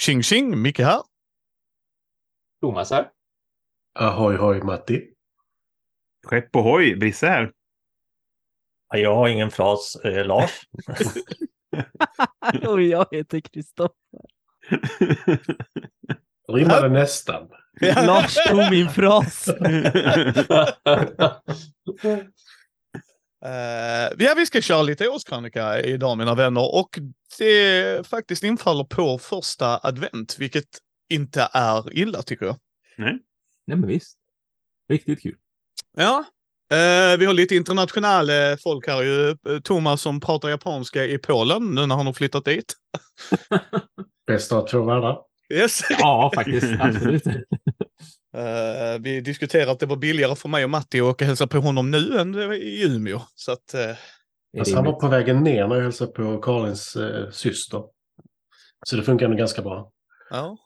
Tjing tjing, Micke här. Thomas här. Ahoy hoj Matti. Skepp ohoj, Brisse här. Ja, Jag har ingen fras, eh, Lars. Och jag heter Kristoffer. Rimmade nästan. Lars tog min fras. Uh, ja, vi ska köra lite årskrönika idag mina vänner och det faktiskt infaller på första advent, vilket inte är illa tycker jag. Nej men visst. Riktigt kul. Ja, eh, vi har lite internationella folk här ju. Thomas som pratar japanska i Polen nu när han har flyttat dit. Bästa av två världar. Yes. Ja, faktiskt. Absolut. Eh, vi diskuterade att det var billigare för mig och Matti att åka och hälsa på honom nu än i Umeå. Så att, eh, Alltså, han var på vägen ner när jag hälsade på Karins eh, syster. Så det funkar nog ganska bra. ja.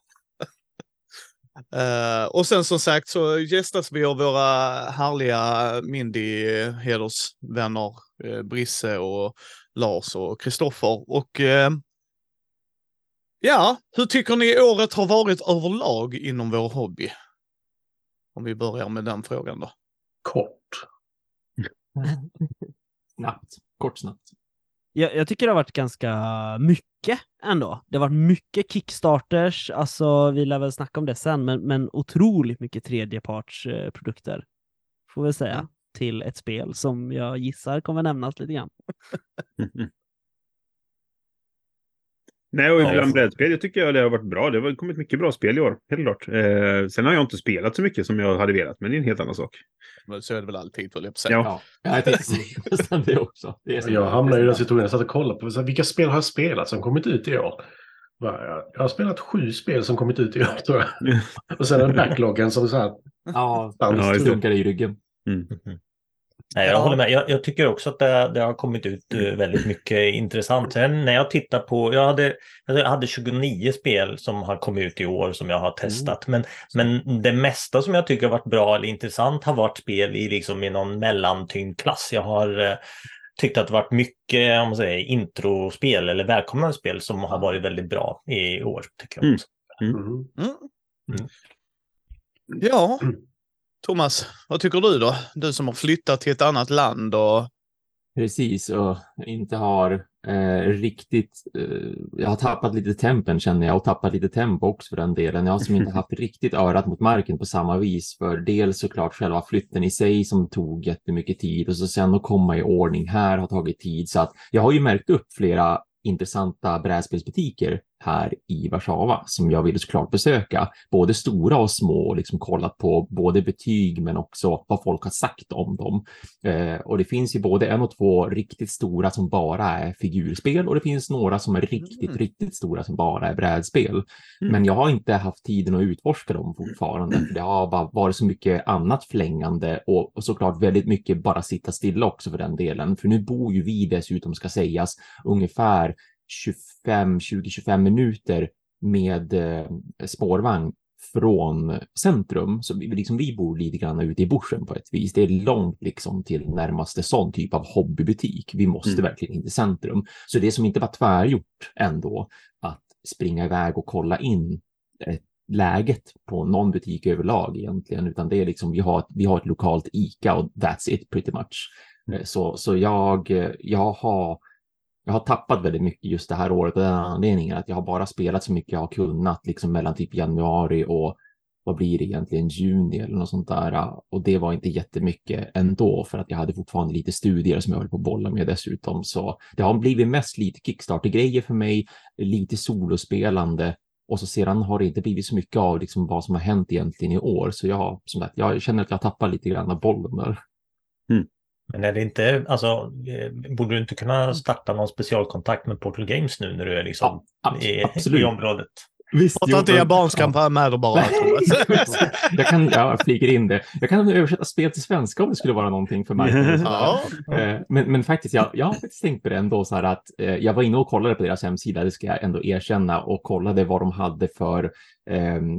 Och sen som sagt så gästas vi av våra härliga Mindy-hedersvänner uh, Brisse och Lars och Kristoffer. Och ja, hur tycker ni året har varit överlag inom vår hobby? Om vi börjar med den frågan då. Kort. snabbt. Kort snabbt. Jag, jag tycker det har varit ganska mycket ändå. Det har varit mycket kickstarters, alltså vi lär väl snacka om det sen, men, men otroligt mycket tredjepartsprodukter. Får vi säga. Till ett spel som jag gissar kommer nämnas lite grann. Nej, och Ja, bland jag- brädspel jag tycker jag det har varit bra. Det har kommit mycket bra spel i år, helt klart. Eh, sen har jag inte spelat så mycket som jag hade velat, men det är en helt annan sak. Men så är det väl alltid, höll jag på att säga. Ja. Ja, jag tänkte säga nästan det också. Det Jag hamnade i den situationen, jag satt och kollade på så här, vilka spel har jag spelat som kommit ut i år. Jag har spelat sju spel som kommit ut i år tror jag. Och sen en backloggen som så här, Ja, Ja, det. i ryggen. Mm. Nej, jag Ja. håller med. Jag, jag tycker också att det, det har kommit ut eh, väldigt mycket intressant. Sen när jag tittar på, jag hade, jag hade 29 spel som har kommit ut i år som jag har testat. Men, men det mesta som jag tycker har varit bra eller intressant har varit spel i, liksom, i någon mellantyngd klass. Jag har eh, tyckt att det varit mycket om man säger, introspel eller välkomnande spel som har varit väldigt bra i år. Tycker jag Mm. mm. Mm. Mm. Ja, Thomas, vad tycker du då? Du som har flyttat till ett annat land och Precis, och inte har eh, riktigt... Eh, jag har tappat lite tempen känner jag och tappat lite tempo också för den delen. Jag har som inte haft riktigt örat mot marken på samma vis. För dels såklart själva flytten i sig som tog jättemycket tid och så sen att komma i ordning här har tagit tid. Så att jag har ju märkt upp flera intressanta brädspelsbutiker här i Warszawa som jag vill såklart besöka. Både stora och små och liksom kollat på både betyg men också vad folk har sagt om dem. Eh, och det finns ju både en och två riktigt stora som bara är figurspel och det finns några som är riktigt, Mm. riktigt stora som bara är brädspel. Mm. Men jag har inte haft tiden att utforska dem fortfarande. För det har bara varit så mycket annat flängande och, och såklart väldigt mycket bara sitta stilla också för den delen. För nu bor ju vi dessutom, ska sägas, ungefär 25, 20-25 minuter med eh, spårvagn från centrum. Så vi, liksom, vi bor lite grann ute i bushen på ett vis. Det är långt liksom till närmaste sån typ av hobbybutik. Vi måste Mm. verkligen in till centrum. Så det som inte var tvärgjort ändå att springa iväg och kolla in eh, läget på någon butik överlag egentligen, utan det är liksom vi har, vi har ett lokalt ICA och that's it pretty much. Mm. Eh, Så, så jag, jag har jag har tappat väldigt mycket just det här året av den anledningen att jag har bara spelat så mycket jag har kunnat liksom mellan typ januari och vad blir det egentligen juni eller något sånt där. Och det var inte jättemycket ändå för att jag hade fortfarande lite studier som jag höll på att bolla med dessutom. Så det har blivit mest lite Kickstarter-grejer för mig, lite solospelande och så sedan har det inte blivit så mycket av liksom vad som har hänt egentligen i år. Så jag, som sagt, jag känner att jag tappar lite grann av bollen där. Mm. Men är det inte, alltså, eh, borde du inte kunna starta någon specialkontakt med Portal Games nu när du är liksom Ja, i, i området? Visst, prata inte japanska med och bara. Jag kan, jag flyger in det. Jag kan översätta spel till svenska om det skulle vara någonting för mig. ja. Eh, Men, men faktiskt, jag, jag har faktiskt tänkt på det ändå så här att eh, jag var inne och kollade på deras hemsida, det ska jag ändå erkänna, och kollade vad de hade för, ehm,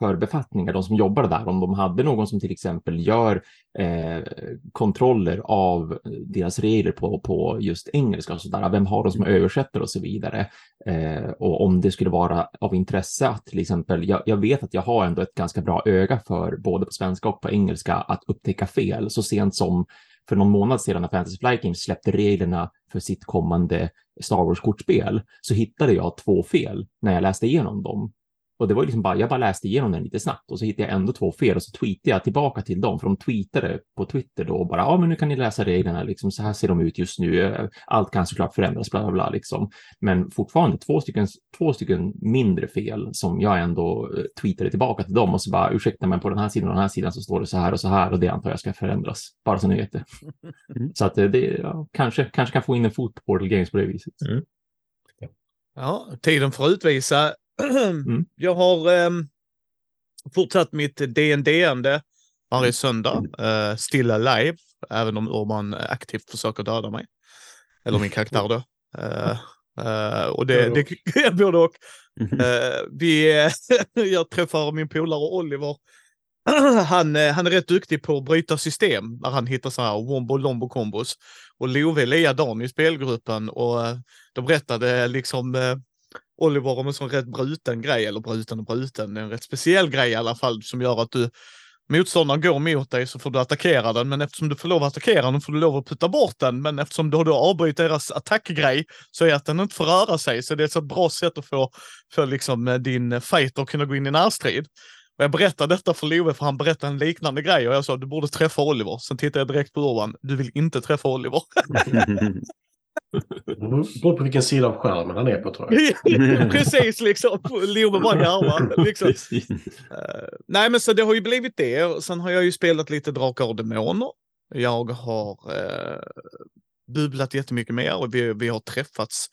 för befattningar, de som jobbar där, om de hade någon som till exempel gör eh, kontroller av deras regler på, på just engelska och så där. Vem har de som översätter och så vidare? Eh, och om det skulle vara av intresse att till exempel, jag, jag, vet att jag har ändå ett ganska bra öga för både på svenska och på engelska att upptäcka fel. Så sent som för någon månad sedan när Fantasy Flight Games släppte reglerna för sitt kommande Star Wars-kortspel så hittade jag två fel när jag läste igenom dem. Och det var liksom bara, jag bara läste igenom den lite snabbt och så hittade jag ändå två fel och så tweetade jag tillbaka till dem, för de tweetade på Twitter då och bara, ja men nu kan ni läsa reglerna, liksom så här ser de ut just nu, allt kan såklart förändras, bla bla bla liksom. Men fortfarande två stycken, två stycken mindre fel som jag ändå eh, tweetade tillbaka till dem och så bara, ursäkta men på den här sidan och den här sidan så står det så här och så här och det antar jag ska förändras, bara så ni vet det. Mm. Så att eh, det, ja, kanske, kanske kan få in en fot på Portal Games på det viset. Mm. Ja, tiden får utvisa mm. Jag har eh, fortsatt mitt DND-ande varje söndag. Eh, still alive, även om Urban aktivt försöker döda mig. Eller min karaktär då. Eh, Uh, och det, det, det både och. Uh, vi, jag träffar min polare Oliver. han, han är rätt duktig på att bryta system när han hittar så här wombo lombo kombos. Och Love likadan i spelgruppen och de berättade liksom Oliver om en sån rätt bruten grej, eller bruten och bruten, en rätt speciell grej i alla fall som gör att du motståndaren går mot dig så får du attackera den, men eftersom du får lov att attackera den får du lov att putta bort den. Men eftersom du har avbryt deras attackgrej så är att den inte får röra sig. Så det är ett så bra sätt att få, få liksom eh, din fighter att kunna gå in i närstrid. Och jag berättade detta för Love för han berättade en liknande grej och jag sa du borde träffa Oliver. Sen tittade jag direkt på Urban. Du vill inte träffa Oliver. Det beror på vilken sida av skärmen han är på tror jag. Precis, liksom. Love bara garvar. Liksom. Uh, nej, men så det har ju blivit det. Sen har jag ju spelat lite Drakar och Demoner. Jag har uh, bubblat jättemycket mer och vi, vi har träffats.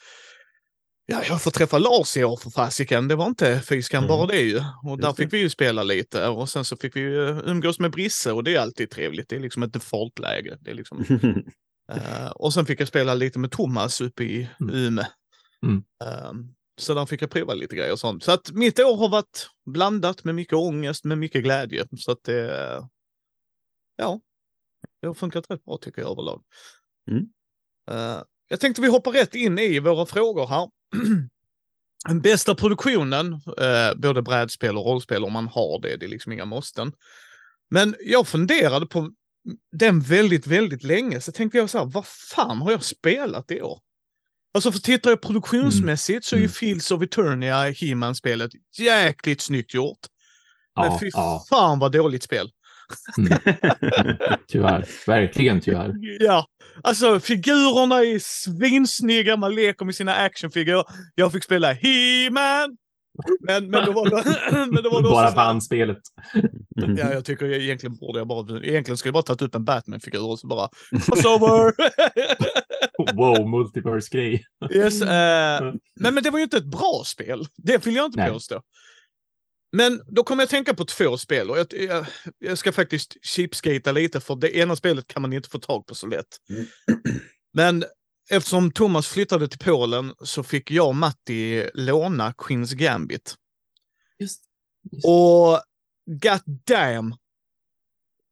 Ja, jag får träffa Lars i år för fasiken. Det var inte fyskan mm. bara det ju. Och där fick vi ju spela lite och sen så fick vi ju umgås med Brisse och det är alltid trevligt. Det är liksom ett default-läge. Det är liksom Uh, och sen fick jag spela lite med Thomas uppe i mm. Ume. Mm. Uh, så där fick jag prova lite grejer och sånt. Så att mitt år har varit blandat med mycket ångest, med mycket glädje. Så att det, ja, det har funkat rätt bra tycker jag överlag. Mm. Uh, jag tänkte vi hoppar rätt in i våra frågor här. Den bästa produktionen, eh, både brädspel och rollspel om man har det, det är liksom inga måsten. Men jag funderade på den väldigt, väldigt länge. Så tänkte jag så här, vad fan har jag spelat i år? Alltså för tittar jag produktionsmässigt mm. så är ju mm. Fields of Eternia, He-Man-spelet, jäkligt snyggt gjort. Men ja, fy ja. fan vad dåligt spel. Mm. tyvärr, verkligen tyvärr. Ja, alltså figurerna är svinsnygga, man leker med sina actionfigurer. Jag fick spela He-Man, men, men då var det... men då var det bara bandspelet. Ja, jag tycker jag, egentligen borde jag bara... Egentligen skulle jag bara tagit upp en Batman-figur och så bara... Crossover! wow, multiverse-grej. yes, uh, men, men det var ju inte ett bra spel. Det vill jag inte Nej. påstå. Men då kommer jag tänka på två spel och jag, jag, jag ska faktiskt cheapskata lite för det ena spelet kan man inte få tag på så lätt. Mm. Men eftersom Thomas flyttade till Polen så fick jag och Matti låna Queens Gambit. Just, just. Och god damn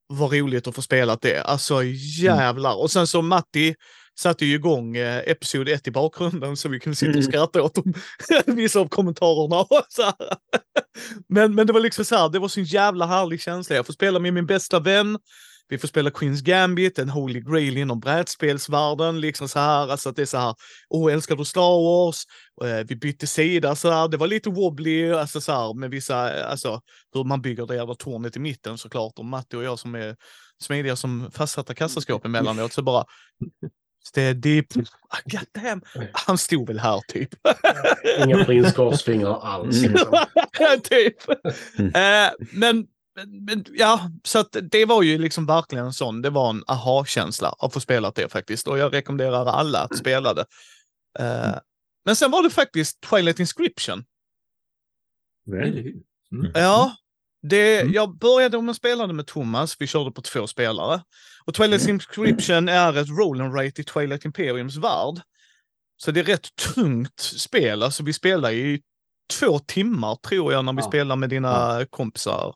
vad roligt att få spela det. Alltså jävlar. Mm. Och sen så Matti satte ju igång eh, episod 1 i bakgrunden så vi kunde sitta och mm. skratta åt dem, vissa av kommentarerna. men, men det var liksom så här, det var så en jävla härlig känsla. Jag får spela med min bästa vän vi får spela Queens Gambit, en holy grail inom brädspelsvärlden. Liksom så här, alltså att det är så här, åh, älskar du Star Wars? Eh, vi bytte sida så här, det var lite wobbly, alltså så här, med vissa, alltså hur man bygger det jävla tornet i mitten såklart. Och Matti och jag som är smidiga som fastsatta kassaskåp emellanåt, så bara Steady. God damn. Han stod väl här typ. Inga prinskorvsfingrar alls. Liksom. typ. Mm. Men, men, ja, så att det var ju liksom verkligen en sån, det var en aha-känsla att få spela det faktiskt. Och jag rekommenderar alla att spela det. Uh, men sen var det faktiskt Twilight Inscription. Mm. Ja, det, mm. jag började med att spela med Thomas, vi körde på två spelare. Och Twilight mm. Inscription är ett roll and rate i Twilight Imperiums värld. Så det är rätt tungt spel, alltså vi spelar i två timmar tror jag när vi Ja. spelade med dina kompisar.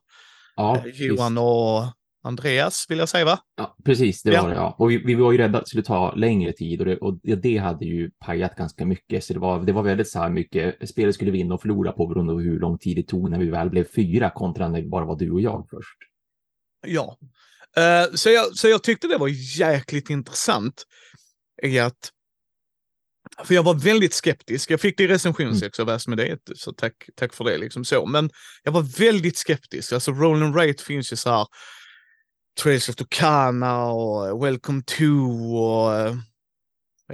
Ja, Eh, Johan visst. och Andreas vill jag säga va? Ja, precis, det Ja. var det. Ja. Och vi, vi var ju rädda att det skulle ta längre tid och det, och det- hade ju pajat ganska mycket. Så det var, det var väldigt så här mycket, spelet skulle vinna och förlora på beroende på hur lång tid det tog när vi väl blev fyra kontra när det bara var du och jag först. Ja. Eh, så, jag, så jag tyckte det var jäkligt intressant. I att, för jag var väldigt skeptisk. Jag fick det i recensionsex med så tack, tack för det. Liksom så. Men jag var väldigt skeptisk. Alltså Roland Rate finns ju så här Trails of Tucana och Welcome to och eh,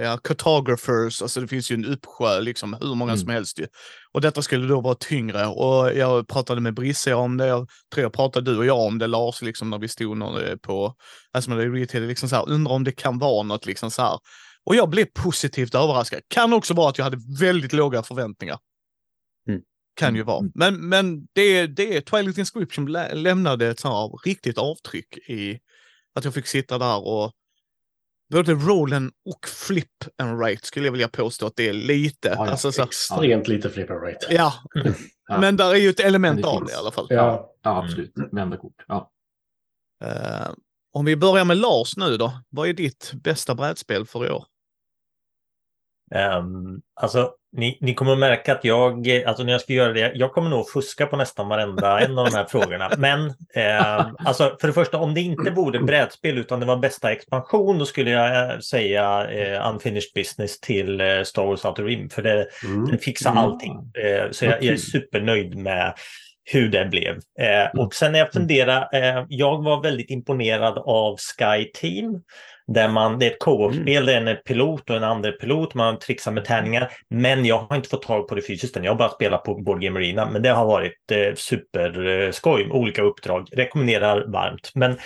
ja, Cartographers. Alltså det finns ju en uppsjö, liksom hur många Mm. som helst ju. Och detta skulle då vara tyngre och jag pratade med Brisse om det. Jag tror jag pratade du och jag om det Lars, liksom när vi stod nå- på, alltså med retail, liksom så här, undrar om det kan vara något liksom så här. Och jag blev positivt överraskad. Kan också vara att jag hade väldigt låga förväntningar. Mm. Kan ju vara. Men, men det, det Twilight Inscription lä lämnade ett så här riktigt avtryck i att jag fick sitta där och både rollen och flip and rate skulle jag vilja påstå att det är lite. Ja, ja. Alltså, så, Extremt lite flipper rate. ja, Ja. men där är ju ett element Men det av finns. det i alla fall. Ja. Ja, absolut. Vända kort. Ja. Eh, om vi börjar med Lars nu då. Vad är ditt bästa brädspel för i år? Um, alltså, ni, ni kommer att märka att jag, eh, alltså när jag ska göra det, jag kommer nog fuska på nästan varenda en av de här frågorna. Men ehm, alltså, för det första, om det inte vore brädspel utan det var bästa expansion, då skulle jag eh, säga eh, Unfinished Business till eh, Star Wars Outer Rim, för det, Mm. den fixar Mm. allting. Eh, så jag, jag är supernöjd med hur det blev. Eh, och sen när jag funderar, eh, jag var väldigt imponerad av Sky Team. Där man, det är ett co-op-spel, det är en pilot och en andra pilot, man trixar med tärningar. Men jag har inte fått tag på det fysiskt än, jag har bara spelat på Board Game Arena. Men det har varit eh, superskoj, olika uppdrag. Rekommenderar varmt. Men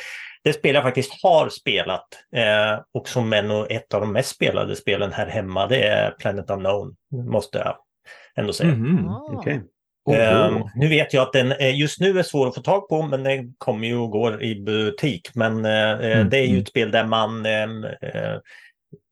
det spel jag faktiskt har spelat eh, och som är nog ett av de mest spelade spelen här hemma, det är Planet Unknown, måste jag ändå säga. Mhm. Ah. Då- nu vet jag att den eh, just nu är svår att få tag på, men den kommer ju och går i butik. Men eh, Mm, det är ju mm. ett spel där man... eh,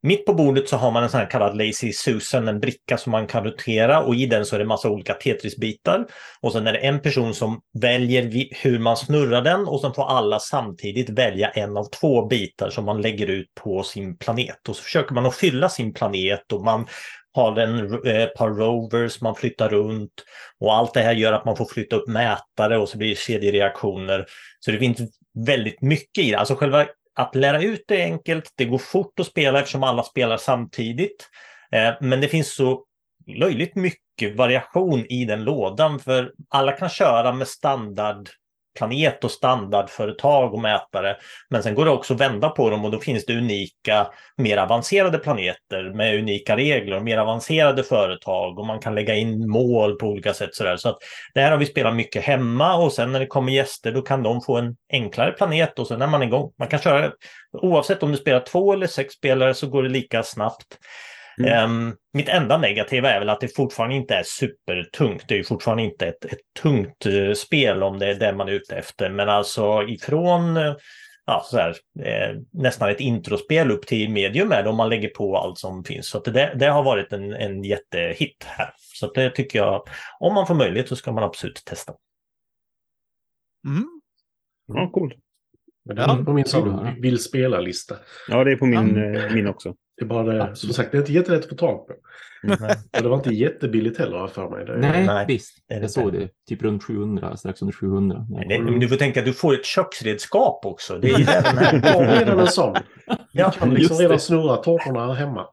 mitt på bordet så har man en sån här kallad Lazy Susan, en bricka som man kan rotera och i den så är det massa olika Tetris-bitar. Och sen är det en person som väljer hur man snurrar den och sen får alla samtidigt välja en av två bitar som man lägger ut på sin planet. Och så försöker man att fylla sin planet och man har en, eh, ett par rovers man flyttar runt och allt det här gör att man får flytta upp mätare och så blir det kedjereaktioner. Så det finns väldigt mycket i det. Alltså själva att lära ut det är enkelt. Det går fort att spela eftersom alla spelar samtidigt. Eh, Men det finns så löjligt mycket variation i den lådan för alla kan köra med standard planet och standardföretag och mätare. Men sen går det också att vända på dem och då finns det unika, mer avancerade planeter med unika regler och mer avancerade företag och man kan lägga in mål på olika sätt. Sådär. Så att det här har vi spelat mycket hemma och sen när det kommer gäster då kan de få en enklare planet och sen är man igång. Man kan köra, oavsett om du spelar två eller sex spelare så går det lika snabbt. Mm. Ehm, mitt enda negativa är väl att det fortfarande inte är supertungt. Det är ju fortfarande inte ett, ett tungt eh, spel om det är det man är ute efter. Men alltså ifrån eh, ja, så här, eh, nästan ett introspel upp till medium är det om man lägger på allt som finns. Så att det, det har varit en, en jättehit här. Så att det tycker jag, om man får möjlighet så ska man absolut testa. Mm. Ja, cool. Men det är på min sån vill spela-lista. Ja, det är på min, eh, min också. Det är bara det, som sagt, det är inte jättelätt att få tag på. Mm. Och det var inte jättebilligt heller för mig. Det, Nej, Nej, visst. det är det Jag såg det. Typ runt 700, strax under 700. Men det, men du får tänka att du får ett köksredskap också. Det är ju den Jag har redan en sån. Jag kan liksom redan snurra tårtorna här hemma.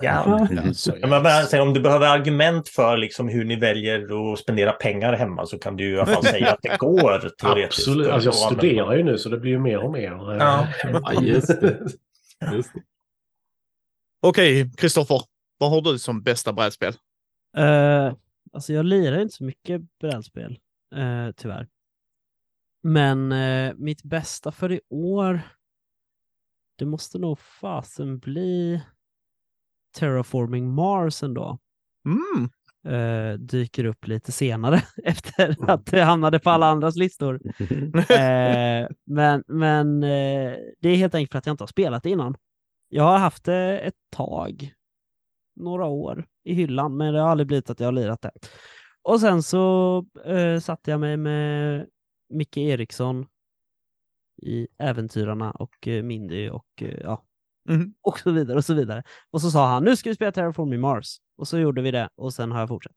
ja. Alltså, Ja, men bara säga, om du behöver argument för liksom hur ni väljer att spendera pengar hemma så kan du i alla fall säga att det går teoretiskt. Absolut. Alltså jag studerar ju nu så det blir ju mer och mer. Ja. Ja, just det. Just det. Okej, Kristoffer. Vad har du som bästa brädspel? Uh, alltså jag lirar inte så mycket brädspel, eh, tyvärr. Men eh, mitt bästa för i år, det måste nog fasen bli Terraforming Mars ändå. Mm. Eh, dyker upp lite senare efter att det hamnade på alla andras listor. Eh, men men eh, det är helt enkelt för att jag inte har spelat det innan. Jag har haft det ett tag, några år i hyllan, men det har aldrig blivit att jag har lirat det. Och sen så eh, satte jag mig med Micke Eriksson i Äventyrarna och eh, Mindy och eh, ja, Mhm. och så vidare och så vidare. Och så sa han, nu ska vi spela Terraforming Mars. Och så gjorde vi det och sen har jag fortsatt.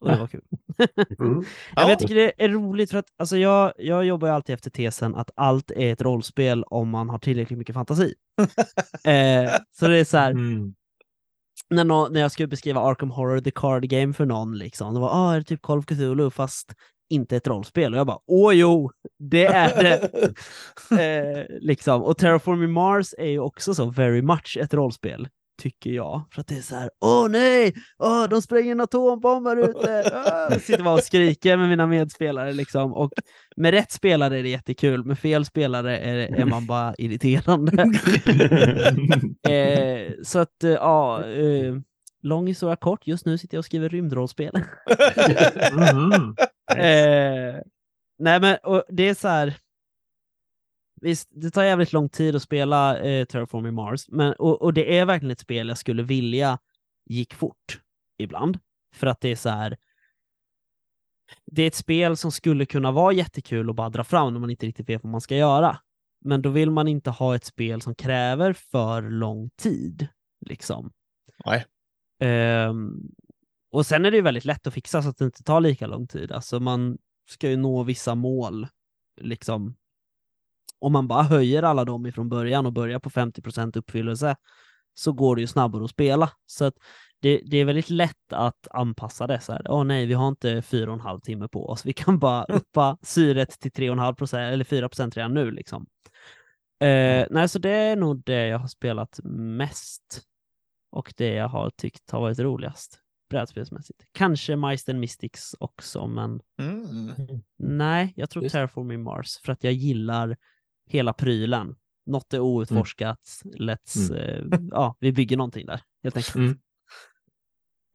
Och det var kul. Mm. Ja. Ja. Jag tycker det är roligt för att alltså jag, jag jobbar ju alltid efter tesen att allt är ett rollspel om man har tillräckligt mycket fantasi. eh, så det är så här, Mm. när, nå- när jag skulle beskriva Arkham Horror the Card Game för någon, liksom, det var ah, är det typ Call of Cthulhu fast inte ett rollspel. Och jag bara, åh jo, det är det. eh, liksom. Och Terraforming Mars är ju också så very much ett rollspel, tycker jag. För att det är så här, åh nej, åh, de spränger en atombomb här ute. Jag sitter bara och skriker med mina medspelare liksom. Och med rätt spelare är det jättekul, med fel spelare är, är man bara irriterande. eh, så att, eh, ja, eh, lång historia kort. Just nu sitter jag och skriver rymdrollspel. Mhm. Eh, nej men och det är så här. Visst, det tar jävligt lång tid att spela eh, Terraforming Mars, men, och, och det är verkligen ett spel jag skulle vilja gick fort ibland. För att det är så här. Det är ett spel som skulle kunna vara jättekul att bara dra fram när man inte riktigt vet vad man ska göra. Men då vill man inte ha ett spel som kräver för lång tid. Liksom. Nej. Ehm, och sen är det ju väldigt lätt att fixa så att det inte tar lika lång tid. Alltså man ska ju nå vissa mål, liksom. Om man bara höjer alla dem ifrån början och börjar på 50% uppfyllelse så går det ju snabbare att spela. Så att det, det är väldigt lätt att anpassa det så här. Åh nej, vi har inte fyra och en halv timme på oss. Vi kan bara uppa syret till 3,5 procent eller 4 procent redan nu liksom. Eh, nej, så det är nog det jag har spelat mest och det jag har tyckt har varit roligast brädspelsmässigt. Kanske Mice and Mystics också, men Mm. nej, jag tror Just- Terraforming Mars för att jag gillar hela prylen. Något är outforskat, let's, eh, ja, vi bygger någonting där helt enkelt. Mm.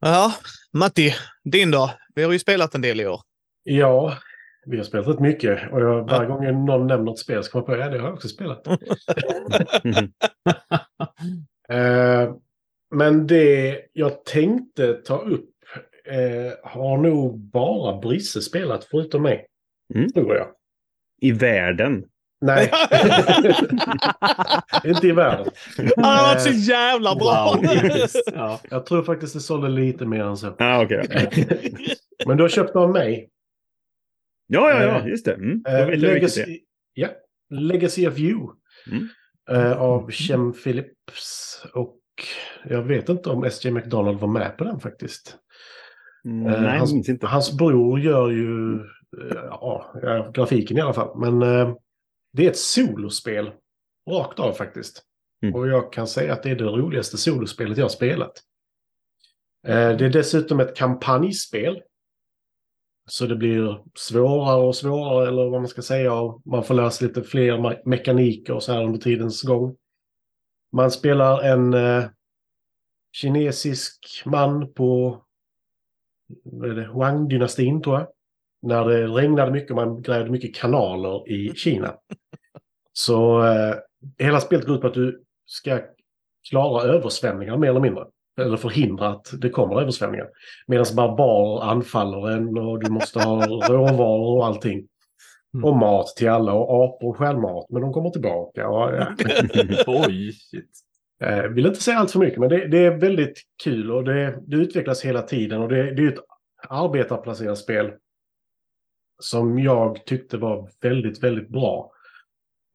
Ja, Matti, din då? Vi har ju spelat en del i år. Ja, vi har spelat rätt mycket. Och jag, varje gång någon nämner ett spel så kommer jag på att ja, det har jag också spelat. Eh, men det jag tänkte ta upp eh, har nog bara Brisse spelat förutom mig. Mm. Tror jag. I världen. Nej, inte i världen. Han har varit så jävla bra! Wow. Ja. Jag tror faktiskt det sålde lite mer än så. Ah, okej. Men du har köpt av mig. Ja, ja, ja, just det. Mm. Eh, jag vilket det. Legacy, ja, Legacy of You. Mm. Eh, av Chem Phillips. Och jag vet inte om S.J. McDonald var med på den faktiskt. Mm, Eh, nej, hans- inte. Hans bror gör ju eh, ja, grafiken i alla fall. Men eh, det är ett solospel. Rakt av faktiskt. Mm. Och jag kan säga att det är det roligaste solospelet jag har spelat. Eh, det är dessutom ett kampanjspel. Så det blir svårare och svårare, eller vad man ska säga. Man får lära sig lite fler me- mekaniker och så här under tidens gång. Man spelar en eh, kinesisk man på Huang-dynastin tror jag. När det regnade mycket och man grävde mycket kanaler i Kina. Så eh, hela spelet går ut på att du ska klara översvämningar mer eller mindre. Eller förhindra att det kommer översvämningar. Medan barbarer anfaller en och du måste ha råvaror och allting. Mm. Och mat till alla och apor stjäl mat men de kommer tillbaka. Och, ja. Oj, shit. Eh, vill inte säga allt för mycket, men det, det är väldigt kul och det, det utvecklas hela tiden. Och det, det är ett arbetarplacerat spel som jag tyckte var väldigt, väldigt bra.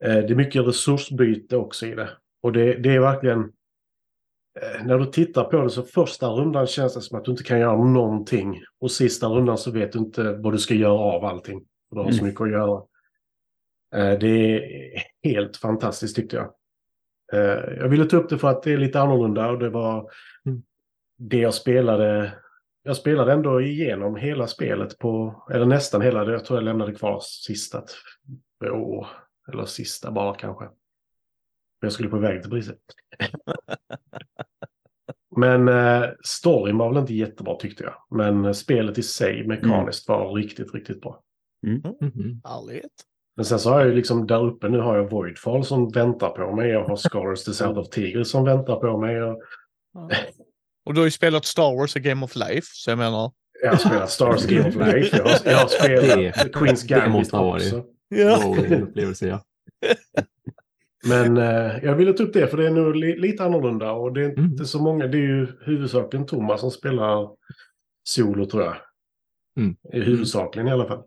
Eh, det är mycket resursbyte också i det. Och det, det är verkligen... Eh, när du tittar på det så första rundan känns det som att du inte kan göra någonting. Och sista rundan så vet du inte vad du ska göra av allting. För du har så Mm. mycket att göra. Eh, det är helt fantastiskt tyckte jag. Jag ville ta upp det för att det är lite annorlunda och det var Mm. det jag spelade. Jag spelade ändå igenom hela spelet på, eller nästan hela det. Jag tror jag lämnade kvar sista två, eller sista bara kanske. Jag skulle på väg till priset. Men eh, storyn var väl inte jättebra tyckte jag. Men spelet i sig mekaniskt var riktigt, riktigt bra. Mhm. Härligt. Men sen så har jag ju liksom där uppe nu har jag Voidfall som väntar på mig. Jag har Scholars The South of Tigers som väntar på mig. Och, Och du har ju spelat Star Wars och Game of Life, så jag menar... Jag har spelat Stars Game of Life. Jag har, jag har spelat Det- Queens det Gambit måste ha varit. också. Wow, det en upplevelse, ja. Men eh, jag ville ta upp det för det är nog li lite annorlunda och det är inte Mm. så många. Det är ju huvudsakligen Thomas som spelar solo tror jag. Mm. I huvudsakligen i alla fall.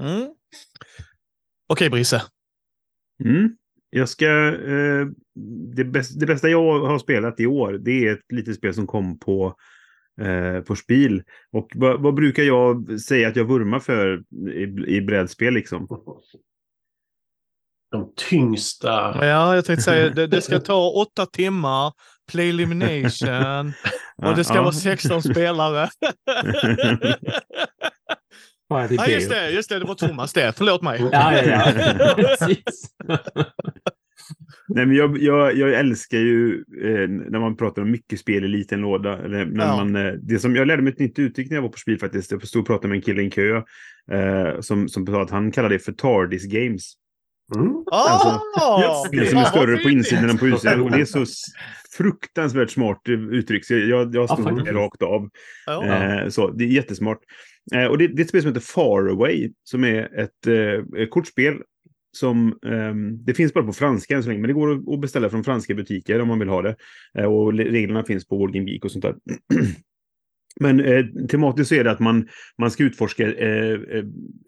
Mm. Okej, Brisse. Mm. Jag ska... Eh, det, bäst, det bästa jag har spelat i år, det är ett litet spel som kom på, eh, på spel. Och vad, vad brukar jag säga att jag vurmar för i, i brädspel liksom? De tyngsta. Ja, jag tänkte säga det, det ska ta åtta timmar, play elimination och det ska Ja. vara 16 spelare. Är det Ja, just det, just det, det var Thomas det. Förlåt mig. Ja, ja, ja. Precis. Nej, men jag, jag, jag älskar ju eh, när man pratar om mycket spel i liten låda. Eller när Ja. man, eh, det som, jag lärde mig ett nytt uttryck när jag var på spel faktiskt. Jag stod och pratade med en kille i en kö. Eh, som, som sa att han kallar det för Tardis Games. Mm. Ah, Det som är större på insidan än på utsidan. Och det är så fruktansvärt smart uttryck. Så jag, jag stod det rakt av. Ja. Eh, så, det är jättesmart. Eh, och det, det är ett spel som heter Faraway. Som är ett eh, kortspel. Som, ehm, det finns bara på franska än så länge. Men det går att- beställa från franska butiker om man vill ha det. Eh, och le- reglerna finns på World Game Geek och sånt där. Men eh, tematiskt så är det att man, man ska utforska eh,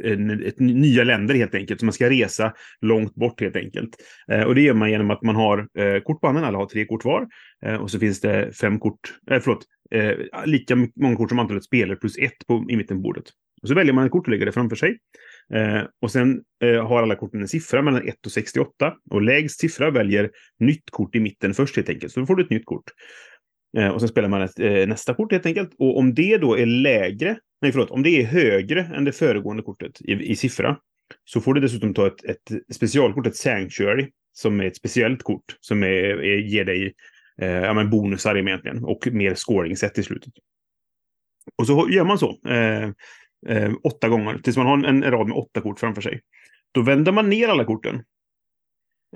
eh, ett, nya länder helt enkelt. Så man ska resa långt bort helt enkelt. Eh, och det gör man genom att man har eh, kort på handen, alla har tre kort var. Eh, och så finns det fem kort, eh, förlåt, eh, lika många kort som antalet spelare plus ett på, i mitten på bordet. Och så väljer man ett kort och lägger det framför sig. Eh, och sen eh, har alla korten en siffra mellan 1 och 68. Och lägst siffra väljer nytt kort i mitten först helt enkelt. Så då får du ett nytt kort. Eh, och sen spelar man ett, eh, nästa kort helt enkelt. Och om det då är lägre, nej förlåt, om det är högre än det föregående kortet i, i siffra, så får du dessutom ta ett, ett specialkort, ett Sanctuary, som är ett speciellt kort som är, är, ger dig eh, ja, men bonusar egentligen och mer scoringset i slutet. Och så gör man så eh, eh, åtta gånger tills man har en, en rad med åtta kort framför sig. Då vänder man ner alla korten.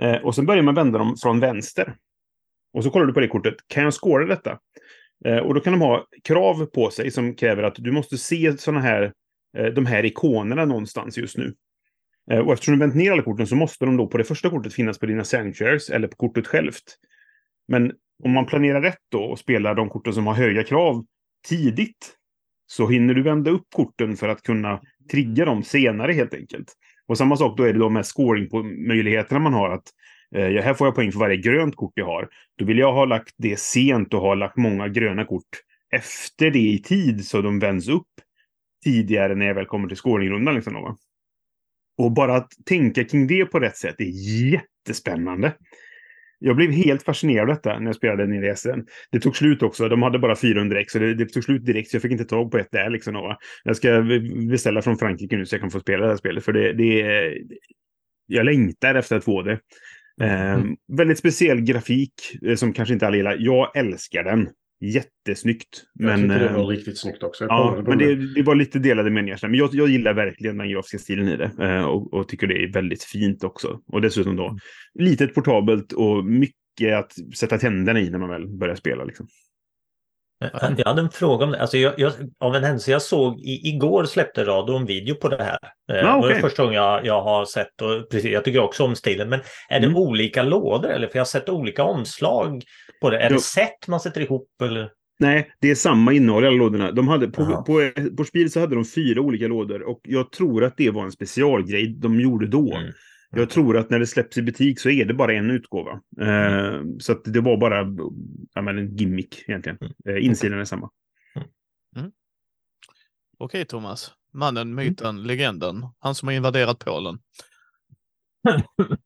Eh, och sen börjar man vända dem från vänster. Och så kollar du på det kortet. Kan jag scora detta? Eh, och då kan de ha krav på sig som kräver att du måste se såna här, eh, de här ikonerna någonstans just nu. Eh, och eftersom du vänt ner alla korten så måste de då på det första kortet finnas på dina sanctuaries eller på kortet självt. Men om man planerar rätt då och spelar de korten som har höga krav tidigt så hinner du vända upp korten för att kunna trigga dem senare helt enkelt. Och samma sak då är det då med scoring-möjligheterna man har. att eh, Här får jag poäng för varje grönt kort jag har. Då vill jag ha lagt det sent och ha lagt många gröna kort efter det i tid så de vänds upp tidigare när jag väl kommer till scoringrundan. Liksom då. Och bara att tänka kring det på rätt sätt är jättespännande. Jag blev helt fascinerad av detta när jag spelade nere i SN. Det tog slut också. De hade bara 400 ex, så det, det tog slut direkt. Så jag fick inte tag på ett där. Liksom, va? Jag ska beställa från Frankrike nu så jag kan få spela det här spelet. För det, det är... Jag längtar efter att få det. Eh, väldigt speciell grafik eh, som kanske inte alla gillar. Jag älskar den. Jättesnyggt. Jag Men, det var riktigt snyggt också. Ja, på men det. det, det var lite delade meningar. Men jag, jag gillar verkligen den grafiska stilen i det. eh, Och, och tycker det är väldigt fint också. Och dessutom då litet portabelt och mycket att sätta tänderna i när man väl börjar spela. Liksom. Jag hade en fråga om det. Alltså jag, jag, av en händelse jag såg i, igår släppte radio en video på det här. Eh, Ja, Det var första gången jag, jag har sett och precis, jag tycker också om stilen. Men är det Mm. olika lådor eller? För jag har sett olika omslag på det. Är Jo. det set man sätter ihop eller? Nej, det är samma innehåll i alla lådorna. De hade, på, Jaha. på, på spel så hade de fyra olika lådor och jag tror att det var en specialgrej de gjorde då. Mm. Jag tror att när det släpps i butik så är det bara en utgåva. Eh, så att det var bara ja, men en gimmick egentligen. Eh, insidan är samma. Okej, Thomas. Mannen, myten, legenden. Han som har invaderat Polen.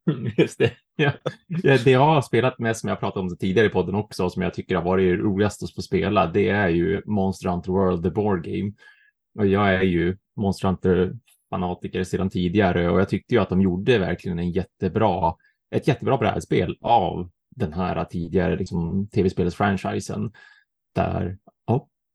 Just det. Ja. Ja, Det jag har spelat mest, som jag pratat om tidigare i podden också, och som jag tycker har varit roligast att få spela, det är ju Monster Hunter World, the board game. Och jag är ju Monster fanatiker sedan tidigare och jag tyckte ju att de gjorde verkligen en jättebra, ett jättebra brädspel av den här tidigare liksom, tv-spelsfranchisen. Där,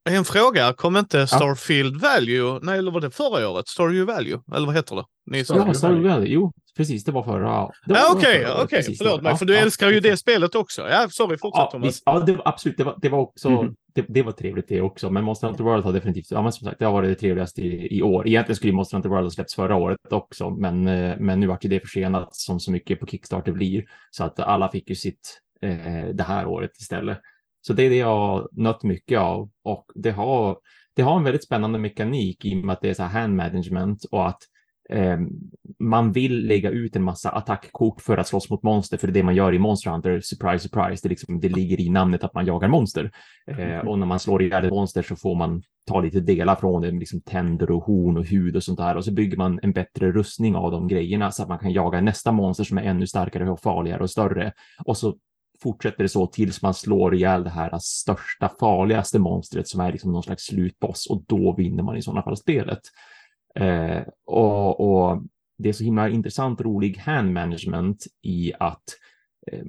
en fråga, kom inte Starfield Value, nej eller var det förra året? Stardew Value, eller vad heter det? Ni ja Stardew Valley, jo, precis. Det var förra. Ja, förra Okej, okej, precis, förlåt det mig, för du ja, älskar ju exakt. det spelet också. Ja, sorry, fortsätt Ja, Thomas. visst, ja det, var- absolut. Det var, det var också, Mhm. det, det var trevligt det också. Men Monster Hunter World har definitivt, ja men som sagt, det har varit det trevligaste i, i år. Egentligen skulle ju Monster Hunter World ha släppts förra året också, men, eh, men nu vart ju det försenat som så mycket på Kickstarter blir. Så att alla fick ju sitt eh, det här året istället. Så det är det jag har nött mycket av och det har, det har en väldigt spännande mekanik i och med att det är så här hand management och att eh, man vill lägga ut en massa attackkort för att slåss mot monster, för det är det man gör i Monster Hunter, surprise, surprise. Det, liksom, det ligger i namnet att man jagar monster. Eh, och när man slår ihjäl ett monster så får man ta lite delar från det, liksom tänder och horn och hud och sånt där. Och så bygger man en bättre rustning av de grejerna så att man kan jaga nästa monster som är ännu starkare och farligare och större. Och så fortsätter det så tills man slår ihjäl det här största, farligaste monstret som är liksom någon slags slutboss och då vinner man i sådana fall spelet. Eh, och, och det är så himla intressant, rolig hand management i att eh,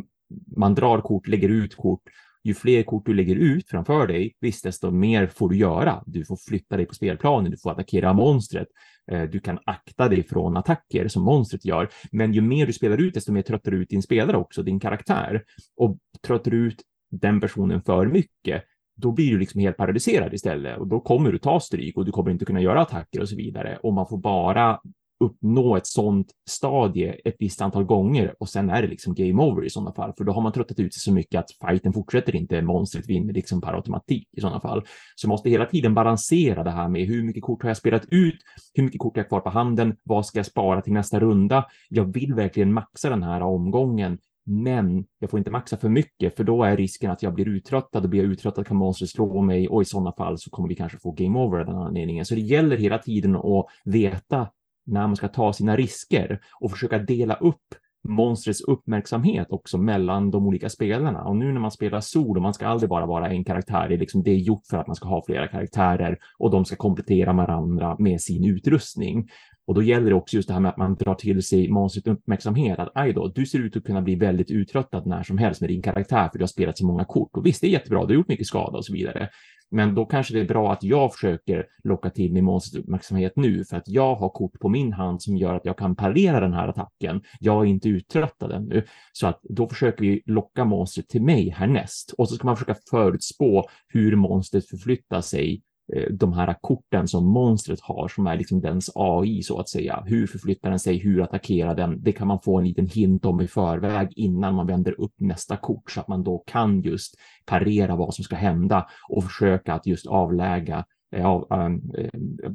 man drar kort, lägger ut kort. Ju fler kort du lägger ut framför dig, visst, desto mer får du göra. Du får flytta dig på spelplanen, du får attackera monstret. Eh, du kan akta dig från attacker som monstret gör. Men ju mer du spelar ut, desto mer tröttar du ut din spelare också, din karaktär. Och tröttar du ut den personen för mycket, då blir du liksom helt paralyserad istället och då kommer du ta stryk och du kommer inte kunna göra attacker och så vidare. Och man får bara uppnå ett sånt stadie ett visst antal gånger och sen är det liksom game over i sådana fall, för då har man tröttat ut sig så mycket att fighten fortsätter inte, monstret vinner liksom per automatik i sådana fall. Så jag måste hela tiden balansera det här med hur mycket kort har jag spelat ut, hur mycket kort har jag kvar på handen, vad ska jag spara till nästa runda? Jag vill verkligen maxa den här omgången, men jag får inte maxa för mycket, för då är risken att jag blir uttröttad och blir jag uttröttad kan monstret slå mig och i sådana fall så kommer vi kanske få game over av den anledningen. Så det gäller hela tiden att veta när man ska ta sina risker och försöka dela upp monstrets uppmärksamhet också mellan de olika spelarna. Och nu när man spelar solo, man ska aldrig bara vara en karaktär, det är, liksom, det är gjort för att man ska ha flera karaktärer och de ska komplettera varandra med sin utrustning. Och då gäller det också just det här med att man drar till sig monstrets uppmärksamhet, att aj då, du ser ut att kunna bli väldigt uttröttad när som helst med din karaktär för du har spelat så många kort. Och visst, det är jättebra, du har gjort mycket skada och så vidare. Men då kanske det är bra att jag försöker locka till mig monstrets uppmärksamhet nu för att jag har kort på min hand som gör att jag kan parera den här attacken. Jag är inte uttröttad ännu, så att då försöker vi locka monstret till mig härnäst och så ska man försöka förutspå hur monstret förflyttar sig Eh, de här korten som monstret har, som är liksom dens AI så att säga. Hur förflyttar den sig? Hur attackerar den? Det kan man få en liten hint om i förväg innan man vänder upp nästa kort så att man då kan just parera vad som ska hända och försöka att just avläga eh, av, eh, eh,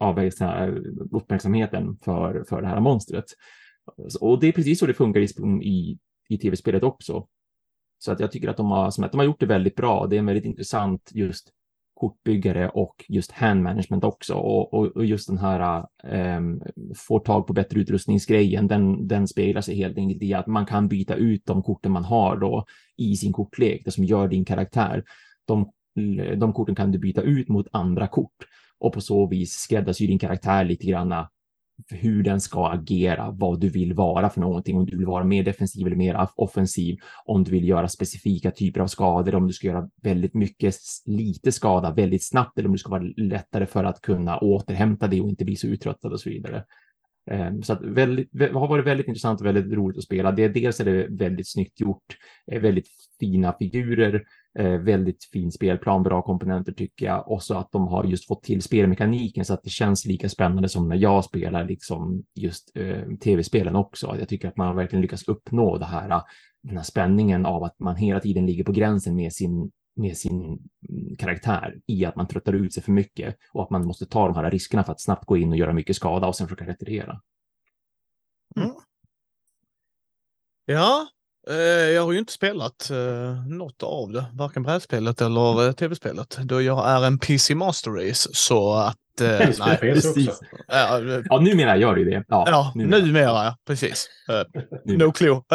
avväga uppmärksamheten för, för det här monstret. Och det är precis så det funkar i, i, i tv-spelet också. Så att jag tycker att de har, som att de har gjort det väldigt bra. Det är en väldigt intressant just kortbyggare och just hand management också. Och, och, och just den här ehm, um, få tag på bättre utrustningsgrejen, den, den speglar sig helt enkelt i att man kan byta ut de korten man har då i sin kortlek, det som gör din karaktär. De, de korten kan du byta ut mot andra kort och på så vis skräddarsy din karaktär lite granna hur den ska agera, vad du vill vara för någonting, om du vill vara mer defensiv eller mer offensiv, om du vill göra specifika typer av skador, om du ska göra väldigt mycket, lite skada väldigt snabbt, eller om du ska vara lättare för att kunna återhämta det och inte bli så uttröttad och så vidare. Ehm, så att väldigt, har varit väldigt intressant och väldigt roligt att spela. Det, dels är det väldigt snyggt gjort, eh, väldigt fina figurer, Eh, väldigt fin spelplan, bra komponenter tycker jag. Och så att de har just fått till spelmekaniken så att det känns lika spännande som när jag spelar liksom just eh, tv-spelen också. Jag tycker att man verkligen lyckas uppnå det här, eh, den här spänningen av att man hela tiden ligger på gränsen med sin med sin karaktär i att man tröttar ut sig för mycket och att man måste ta de här riskerna för att snabbt gå in och göra mycket skada och sen försöka retirera. Mm. Ja, jag har ju inte spelat eh, något av det, varken brädspelet eller eh, tv-spelet, då jag är en PC Master Race så att... Eh, nej, PC precis. också. ja, eh, Ja, numera gör det ju det. Ja, ja, numera. numera, precis. Eh, Numera. no clue.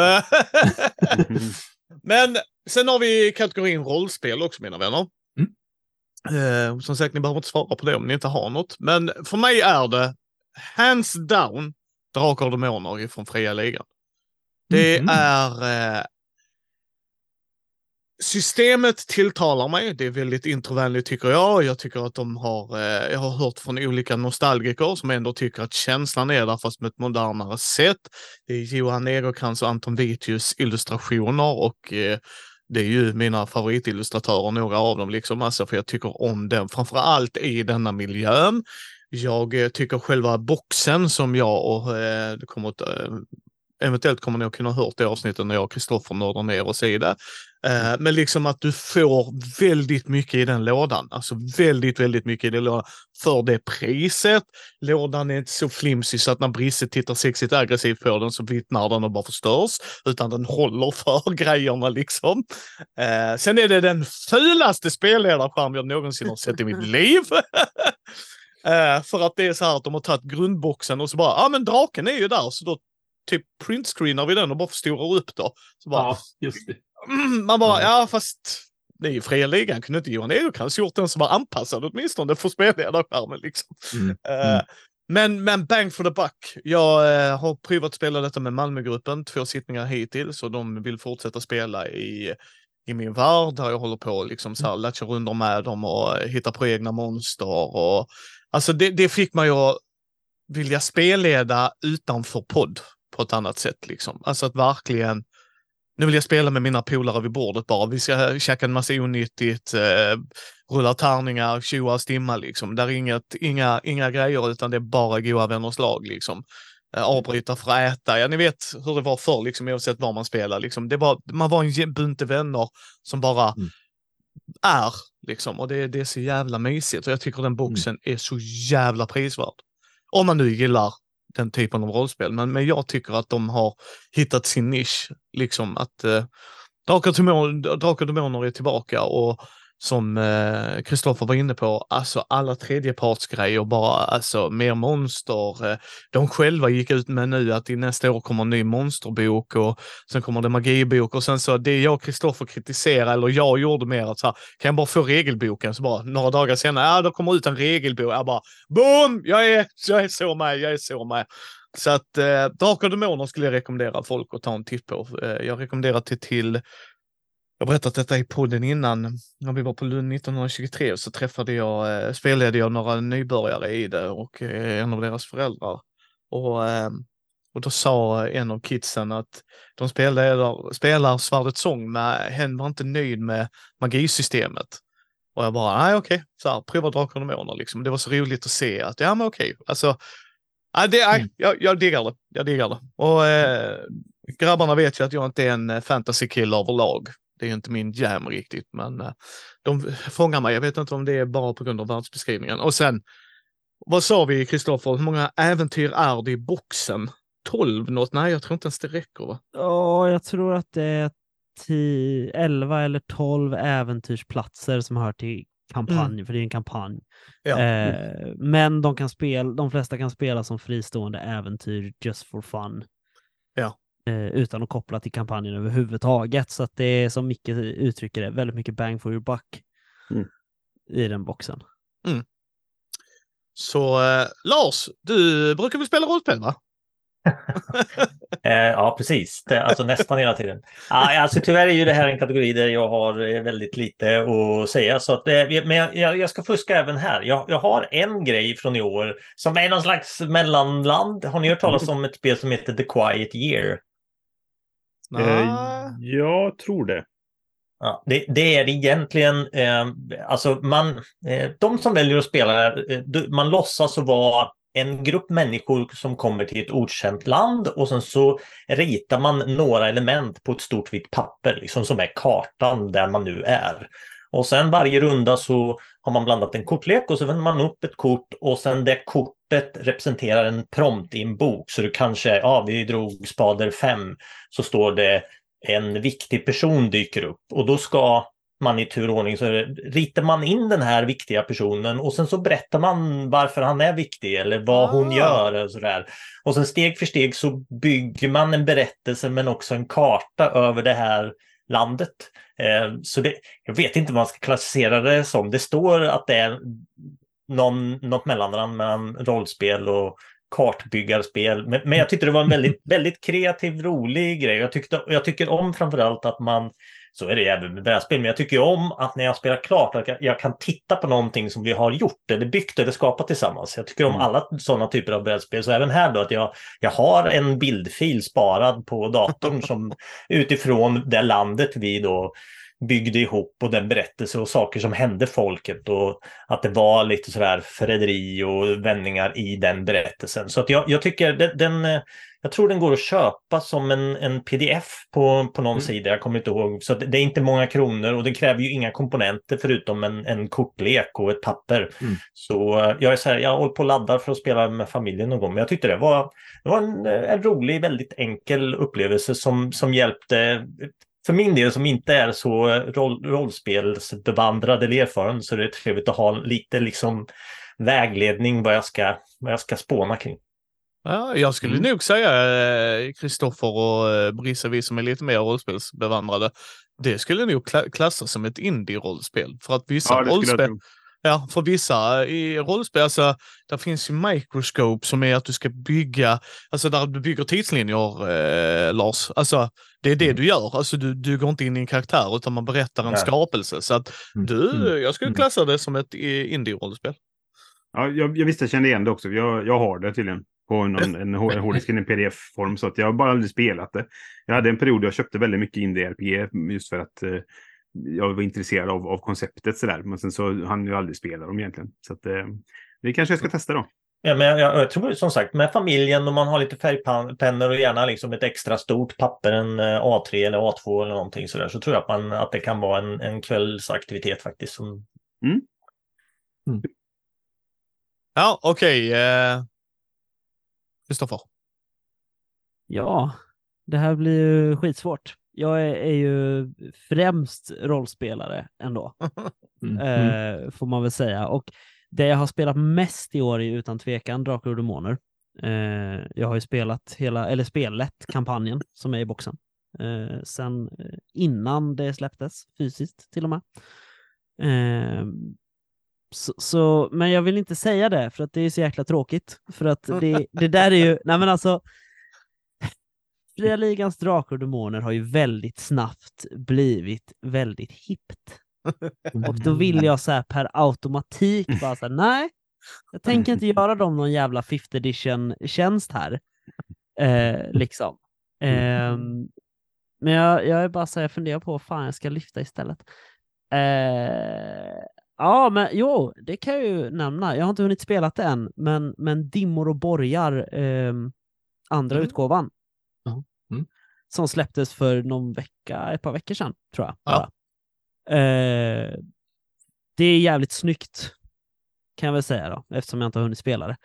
Men sen har vi kategorin rollspel också mina vänner. Eh, som sagt, ni behöver inte svara på det om ni inte har något. Men för mig är det hands down Drakar och Demoner från Fria Ligan. Det Mhm. är... Eh, Systemet tilltalar mig. Det är väldigt introvänligt tycker jag. Jag tycker att de har, eh, jag har hört från olika nostalgiker som ändå tycker att känslan är där fast med ett modernare sätt. Det är Johan Egerkrans och Anton Vitius illustrationer och eh, det är ju mina favoritillustratörer, några av dem liksom, alltså för jag tycker om den, framför allt i denna miljön. Jag tycker själva boxen som jag och eh, kommer att, eventuellt kommer ni att kunna ha hört det avsnittet när jag och Kristoffer nördar ner oss i det. Eh, men liksom att du får väldigt mycket i den lådan, alltså väldigt, väldigt mycket i den lådan för det priset. Lådan är inte så flimsig så att när Brisse tittar sexigt aggressivt på den så vittnar den och bara förstörs, utan den håller för grejerna liksom. Eh, sen är det den fulaste spelledarskärm jag någonsin har sett i mitt liv. eh, för att det är så här att de har tagit grundboxen och så bara, ja ah, men draken är ju där, så då typ printscreenar vi den och bara förstorar upp då. Så bara, Ja, just det. Mm, man bara, ja fast det är ju fria ligan. Kunde inte Johan Egerkrans gjort den som var anpassad åtminstone för spelledarskärmen liksom. Mm. Mm. men, men bang for the buck. Jag eh, har provat spela detta med Malmögruppen, två sittningar hittills och de vill fortsätta spela i, i min värld där jag håller på liksom så här latcha runder med dem och eh, hitta på egna monster och alltså det, det fick mig att vilja spelleda utanför podd på ett annat sätt liksom. Alltså att verkligen nu vill jag spela med mina polare vid bordet bara. Vi ska käka en massa onyttigt, eh, rulla tärningar, tjoa och stimma liksom. Där är inget, inga, inga grejer utan det är bara goa vänners lag liksom. Eh, avbryta för att äta. Ja, ni vet hur det var förr liksom oavsett var man spelar liksom. Det var, man var en bunt vänner som bara Mm. är liksom och det, det är så jävla mysigt och jag tycker den boxen är så jävla prisvärd. Om man nu gillar den typen av rollspel. Men, men jag tycker att de har hittat sin nisch. Liksom att eh, Drakar och Drakar och Demoner är tillbaka och som eh, Kristoffer var inne på, alltså alla tredjepartsgrejer bara, alltså mer monster. Eh, de själva gick ut med nu att i nästa år kommer en ny monsterbok och sen kommer det magibok och sen så det jag och Kristoffer kritiserade, eller jag gjorde mer att så här, kan jag bara få regelboken? Så bara några dagar senare, ja då kommer ut en regelbok. Jag bara, boom! Jag är, jag är så med, jag är så med. Så att eh, Drakar och Demoner skulle jag rekommendera folk att ta en titt på. Eh, jag rekommenderar till, till jag har berättat detta i podden innan. När vi var på Lund 1923 så träffade jag, eh, spelade jag några nybörjare i det och eh, en av deras föräldrar. Och, eh, och då sa en av kidsen att de spelar, spelar Svärdets sång men hen var inte nöjd med magisystemet. Och jag bara, nej okej, så här, prova Drakar och Demoner liksom. Det var så roligt att se att, ja men okej, alltså, nej, det, nej, jag, jag diggar det. Jag diggar det. Och eh, grabbarna vet ju att jag inte är en eh, fantasy-kille överlag. Det är ju inte min jam riktigt, men eh, de fångar mig. Jag vet inte om det är bara på grund av världsbeskrivningen. Och sen, vad sa vi Kristoffer, hur många äventyr är det i boxen? 12 något? Nej, jag tror inte ens det räcker va? Ja, jag tror att det är 10, 11 eller 12 äventyrsplatser som hör till kampanj, för det är en kampanj. Ja. Eh, men de, kan spela, de flesta kan spela som fristående äventyr just for fun. Eh, utan att koppla till kampanjen överhuvudtaget. Så att det är som Micke uttrycker det, väldigt mycket bang for your buck Mm. i den boxen. Så eh, Lars, du brukar väl spela rollspel va? Eh, ja, precis. Det, alltså nästan hela tiden. Ah, alltså, tyvärr är ju det här en kategori där jag har eh, väldigt lite att säga. Så att, eh, men jag, jag jag ska fuska även här. Jag, jag har en grej från i år som är någon slags mellanland. Har ni hört talas om ett spel som heter The Quiet Year? Eh, jag tror det. Ja, det, det är egentligen, eh, alltså man, eh, de som väljer att spela, eh, man låtsas att vara en grupp människor som kommer till ett okänt land och sen så ritar man några element på ett stort vitt papper, liksom som är kartan där man nu är. Och sen varje runda så har man blandat en kortlek och så vänder man upp ett kort och sen det kortet representerar en prompt i en bok. Så du kanske, ja vi drog spader 5, så står det en viktig person dyker upp och då ska man i turordning så ritar man in den här viktiga personen och sen så berättar man varför han är viktig eller vad hon Ah. gör och sådär. Och sen steg för steg så bygger man en berättelse men också en karta över det här landet. Eh, Så det, jag vet inte vad man ska klassificera det som. Det står att det är någon, något mellanrand mellan rollspel och kartbyggarspel. Men, men jag tyckte det var en väldigt, väldigt kreativ, rolig grej. Jag, tyckte, jag tycker om framförallt att man Så är det även med brädspel. Men jag tycker om att när jag spelar klart att jag, jag, kan titta på någonting som vi har gjort eller byggt eller skapat tillsammans. Jag tycker om mm. alla sådana typer av brädspel. Så även här då att jag, jag har en bildfil sparad på datorn som utifrån det landet vi då byggde ihop och den berättelse och saker som hände folket och att det var lite sådär förräderi och vändningar i den berättelsen. Så att jag, jag tycker den, den, jag tror den går att köpa som en, en pdf på, på någon mm. sida, jag kommer inte ihåg. Så det är inte många kronor och den kräver ju inga komponenter förutom en, en kortlek och ett papper. Mm. Så jag är så här, jag håller på och laddar för att spela med familjen någon gång, men jag tyckte det var, det var en, en rolig, väldigt enkel upplevelse som, som hjälpte för min del som inte är så roll, rollspelsbevandrad eller erfaren så är det trevligt att ha lite liksom vägledning vad jag ska, vad jag ska spåna kring. Ja, jag skulle mm. nog säga Kristoffer eh, och eh, Brisse, vi som är lite mer rollspelsbevandrade, det skulle nog klassas som ett indie-rollspel. För att vissa ja, rollspel, Ja, för vissa i rollspel, alltså, där finns ju microscope som är att du ska bygga, alltså där du bygger tidslinjer, eh, Lars. Alltså, det är det mm. du gör. Alltså, du, du går inte in i en karaktär utan man berättar en Nej. skapelse. Så att mm. du, mm. jag skulle mm. klassa det som ett indie-rollspel. Ja, jag, jag visste jag kände igen det också. Jag, jag har det tydligen på någon, en, en hårddisk i pdf-form. Så att jag har bara aldrig spelat det. Jag hade en period jag köpte väldigt mycket indie-RPG just för att eh, jag var intresserad av, av konceptet sådär. Men sen så hann jag aldrig spela dem egentligen. Så att, eh, det kanske jag ska testa då. Ja, men jag, jag, tror som sagt med familjen och man har lite färgpennor och gärna liksom ett extra stort papper, en eh, A3 eller A2 eller någonting sådär, så tror jag att, man, att det kan vara en, en kvällsaktivitet faktiskt. Som... Mm. Mm. Ja, okej. Okay. Eh, Kristoffer? Uh... Ja, det här blir ju skitsvårt jag är, är, ju främst rollspelare ändå, mm. eh, får man väl säga. Och det jag har spelat mest i år är utan tvekan Drakar och Demoner. Eh, jag har ju spelat hela, eller spelat kampanjen som är i boxen. Eh, sen eh, innan det släpptes fysiskt till och med. Eh, så, så, men jag vill inte säga det för att det är så jäkla tråkigt. För att det, det där är ju, nej men alltså, Fria Ligans Drakar och Demoner har ju väldigt snabbt blivit väldigt hippt. Och då vill jag så här per automatik bara så här, nej, jag tänker inte göra dem någon jävla 5th edition-tjänst här. Eh, liksom. Eh, men jag, jag är bara så här, jag funderar på vad fan jag ska lyfta istället. Eh, ja, men jo, det kan jag ju nämna. Jag har inte hunnit spela det än, men, men Dimmor och borgar, eh, andra mm. utgåvan, Mm. Som släpptes för någon vecka, ett par veckor sedan, tror jag. Ja. Eh, det är jävligt snyggt, kan jag väl säga då, eftersom jag inte har hunnit spela det.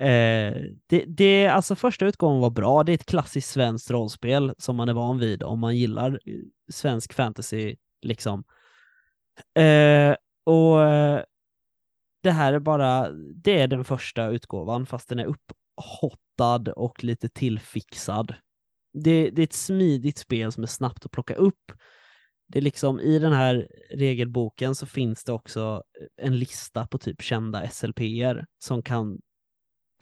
Eh, det, det, alltså första utgången var bra. Det är ett klassiskt svenskt rollspel som man är van vid om man gillar eh, svensk fantasy, liksom. Eh, och eh, det här är bara, det är den första utgåvan fast den är upphottad och lite tillfixad det, det är ett smidigt spel som är snabbt att plocka upp. Det är liksom i den här regelboken så finns det också en lista på typ kända SLPer som kan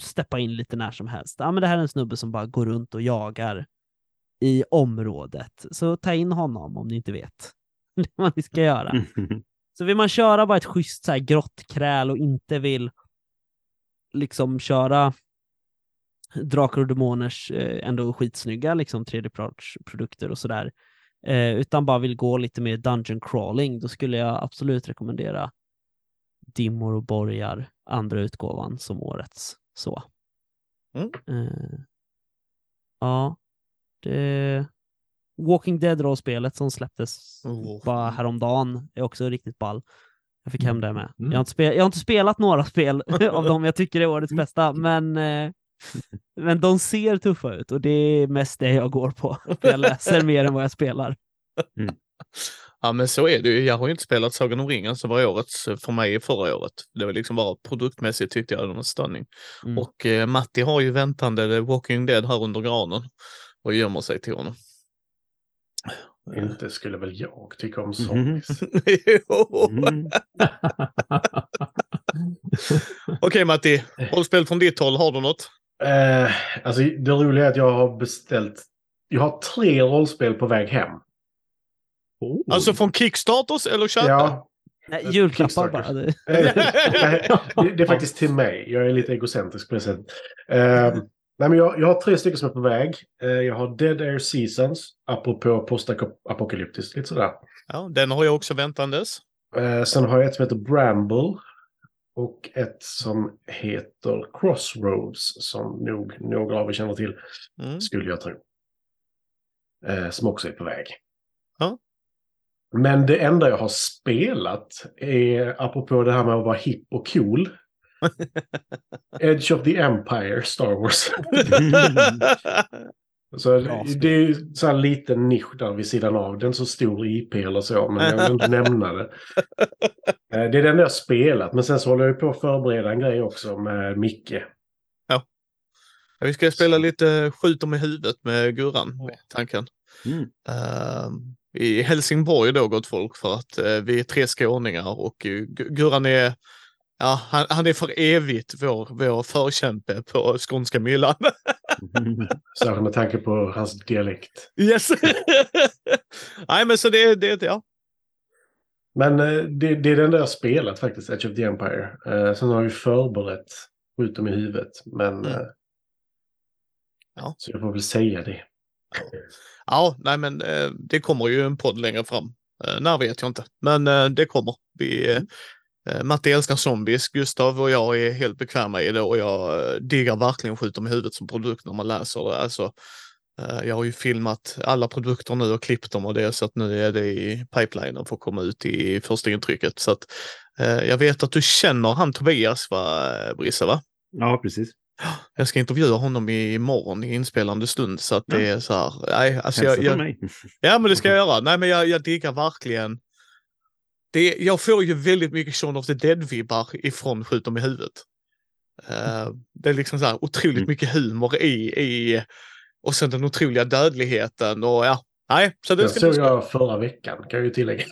steppa in lite när som helst. Ja, men det här är en snubbe som bara går runt och jagar i området. Så ta in honom om ni inte vet vad ni ska göra. Så vill man köra bara ett schysst så här grått kräl och inte vill liksom köra Drakar och Demoners eh, ändå skitsnygga liksom 3D-produkter och sådär, eh, utan bara vill gå lite mer dungeon crawling, då skulle jag absolut rekommendera Dimmor och borgar, andra utgåvan som årets. Så. Mm. Eh, ja, det... Walking Dead-rollspelet som släpptes oh. bara häromdagen är också riktigt ball. Jag fick hem mm. det med. Mm. Jag, har inte spel, jag har inte spelat några spel av dem jag tycker är årets bästa, men eh, men de ser tuffa ut och det är mest det jag går på. Jag läser mer än vad jag spelar. Mm. Ja men så är det ju. Jag har ju inte spelat Sagan om ringen som var årets för mig förra året. Det var liksom bara produktmässigt tyckte jag det var stunning. Mm. Och eh, Matti har ju väntande The Walking Dead här under granen och gömmer sig till honom. Inte skulle väl jag tycka om zombies. Mm. Okej okay, Matti, rollspel från ditt håll, har du något? Eh, alltså det roliga är att jag har beställt... Jag har tre rollspel på väg hem. Oh. Alltså från Kickstarters eller köpa? Ja, Nej, julklappar Kickstarter. bara. Det- Eh, det, det är faktiskt till mig. Jag är lite egocentrisk på det sättet. Eh, nej, men jag, jag har tre stycken som är på väg. Eh, jag har Dead Air Seasons, apropå postapokalyptiskt, lite sådär. Ja, den har jag också väntandes. Eh, sen har jag ett som heter Bramble. Och ett som heter Crossroads, som nog några av er känner till, Mm. skulle jag tro. Eh, som också är på väg. Ja. Men det enda jag har spelat är, apropå det här med att vara hipp och cool, Edge of the Empire, Star Wars. Så spel. det är ju så här liten nisch där vid sidan av. Den så stor IP eller så, men jag vill inte nämna det. Eh, Det är den jag har spelat, men sen så håller jag på att förbereda en grej också med Micke. Ja, vi ska spela lite skjuter med huvudet med Gurran, med tanken. Mm. Ehm, I Helsingborg då, gott folk, för att eh, vi är tre skåningar och uh, Gurran är, ja, han, han är för evigt vår, vår förkämpe på skånska myllan. Särskilt med tanke på hans dialekt. yes! Nej, men så det, det, ja. Men eh, det, det är den där jag spelat faktiskt, Edge of the Empire. Eh, Sen har vi förberett Skjuter med huvudet, men... Mm. eh, Ja. Så jag får väl säga det. Ja, nej men eh, det kommer ju en podd längre fram. När vet jag inte, men det kommer. Vi, eh, Matti älskar zombies, Gustav och jag är helt bekväma i det och jag eh, diggar verkligen skjuter med huvudet som produkt när man läser det. Alltså, eh, jag har ju filmat alla produkter nu och klippt dem och det så att nu är det i pipelinen för att komma ut i första intrycket. Så att eh, jag vet att du känner han Tobias, va, Brisse? Va? Ja, precis. Jag ska intervjua honom imorgon i inspelande stund så att det är så här. Nej, alltså Hälsa jag, jag, mig. Ja, men det ska jag göra. Nej, men jag, jag diggar verkligen. Det, jag får ju väldigt mycket Shaun of the Dead-vibbar ifrån Skjuter med huvudet. Eh, det är liksom så här otroligt Mm. mycket humor i, i och sen den otroliga dödligheten och ja. Nej, så det såg jag förra veckan, kan jag ju tillägga.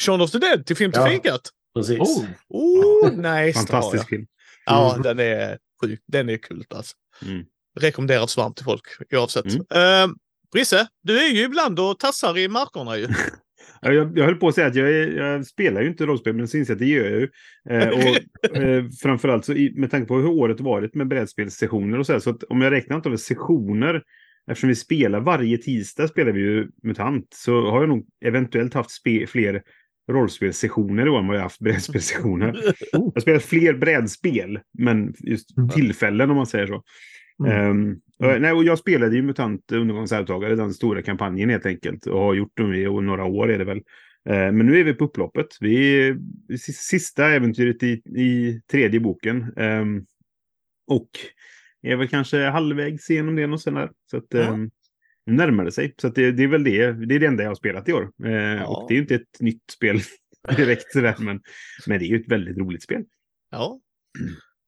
Shaun of the Dead till Film till Ja. fikat. Precis. Oh. Oh, nice. Fantastisk film. Ja, Mm. den är sjuk. Den är kult alltså. Mm. Rekommenderas varmt till folk oavsett. Mm. Eh, Brisse, du är ju ibland och tassar i markerna ju. Ja, Jag, jag höll på att säga att jag, jag spelar ju inte rollspel, men så inser jag att det gör jag ju. Eh, och eh, framförallt så i, med tanke på hur året varit med brädspelssessioner och så här, så att om jag räknar antalet sessioner, eftersom vi spelar varje tisdag spelar vi ju MUTANT, så har jag nog eventuellt haft spe, fler rollspelssessioner i år än vad jag haft brädspelssessioner. Jag har spelat fler brädspel, men just Mm. tillfällen om man säger så. Mm. Och- nej, och jag spelade ju MUTANT undergångsarvtagare, den stora kampanjen helt enkelt. Och har gjort dem i några år är det väl. Eh, men nu är vi på upploppet. Vi är sista äventyret i, i tredje boken. Ehm, och är väl kanske halvvägs igenom det sen där. Så att Ja. ehm, nu närmar det sig. Så det, det är väl det. Det är det enda jag har spelat i år. Eh, Och det är ju inte ett nytt spel direkt sådär. Men, men det är ju ett väldigt roligt spel. Ja.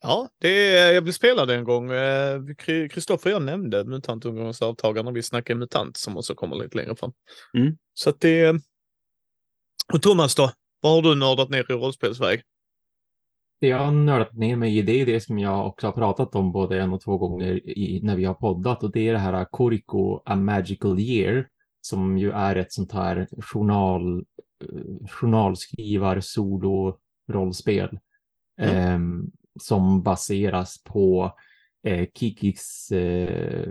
Ja, det är, jag vill spela det en gång. Eh, Kri- Kristoffer jag nämnde MUTANT undergångsavtagare när vi snackade MUTANT som också kommer lite längre fram. Mm. Så att det... Och Thomas då? Vad har du nördat ner i rollspelsväg? Det jag har nördat ner mig i det är det som jag också har pratat om både en och två gånger i, när vi har poddat och det är det här Koriko A Magical Year som ju är ett sånt här journal, eh, journalskrivar solo rollspel Mm. ehm, som baseras på eh, Kikis, eh,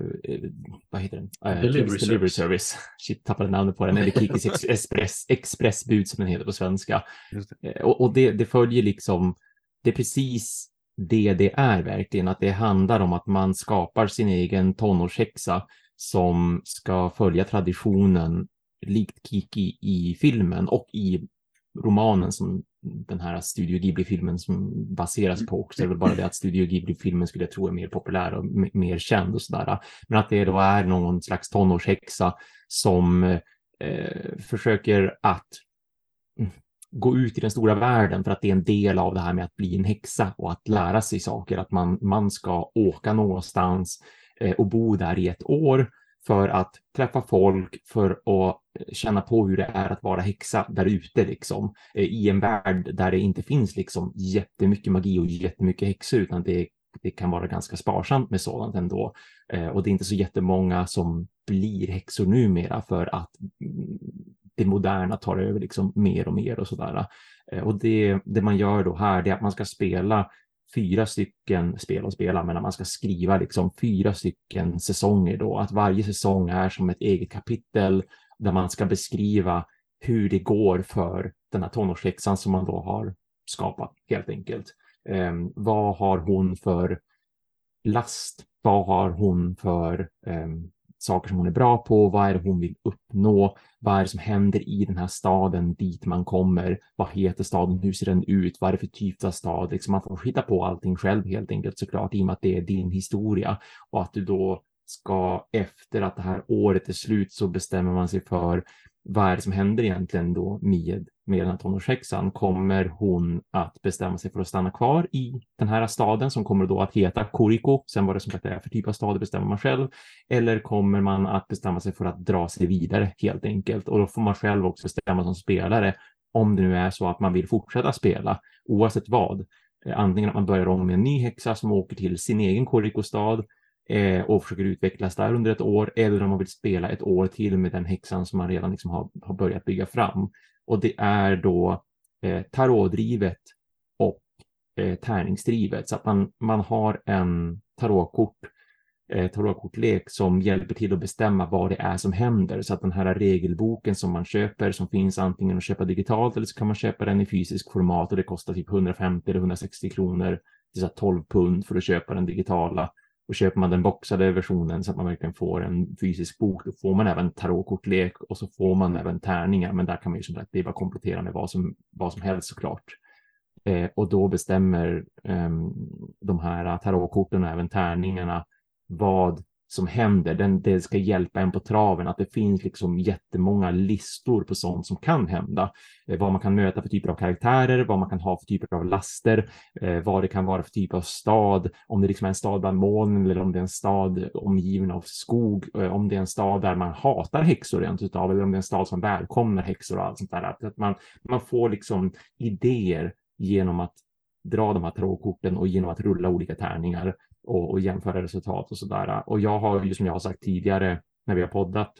vad heter den? Eh, Delivery Kikis Delivery Service. Service. Shit, tappade namnet på den. Eller Kikis ex Express, Expressbud som den heter på svenska. Just Eh, Och, och det, det följer liksom, det är precis det det är verkligen, att det handlar om att man skapar sin egen tonårshäxa som ska följa traditionen likt Kiki i filmen och i romanen som den här Studio Ghibli-filmen som baseras på också. Det är väl bara det att Studio Ghibli-filmen skulle jag tro är mer populär och mer känd och sådär. Men att det då är någon slags tonårshäxa som eh, försöker att mm, gå ut i den stora världen för att det är en del av det här med att bli en häxa och att lära sig saker. Att man, man ska åka någonstans eh, och bo där i ett år för att träffa folk, för att eh, känna på hur det är att vara häxa där ute liksom. Eh, I en värld där det inte finns liksom jättemycket magi och jättemycket häxor utan det, det kan vara ganska sparsamt med sådant ändå. Eh, och det är inte så jättemånga som blir häxor numera för att mm, det moderna tar över liksom mer och mer och sådär. Och det, det man gör då här, det är att man ska spela fyra stycken spel att spela, men att man ska skriva liksom fyra stycken säsonger då, att varje säsong är som ett eget kapitel där man ska beskriva hur det går för den här tonårshäxan som man då har skapat helt enkelt. Eh, vad har hon för last? Vad har hon för eh, saker som hon är bra på? Vad är det hon vill uppnå? Vad är det som händer i den här staden dit man kommer? Vad heter staden? Hur ser den ut? Vad är det för typ av stad? Liksom man får hitta på allting själv helt enkelt såklart i och med att det är din historia och att du då ska efter att det här året är slut så bestämmer man sig för vad är det som händer egentligen då med, med den här tonårshäxan? Kommer hon att bestämma sig för att stanna kvar i den här staden som kommer då att heta Kuriko, Sen vad det som sagt är för typ av stad bestämmer man själv. Eller kommer man att bestämma sig för att dra sig vidare helt enkelt? Och då får man själv också bestämma som spelare om det nu är så att man vill fortsätta spela oavsett vad. Eh, antingen att man börjar om med en ny häxa som åker till sin egen Kuriko-stad eh, och försöker utvecklas där under ett år eller om man vill spela ett år till med den häxan som man redan liksom har, har börjat bygga fram. Och det är då eh, tarotdrivet och eh, tärningsdrivet så att man, man har en tarotkort eh, tarotkortlek som hjälper till att bestämma vad det är som händer. Så att den här regelboken som man köper, som finns antingen att köpa digitalt eller så kan man köpa den i fysisk format och det kostar typ 150 eller 160 kronor, det är 12 pund för att köpa den digitala. Och köper man den boxade versionen så att man verkligen får en fysisk bok, då får man även tarotkortlek och så får man även tärningar. Men där kan man ju som sagt, det är bara komplettera med vad som, vad som helst såklart. Eh, och då bestämmer eh, de här tarotkorten och även tärningarna vad som händer. Den, det ska hjälpa en på traven, att det finns liksom jättemånga listor på sånt som kan hända. Eh, vad man kan möta för typer av karaktärer, vad man kan ha för typer av laster, eh, vad det kan vara för typ av stad, om det liksom är en stad bland moln eller om det är en stad omgiven av skog, eh, om det är en stad där man hatar häxor rent utav, eller om det är en stad som välkomnar häxor och allt sånt där. Att man, man får liksom idéer genom att dra de här trådkorten och genom att rulla olika tärningar och, och jämföra resultat och sådär. Och jag har ju som jag har sagt tidigare när vi har poddat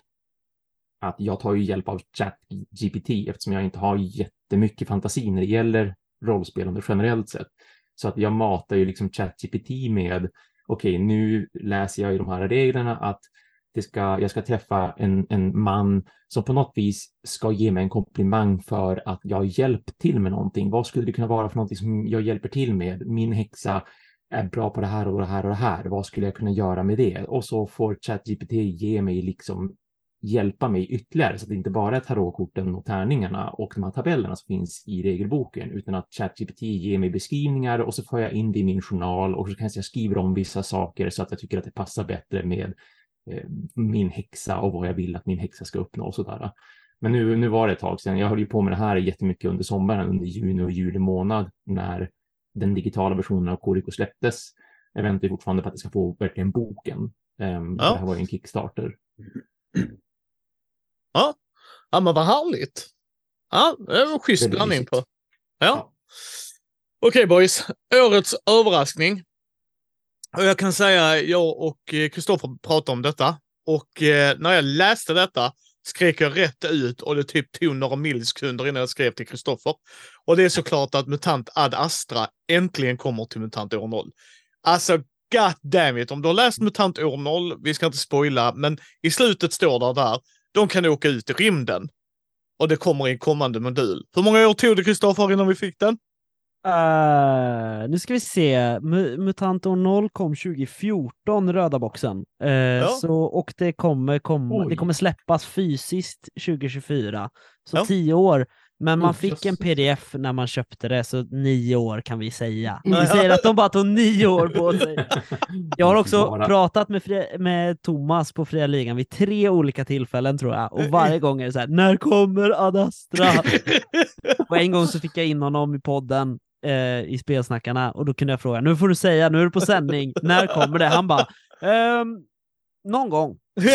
att jag tar ju hjälp av ChatGPT eftersom jag inte har jättemycket fantasi när det gäller rollspelande generellt sett. Så att jag matar ju liksom ChatGPT med okej, okay, nu läser jag i de här reglerna att det ska, jag ska träffa en, en man som på något vis ska ge mig en komplimang för att jag hjälpt till med någonting. Vad skulle det kunna vara för någonting som jag hjälper till med? Min häxa är bra på det här och det här och det här. Vad skulle jag kunna göra med det? Och så får ChatGPT ge mig liksom hjälpa mig ytterligare så att det inte bara är tarotkorten och tärningarna och de här tabellerna som finns i regelboken utan att ChatGPT ger mig beskrivningar och så får jag in det i min journal och så kanske jag skriver om vissa saker så att jag tycker att det passar bättre med eh, min häxa och vad jag vill att min häxa ska uppnå och sådär. Men nu, nu var det ett tag sedan. Jag höll ju på med det här jättemycket under sommaren, under juni och juli månad när den digitala versionen av Koriko släpptes. Jag väntar fortfarande på att det ska få verkligen boken. Um, ja. Det här var ju en Kickstarter. Ja, ja men vad härligt. Ja, det var en schysst blandning på. Ja. ja. Okej okay, boys, årets överraskning. Och jag kan säga, jag och Kristoffer pratade om detta och eh, när jag läste detta skrek jag rätt ut och det typ tog några millisekunder innan jag skrev till Kristoffer. Och det är såklart att MUTANT Ad Astra äntligen kommer till MUTANT år 0. Alltså, god damn it, om du har läst MUTANT år 0, vi ska inte spoila, men i slutet står det där, de kan åka ut i rymden. Och det kommer i en kommande modul. Hur många år tog det, Kristoffer, innan vi fick den? Uh, nu ska vi se. Mutant År 0 kom 2014, röda boxen. Uh, ja. så, och det kommer, kom, det kommer släppas fysiskt 2024. Så ja. tio år. Men man fick en pdf när man köpte det, så nio år kan vi säga. Vi säger att de bara tog nio år på sig. Jag har också pratat med, med Thomas på Fria Ligan vid tre olika tillfällen tror jag. Och varje gång är det så här, när kommer Adastra? och en gång så fick jag in honom i podden eh, i spelsnackarna och då kunde jag fråga, nu får du säga, nu är du på sändning, när kommer det? Han bara, ehm, någon gång.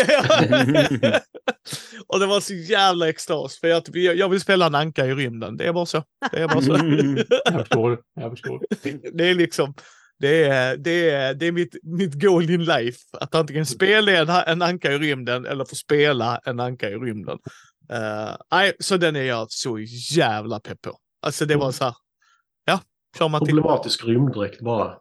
och det var så jävla extas, för jag, jag vill spela en anka i rymden. Det är bara så. Det är bara så. jag förstår. Jag förstår. Det är liksom, det är, det är, det är mitt, mitt goal in life. Att antingen spela en, en anka i rymden eller få spela en anka i rymden. Eh, nej, så den är jag så jävla pepp på. Alltså det var så här, till. Problematisk rymddräkt bara.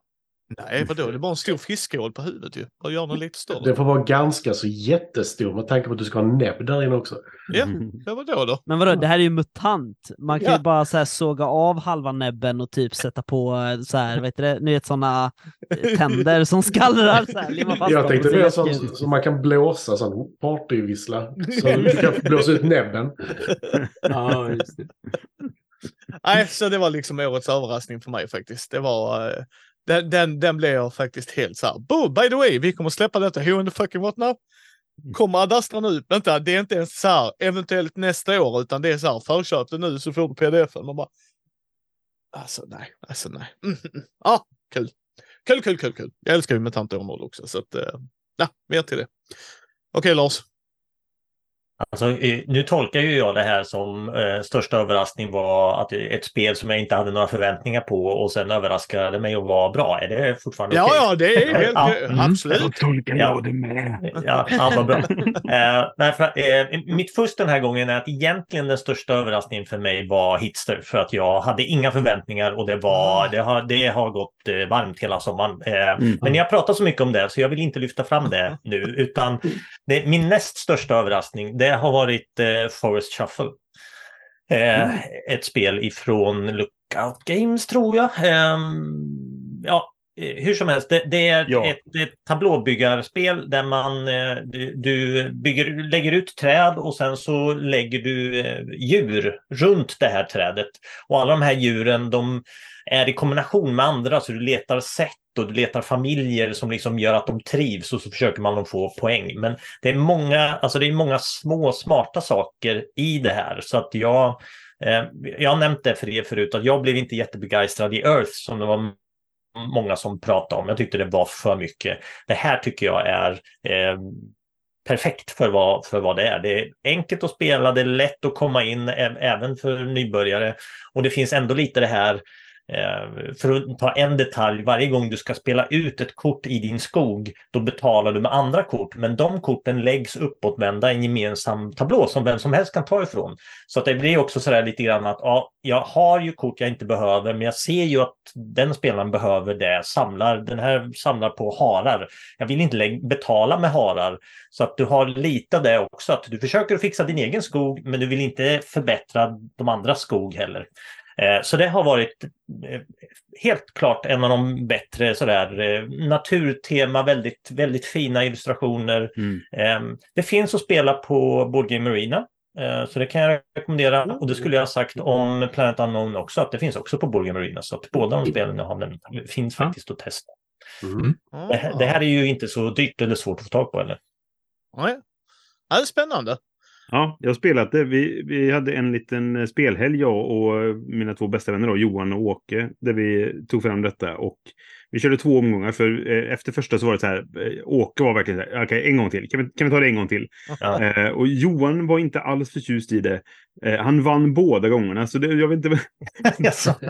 Nej, vadå, det är bara en stor fiskål på huvudet ju. Och gör den lite större. Den får vara ganska så jättestor med tanke på att du ska ha näbb där inne också. Ja, ja vadå då? Men vadå, det här är ju mutant. Man kan Ja. ju bara så här såga av halva näbben och typ sätta på eh, så här, vet du det, ni vet sådana tänder som skallrar så här, fast Jag tänkte Det som, ut. som man kan blåsa, sån partyvissla. Så du kan blåsa ut näbben. Ja, just det. Nej, så det var liksom årets överraskning för mig faktiskt. Det var, eh, den, den, den blev jag faktiskt helt så här. Bo, by the way, vi kommer släppa detta. Who in the fucking what now? Kommer Adastra nu? Vänta, det är inte ens så här eventuellt nästa år, utan det är så här förköp det nu så får du pdf-en. Man bara, alltså nej, alltså nej. Mm, mm, mm. Ja, kul. Kul, kul, kul, kul. Jag älskar ju MUTANT Åmål också, så att, eh, ja, mer till det. Okej, Lars. Alltså, eh, nu tolkar ju jag det här som eh, största överraskning var att ett spel som jag inte hade några förväntningar på och sen överraskade mig och var bra. Är det fortfarande Ja, okej? ja, det är helt, Ja, mm. absolut. tolkar Ja. det med. Ja, ja vad bra. eh, nej, för, eh, mitt först den här gången är att egentligen den största överraskningen för mig var Hitster för att jag hade inga förväntningar och det, var, det, har, det har gått eh, varmt hela sommaren. Eh, Mm. Men jag pratar så mycket om det så jag vill inte lyfta fram det nu utan det, min näst största överraskning det har varit eh, Forest Shuffle. Eh, ett spel ifrån Lookout Games tror jag. Ehm, ja, eh, hur som helst, det, det är Ja. ett, ett tablåbyggarspel där man eh, du, du bygger, lägger ut träd och sen så lägger du eh, djur runt det här trädet. Och alla de här djuren de är i kombination med andra så du letar sätt och du letar familjer som liksom gör att de trivs och så försöker man få poäng. Men det är många, alltså det är många små smarta saker i det här så att jag eh, jag har nämnt det för er förut att jag blev inte jättebegeistrad i Earth som det var många som pratade om. Jag tyckte det var för mycket. Det här tycker jag är eh, perfekt för vad, för vad det är. Det är enkelt att spela, det är lätt att komma in även för nybörjare och det finns ändå lite det här Eh, Eh, för att ta en detalj, varje gång du ska spela ut ett kort i din skog, då betalar du med andra kort, men de korten läggs uppåtvända i en gemensam tablå som vem som helst kan ta ifrån. Så att det blir också sådär lite grann att ja, jag har ju kort jag inte behöver, men jag ser ju att den spelaren behöver det, samlar, den här samlar på harar. Jag vill inte betala med harar, så att du har lite av det också, att du försöker fixa din egen skog, men du vill inte förbättra de andras skog heller. Eh, Så det har varit eh, helt klart en av de bättre sådär eh, naturtema, väldigt, väldigt fina illustrationer. Mm. Eh, Det finns att spela på Board Game Arena. eh, Så det kan jag rekommendera. Och det skulle jag ha sagt om Planet Unknown också, att det finns också på Board Game Arena. Så att båda de spelen jag har nämnt finns faktiskt att testa. Mm. Det här, det här är ju inte så dyrt eller svårt att få tag på eller? Nej. Ja, det är spännande. Ja, jag har spelat det. Vi, vi hade en liten eh, spelhelg, jag och eh, mina två bästa vänner, då, Johan och Åke, där vi tog fram detta. Och vi körde två omgångar, för eh, efter första så var det så här, Åke var verkligen så här, okej, en gång till. Kan vi, kan vi ta det en gång till? Ja. Eh, och Johan var inte alls förtjust i det. Eh, han vann båda gångerna, så det, jag vet inte.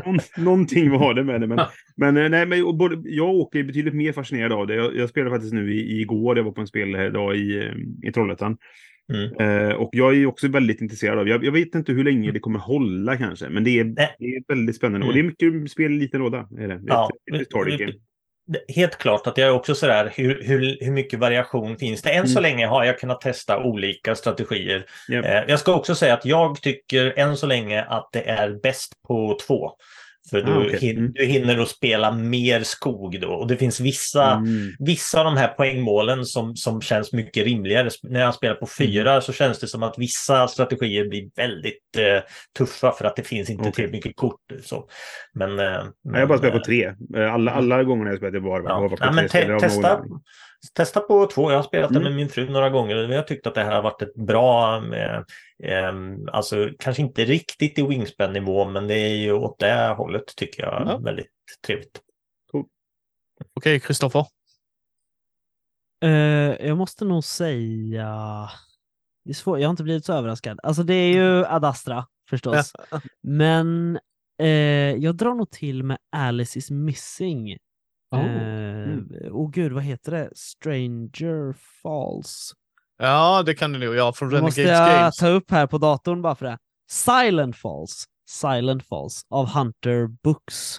Någon, någonting var det med det. Men, men, nej, men både, jag och Åke är betydligt mer fascinerade av det. Jag, jag spelade faktiskt nu i, igår, jag var på en speldag i, i Trollhättan. Mm. Eh, och jag är också väldigt intresserad av, jag, jag vet inte hur länge det kommer hålla kanske, men det är, det är väldigt spännande. Mm. Och det är mycket spel i liten låda. Är det. Ja, Ett, ett Helt klart att jag är också sådär, hur, hur, hur mycket variation finns det? Än så länge har jag kunnat testa olika strategier. Japp. Eh, jag ska också säga att jag tycker än så länge att det är bäst på två. För du, Ah, okej. hin, Mm. du hinner att spela mer skog då. Och det finns vissa, Mm. vissa av de här poängmålen som, som känns mycket rimligare. När jag spelar på fyra Mm. så känns det som att vissa strategier blir väldigt eh, tuffa för att det finns inte Okej. tillräckligt mycket kort. Så. Men, eh, Nej, jag har bara men, spelat eh, på tre. Eh, Alla, alla gånger jag spelat det Ja. har varit på Ja, tre men te- testa. Testa på två. Jag har spelat Mm. med min fru några gånger och jag har tyckt att det här har varit ett bra, eh, eh, alltså kanske inte riktigt i Wingspan-nivå, men det är ju åt det hållet tycker jag Ja. väldigt trevligt. Okej, Kristoffer. Eh, jag måste nog säga... Det är svårt, jag har inte blivit så överraskad. Alltså det är ju Adastra förstås. Men eh, jag drar nog till med Alice is missing. Oh. Eh, Mm. Åh gud, vad heter det? Stranger Falls. Ja, det kan du nog göra från Det måste Renegades jag Games. ta upp här på datorn bara för det. Silent Falls. Silent Falls av Hunter Books.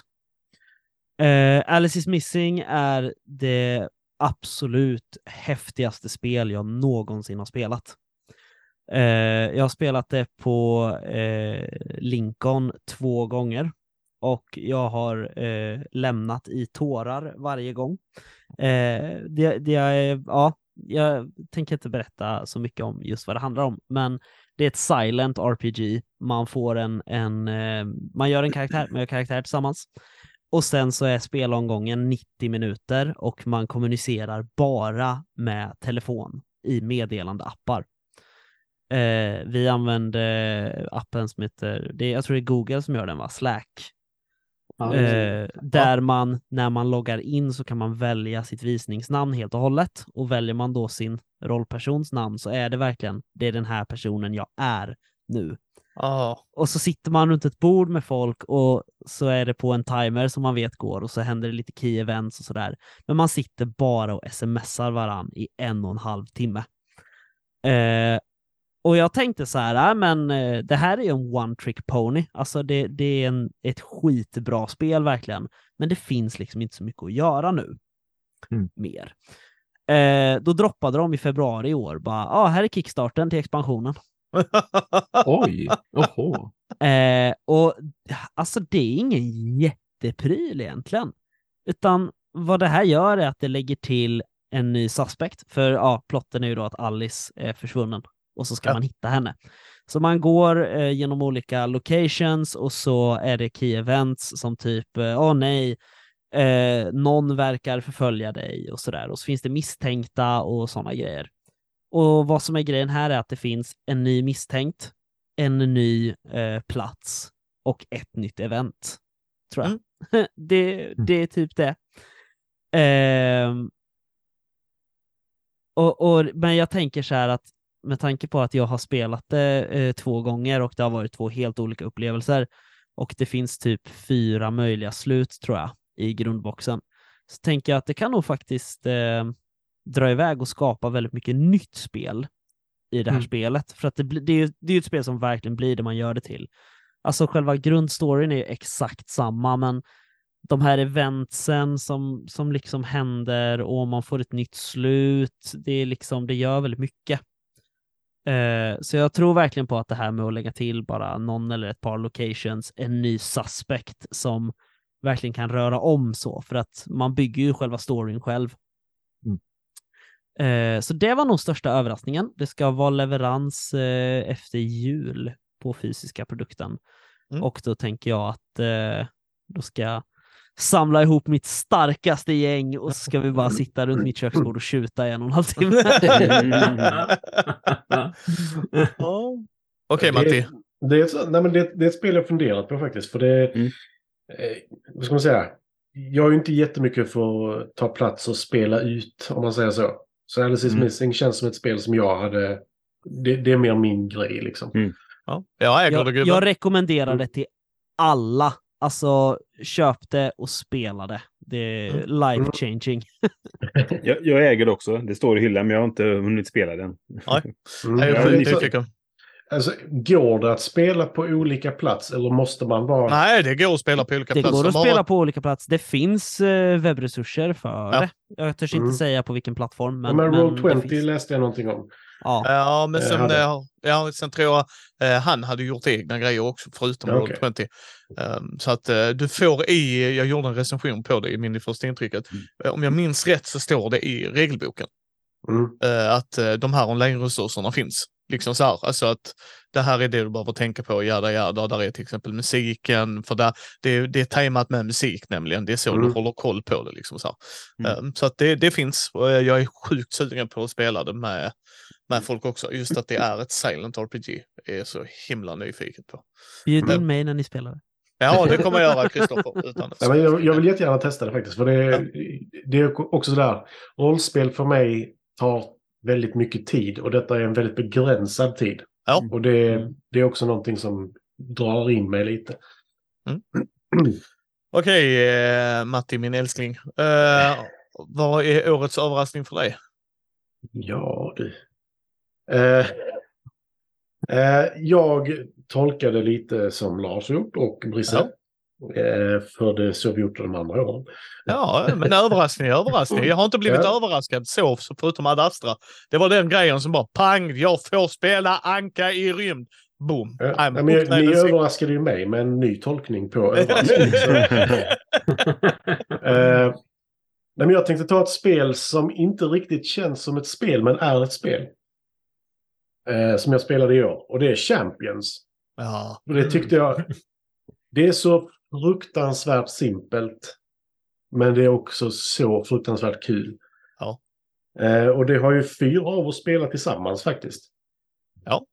Eh, Alice is Missing är det absolut häftigaste spel jag någonsin har spelat. Eh, jag har spelat det på eh, Lincoln två gånger och jag har eh, lämnat i tårar varje gång. Eh, det, det är, ja, jag tänker inte berätta så mycket om just vad det handlar om, men det är ett silent RPG. Man får en, en eh, man gör en karaktär, man gör karaktär tillsammans. Och sen så är spelomgången 90 minuter och man kommunicerar bara med telefon i meddelandeappar. Eh, vi använder appen som heter, det jag tror det är Google som gör den va, Slack. Ja, Eh, där man, när man loggar in så kan man välja sitt visningsnamn helt och hållet. Och väljer man då sin rollpersons namn så är det verkligen, det är den här personen jag är nu. Ja. Och så sitter man runt ett bord med folk och så är det på en timer som man vet går och så händer det lite key events och sådär. Men man sitter bara och smsar varann i en och en halv timme. Eh, och jag tänkte så här, äh, men eh, det här är ju en one trick pony. Alltså det, det är en, ett skitbra spel verkligen. Men det finns liksom inte så mycket att göra nu. Mm. Mer. Eh, då droppade de i februari i år bara, ja, ah, här är kickstarten till expansionen. Oj, oho. Eh, och alltså det är ingen jättepryl egentligen. Utan vad det här gör är att det lägger till en ny suspect. För ja, plotten är ju då att Alice är försvunnen och så ska Ja. man hitta henne. Så man går eh, genom olika locations och så är det key events som typ, eh, åh nej, eh, någon verkar förfölja dig och sådär. Och så finns det misstänkta och sådana grejer. Och vad som är grejen här är att det finns en ny misstänkt, en ny eh, plats och ett nytt event. Tror jag. det, det är typ det. Ehm, och, och, men jag tänker så här att med tanke på att jag har spelat det eh, två gånger och det har varit två helt olika upplevelser och det finns typ fyra möjliga slut tror jag i grundboxen. Så tänker jag att det kan nog faktiskt eh, dra iväg och skapa väldigt mycket nytt spel i det här Mm. spelet. För att det, det, är ju, det är ett spel som verkligen blir det man gör det till. Alltså själva grundstoryn är ju exakt samma, men de här eventsen som, som liksom händer och man får ett nytt slut, det, är liksom, det gör väldigt mycket. Eh, så jag tror verkligen på att det här med att lägga till bara någon eller ett par locations, en ny suspect som verkligen kan röra om så, för att man bygger ju själva storyn själv. Mm. Eh, så det var nog största överraskningen. Det ska vara leverans eh, efter jul på fysiska produkten. Mm. Och då tänker jag att eh, då ska samla ihop mitt starkaste gäng och så ska vi bara sitta runt mitt köksbord och tjuta i en och en halv timme. Ja. Okej Det- Matti. Det är, nej, men det, det är ett spel jag funderat på faktiskt. För det, Mm. eh, vad ska man säga? Jag är ju inte jättemycket för att ta plats och spela ut, om man säger så. Så Alice is Mm. Missing känns som ett spel som jag hade... Det, det är mer min grej liksom. Ja, jag äger det Jag, gubben. jag rekommenderar det till alla. Alltså, köp det och spela det. Det är life changing. Jag, jag äger det också. Det står i hyllan, men jag har inte hunnit spela den. Mm. Jag är Ja, nyfiken. Alltså, går det att spela på olika plats eller måste man vara... Nej, det går att spela på olika Det platser. går att spela på olika platser. Det finns eh, webbresurser för Ja. det. Jag törs Mm. inte säga på vilken plattform. Men, Men, men men Roll20 det finns. läste jag någonting om. Ja. Ja, men Eh, sen, hade. ja, sen tror jag eh, han hade gjort egna grejer också förutom Ja, okej. 20. Um, så att eh, du får i, jag gjorde en recension på det i min första intrycket. Mm. Om jag minns rätt så står det i regelboken Mm. eh, att eh, de här online-resurserna finns. Liksom så här, alltså att det här är det du behöver tänka på, jada jada, där är till exempel musiken, för där, det, det är tajmat med musik nämligen, det är så Mm. du håller koll på det. Liksom så. Um, så att det, det finns och jag är sjukt sugen på att spela det med, med folk också. Just att det är ett silent RPG är så himla nyfiken på. Bjud in mig när ni spelar det. Ja, det kommer jag göra Kristoffer. Utan Ja, men jag, jag vill jättegärna testa det faktiskt. För det, det är också sådär. Rollspel för mig tar väldigt mycket tid och detta är en väldigt begränsad tid. Ja. Och det, det är också någonting som drar in mig lite. Okej, eh, Matti, min älskling. Eh, vad är årets överraskning för dig? Ja, du. Eh, eh, jag tolkade lite som Lars gjort och Brisse. Eh, för det så vi gjort de andra åren. Ja, men överraskning överraskning. Jag har inte blivit Ja. överraskad så, förutom Ad Astra. Det var den grejen som bara pang, jag får spela Anka i rymd. Boom. Ja, I'm men, ni överraskade ju mig med en ny tolkning på överraskning. Eh, nej, men jag tänkte ta ett spel som inte riktigt känns som ett spel, men är ett spel. Eh, som jag spelade i år. Och det är Champions. Ja. Och det tyckte jag... Det är så fruktansvärt simpelt. Men det är också så fruktansvärt kul. Ja. Eh, och det har ju fyra av oss spelat tillsammans faktiskt. Ja.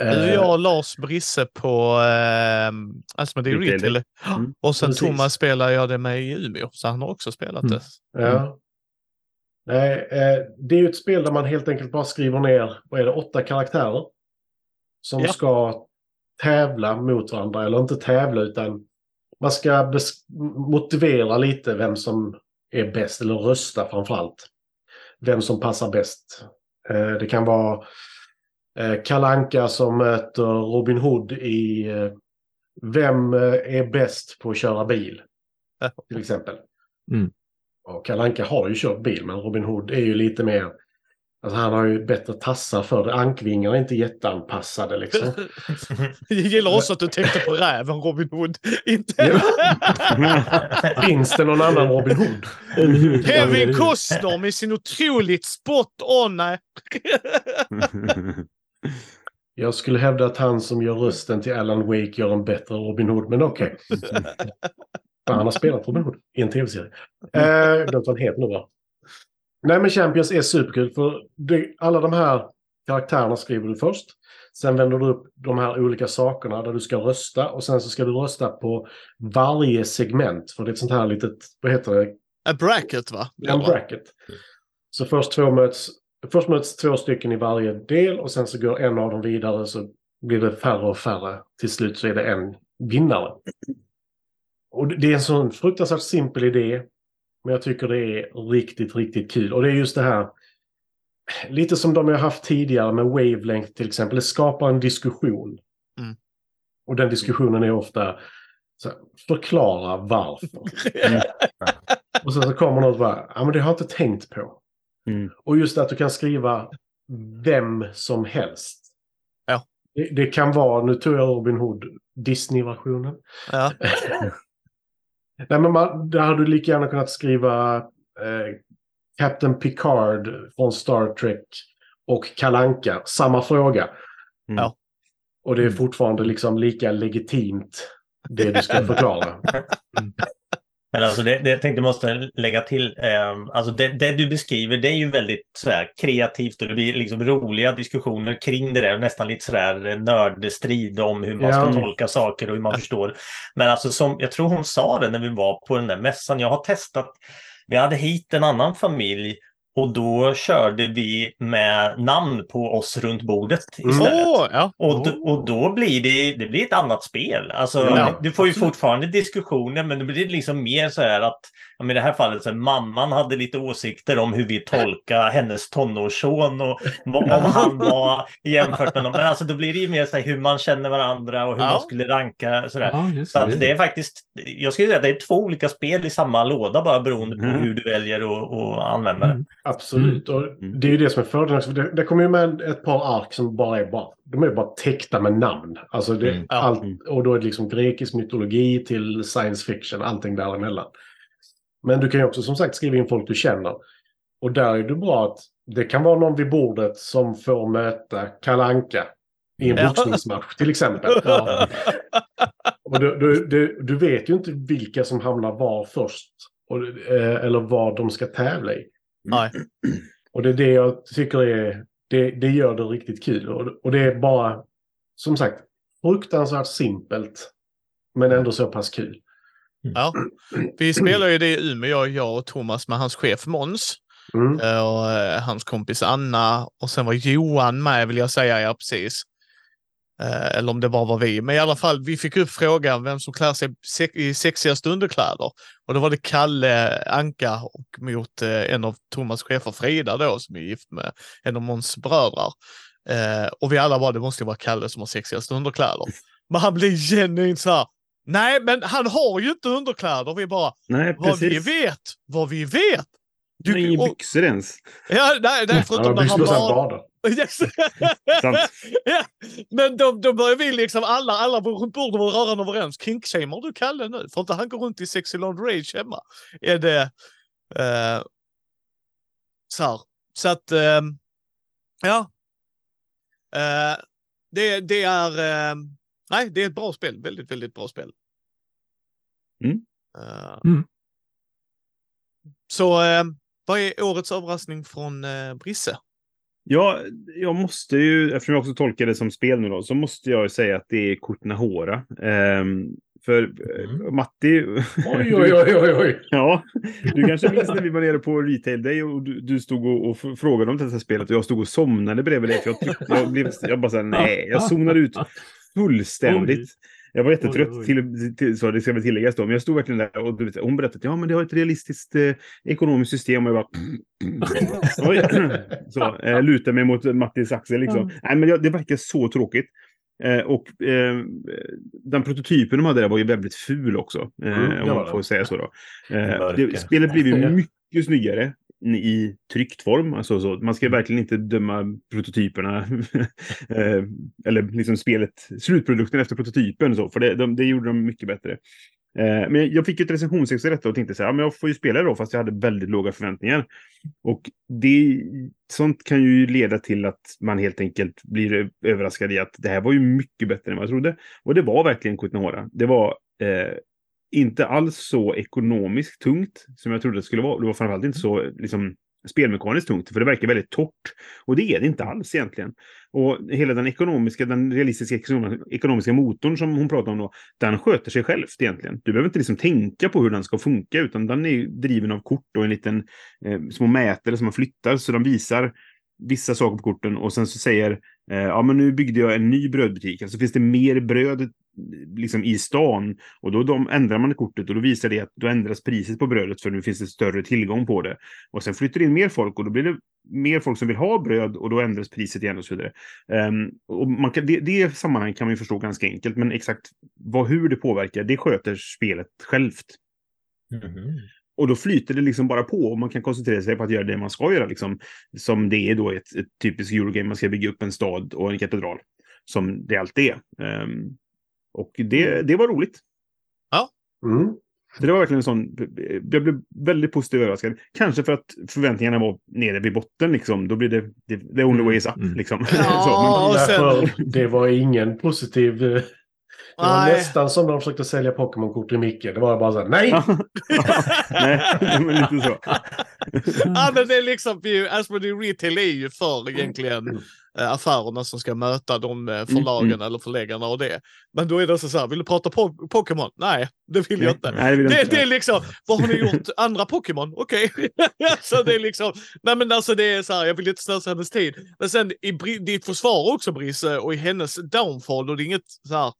Eh, Du, jag och Lars Brisse på eh, Asmodee Retail. Retail. Mm. Och sen Precis. Thomas spelar jag det med i Umeå, så han har också spelat Mm. det. Ja. Nej, eh, det är ett spel där man helt enkelt bara skriver ner, vad är det, åtta karaktärer. Som Ja. ska tävla mot varandra, eller inte tävla utan man ska motivera lite vem som är bäst, eller rösta framförallt. Vem som passar bäst. Eh, det kan vara eh, Kalanka som möter Robin Hood i Vem är bäst på att köra bil? Till exempel. Mm. Och Kalle Anka har ju kört bil, men Robin Hood är ju lite mer... Alltså han har ju bättre tassar för det. Ankvingarna är inte jätteanpassade liksom. Jag gillar också att du tänkte på räven Robin Hood. Inte. Finns det någon annan Robin Hood? Kevin Costner med sin otroligt spot on. Jag skulle hävda att han som gör rösten till Alan Wake gör en bättre Robin Hood, men okej. Fan, Han har spelat Robin Hood i en tv-serie. Eh, glömt vad han heter nu va? Nej men Champions är superkul för det, alla de här karaktärerna skriver du först. Sen vänder du upp de här olika sakerna där du ska rösta och sen så ska du rösta på varje segment. För det är ett sånt här litet, vad heter det, A bracket va? en bracket. Så först, två möts, först möts två stycken i varje del och sen så går en av dem vidare så blir det färre och färre. Till slut så är det en vinnare. Och det är en sån fruktansvärt simpel idé. Men jag tycker det är riktigt, riktigt kul. Och det är just det här. Lite som de jag haft tidigare med Wavelength till exempel. Det skapar en diskussion. Mm. Och den diskussionen är ofta så här, förklara varför. Och sen så kommer något bara, ja men det har jag inte tänkt på. Mm. Och just att du kan skriva vem som helst. Ja. Det, det kan vara, nu tog jag Robin Hood, Disney-versionen. Ja. Nej men man, där hade du lika gärna kunnat skriva eh, Captain Picard från Star Trek och Kalanka samma fråga. Mm. Ja. Och det är fortfarande liksom lika legitimt det du ska förklara. Men alltså det, det jag tänkte måste lägga till, eh, alltså det, det du beskriver det är ju väldigt sådär, kreativt och det blir liksom roliga diskussioner kring det där, nästan lite sådär nördstrid om hur man Ja. ska tolka saker och hur man förstår. Men alltså som, jag tror hon sa det när vi var på den där mässan, jag har testat, vi hade hit en annan familj och då körde vi med namn på oss runt bordet istället. Åh, ja. Och, och då blir det, det blir ett annat spel. Alltså, Ja, du får ju absolut. fortfarande diskussioner, men det blir liksom mer så här att, men i det här fallet, så här, mamman hade lite åsikter om hur vi tolkar hennes tonårsson och vad, om han var jämfört med dem. Men alltså, då blir det ju mer så här hur man känner varandra och hur Ja. man skulle ranka. Sådär. Ja, Så att det. är faktiskt, jag skulle säga att det är två olika spel i samma låda bara beroende på Mm. hur du väljer att använda det. Mm. Absolut. Och det är ju det som är fördelen Det, det kommer ju med ett par ark som bara är bara, de är bara täckta med namn. Alltså det, Mm. Allt, och då är det liksom grekisk mytologi till science fiction, allting däremellan. Men du kan ju också som sagt skriva in folk du känner. Och där är det bra att det kan vara någon vid bordet som får möta Kalanka i en Ja. boxningsmatch till exempel. Ja. Och du, du, du, du vet ju inte vilka som hamnar var först. Och, eh, eller vad de ska tävla i. Nej. Och det är det jag tycker är, det, det gör det riktigt kul. Och, och det är bara, som sagt, fruktansvärt simpelt. Men ändå så pass kul. Ja. Vi spelar ju det i Umeå, jag och Thomas med hans chef Måns. Mm. eh, och eh, hans kompis Anna och sen var Johan med vill jag säga, ja precis. Eh, eller om det bara var vi, men i alla fall, vi fick upp frågan vem som klär sig i sexigaste underkläder. Och då var det Kalle Anka och mot en av Thomas chefer, Frida då, som är gift med en av Måns bröder. Och vi alla var det måste vara Kalle som har sexigaste underkläder. Men han blev genuint så här, nej men han har ju inte underkläder. Vi bara, Nej, vad vi vet, vad vi vet. Du, inga och- byxor ens. Ja, nej, nej, förutom när han badar. Yes. Ja. Men då, då börjar vi liksom, alla, alla runt bordet vara rörande överens. Kinkshamear du Kalle nu? Får inte han gå runt i sexy lingerie hemma? Är det... Eh, så här. Så att... Eh, ja. Eh, det, det är... Eh, nej, det är ett bra spel. Väldigt, väldigt bra spel. Mm. Eh, Mm. Så eh, vad är årets överraskning från eh, Brisse? Ja, jag måste ju, eftersom jag också tolkar det som spel nu då, så måste jag ju säga att det är Kutnahora. Ehm, för eh, Matti... Oj, oj, oj, oj, oj. Ja, du kanske minns när vi var nere på Retail Day och du, du stod och, och frågade om det här spelet och jag stod och somnade bredvid dig. För jag, tyckte, jag, blev, jag bara såhär, nej, jag zonade ut fullständigt. Jag var jättetrött, Oj, oj. Till, till, så det ska väl tilläggas då. Men jag stod verkligen där och du vet, hon berättade att ja, men det har ett realistiskt eh, ekonomiskt system. Och jag bara... Oj. så, eh, lutar mig mot Mattis axel liksom. Nej, men jag, det verkar så tråkigt. Eh, och eh, den prototypen de hade där var ju väldigt ful också. Eh, Mm, om man får säga så då. Eh, det, spelet blir ju mycket snyggare i tryckt form. Alltså, så, man ska verkligen inte döma prototyperna. eh, eller liksom spelet, slutprodukten efter prototypen. Så, för det, de, det gjorde de mycket bättre. Eh, men jag fick ju ett recensionsex i detta och tänkte så här, ja, men jag får ju spela det då, fast jag hade väldigt låga förväntningar. Och det, sånt kan ju leda till att man helt enkelt blir överraskad i att det här var ju mycket bättre än vad jag trodde. Och det var verkligen Kutnahora. Det var eh, inte alls så ekonomiskt tungt som jag trodde det skulle vara. Det var framförallt inte så liksom, spelmekaniskt tungt, för det verkar väldigt torrt. Och det är det inte alls egentligen. Och hela den ekonomiska, den realistiska ekonom- ekonomiska motorn som hon pratar om då, den sköter sig självt egentligen. Du behöver inte liksom tänka på hur den ska funka, utan den är driven av kort och en liten eh, små mätare som man flyttar, så de visar vissa saker på korten och sen så säger eh, ja men nu byggde jag en ny brödbutik, alltså finns det mer bröd liksom i stan och då de, ändrar man kortet och då visar det att då ändras priset på brödet för nu finns det större tillgång på det. Och sen flyttar det in mer folk och då blir det mer folk som vill ha bröd och då ändras priset igen och så vidare. Ehm, och man kan, det, det sammanhang kan man ju förstå ganska enkelt, men exakt vad, hur det påverkar, det sköter spelet självt. Mhm. Och då flyter det liksom bara på och man kan koncentrera sig på att göra det man ska göra. Liksom, som det är då ett, ett typiskt Eurogame. Man ska bygga upp en stad och en katedral. Som det alltid är. Ehm, och det, det var roligt. Mm. Så det var verkligen en sån... Jag blev väldigt positivt överraskad. Kanske för att förväntningarna var nere vid botten. Liksom. Då blir det, det the only way is up. Mm. Liksom. Ja, och sen- Därför, det var ingen positiv... Det var Nej. nästan som de försökte sälja Pokémon-kort i Micke. Det var bara så här, nej! Nej, men lite så. ja, men det är liksom, Asmodee Retail är ju för egentligen eh, affärerna som ska möta de eh, förlagen eller förläggarna och det. Men då är det så här, vill du prata po- Pokémon? Nej, det vill jag inte. Nej, det vill Det, inte. det är liksom, vad har ni gjort andra Pokémon? Okej. så det är liksom, nej men alltså det är så här, jag vill inte slösa hennes tid. Men sen i ditt försvar också Brisse och i hennes downfall och det är inget så här,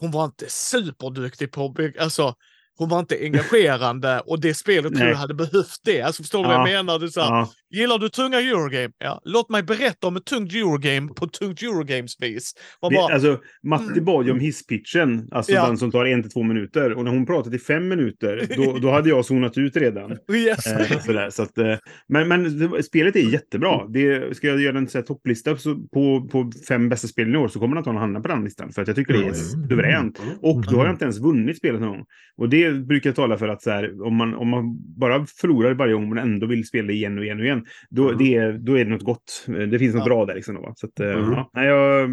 hon var inte superduktig på, att bygga- alltså hon var inte engagerande och det spelet tror jag hade behövt det. Alltså förstår du vad Ja. jag menar? Det så här, Ja. Gillar du tunga Eurogame? Ja, låt mig berätta om ett tungt Eurogame på tungt Eurogames-vis. Bara, alltså, Matti bad ju om hisspitchen, alltså Ja. den som tar en till två minuter. Och när hon pratade i fem minuter, då, då hade jag zonat ut redan. yes. Eh, sådär, så att, eh, men men det, spelet är jättebra. Det, ska jag göra en så här, topplista så, på, på fem bästa spelen i år så kommer den antagligen hamna på den listan. För att jag tycker det är Mm. suveränt. Mm. Och då har jag inte ens vunnit spelet någon gång. Och det brukar jag tala för att så här, om, man, om man bara förlorar varje gång men ändå vill spela igen och igen och igen, då, Mm. det, är- då är det något gott. Det finns något Ja. bra där. Liksom, då, va? Så att, eh, Mm. ja, jag,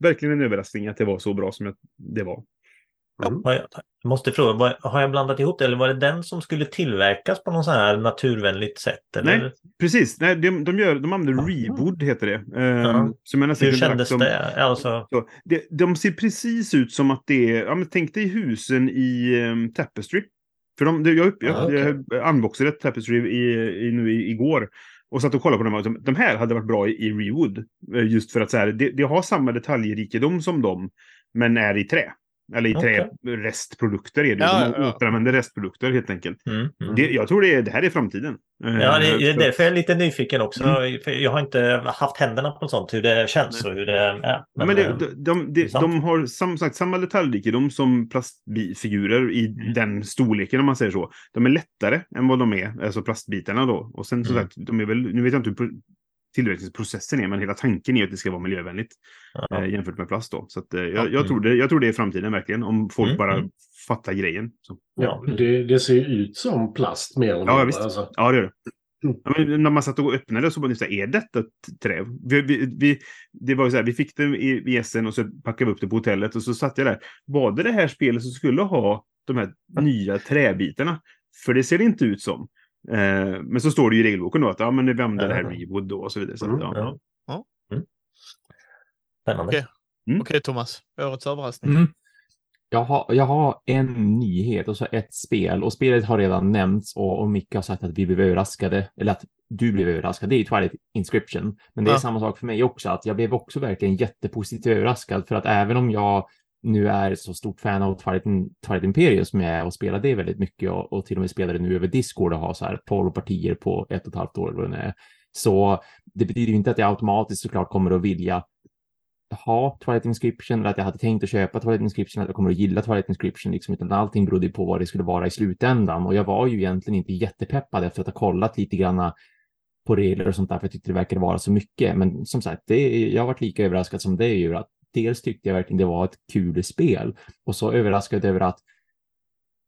verkligen en överraskning att det var så bra som jag, det var. Mm. Jag, jag måste fråga, har jag blandat ihop det eller var det den som skulle tillverkas på något så här naturvänligt sätt? Eller? Nej. Precis, nej, de, de, gör, de använder reboot, heter det. Eh, Ja. som jag Hur kändes som- det? Alltså, Så, det, de ser precis ut som att det är, ja, men tänk dig husen i um, Tapestry. För de, jag, upp, jag, Ah, okej. jag unboxade ett Tapestry i, i, nu i, igår. och satt och kollade på dem. De här hade varit bra i, i Rewood. eh, Just för att så här, det, det har samma detaljrikedom som dem, men är i trä. Eller i Okej. trä-restprodukter är det. Ja, de ja. återanvänder restprodukter helt enkelt. Mm, mm. Det, jag tror det är, det här är framtiden. Eh, Ja, det det är för- därför jag är lite nyfiken också. Mm. Jag har inte haft händerna på sånt, hur det känns och hur det är. Men, men det, eh, de, de, de, de har som sagt samma detaljrikedom som plastfigurer i Mm. den storleken om man säger så. De är lättare än vad de är, alltså plastbitarna då. Och sen som Mm. sagt, de är väl, nu vet jag inte hur tillverkningsprocessen är, men hela tanken är att det ska vara miljövänligt ja. eh, jämfört med plast då. Så att, eh, jag, Ja, jag, tror det, jag tror det är framtiden verkligen, om folk Mm, bara mm. fattar grejen. Så. Ja, det, det ser ut som plast mer eller Ja, mindre. visst. Alltså. Ja, det gör det. Mm. Ja, när man satt och öppnade så det så här, är detta ett trä? Vi, vi, vi, det var ju så här, vi fick det i, i Essen och så packade vi upp det på hotellet och så satt jag där. Var det det här spelet som skulle ha de här nya träbitarna? För det ser det inte ut som. Eh, men så står det ju i regelboken då att ja, men vi använder det här. Rewood då och så vidare. Så, att, Mm, ja. Ja. Mm. Spännande. Okej. Mm. Okej Thomas, årets överraskning. Mm. Jag, har, jag har en nyhet och så ett spel och spelet har redan nämnts och, och Micke har sagt att vi blev överraskade, eller att du blev överraskad. Det är ju Twilight Inscription. Men det är Ja. samma sak för mig också, att jag blev också verkligen jättepositivt överraskad för att även om jag nu är så stort fan av Twilight, Twilight Imperium som jag är och spelar det väldigt mycket och, och till och med spelar det nu över Discord och har så här 12 partier på ett och ett halvt år eller vad det. Så det betyder ju inte att jag automatiskt såklart kommer att vilja ha Twilight Inscription eller att jag hade tänkt att köpa Twilight Inscription, att jag kommer att gilla Twilight Inscription, liksom, utan allting berodde ju på vad det skulle vara i slutändan. Och jag var ju egentligen inte jättepeppad efter att ha kollat lite granna på regler och sånt där, för jag tyckte det verkade vara så mycket. Men som sagt, det, jag har varit lika överraskad som det är ju att dels tyckte jag verkligen det var ett kul spel och så överraskad över att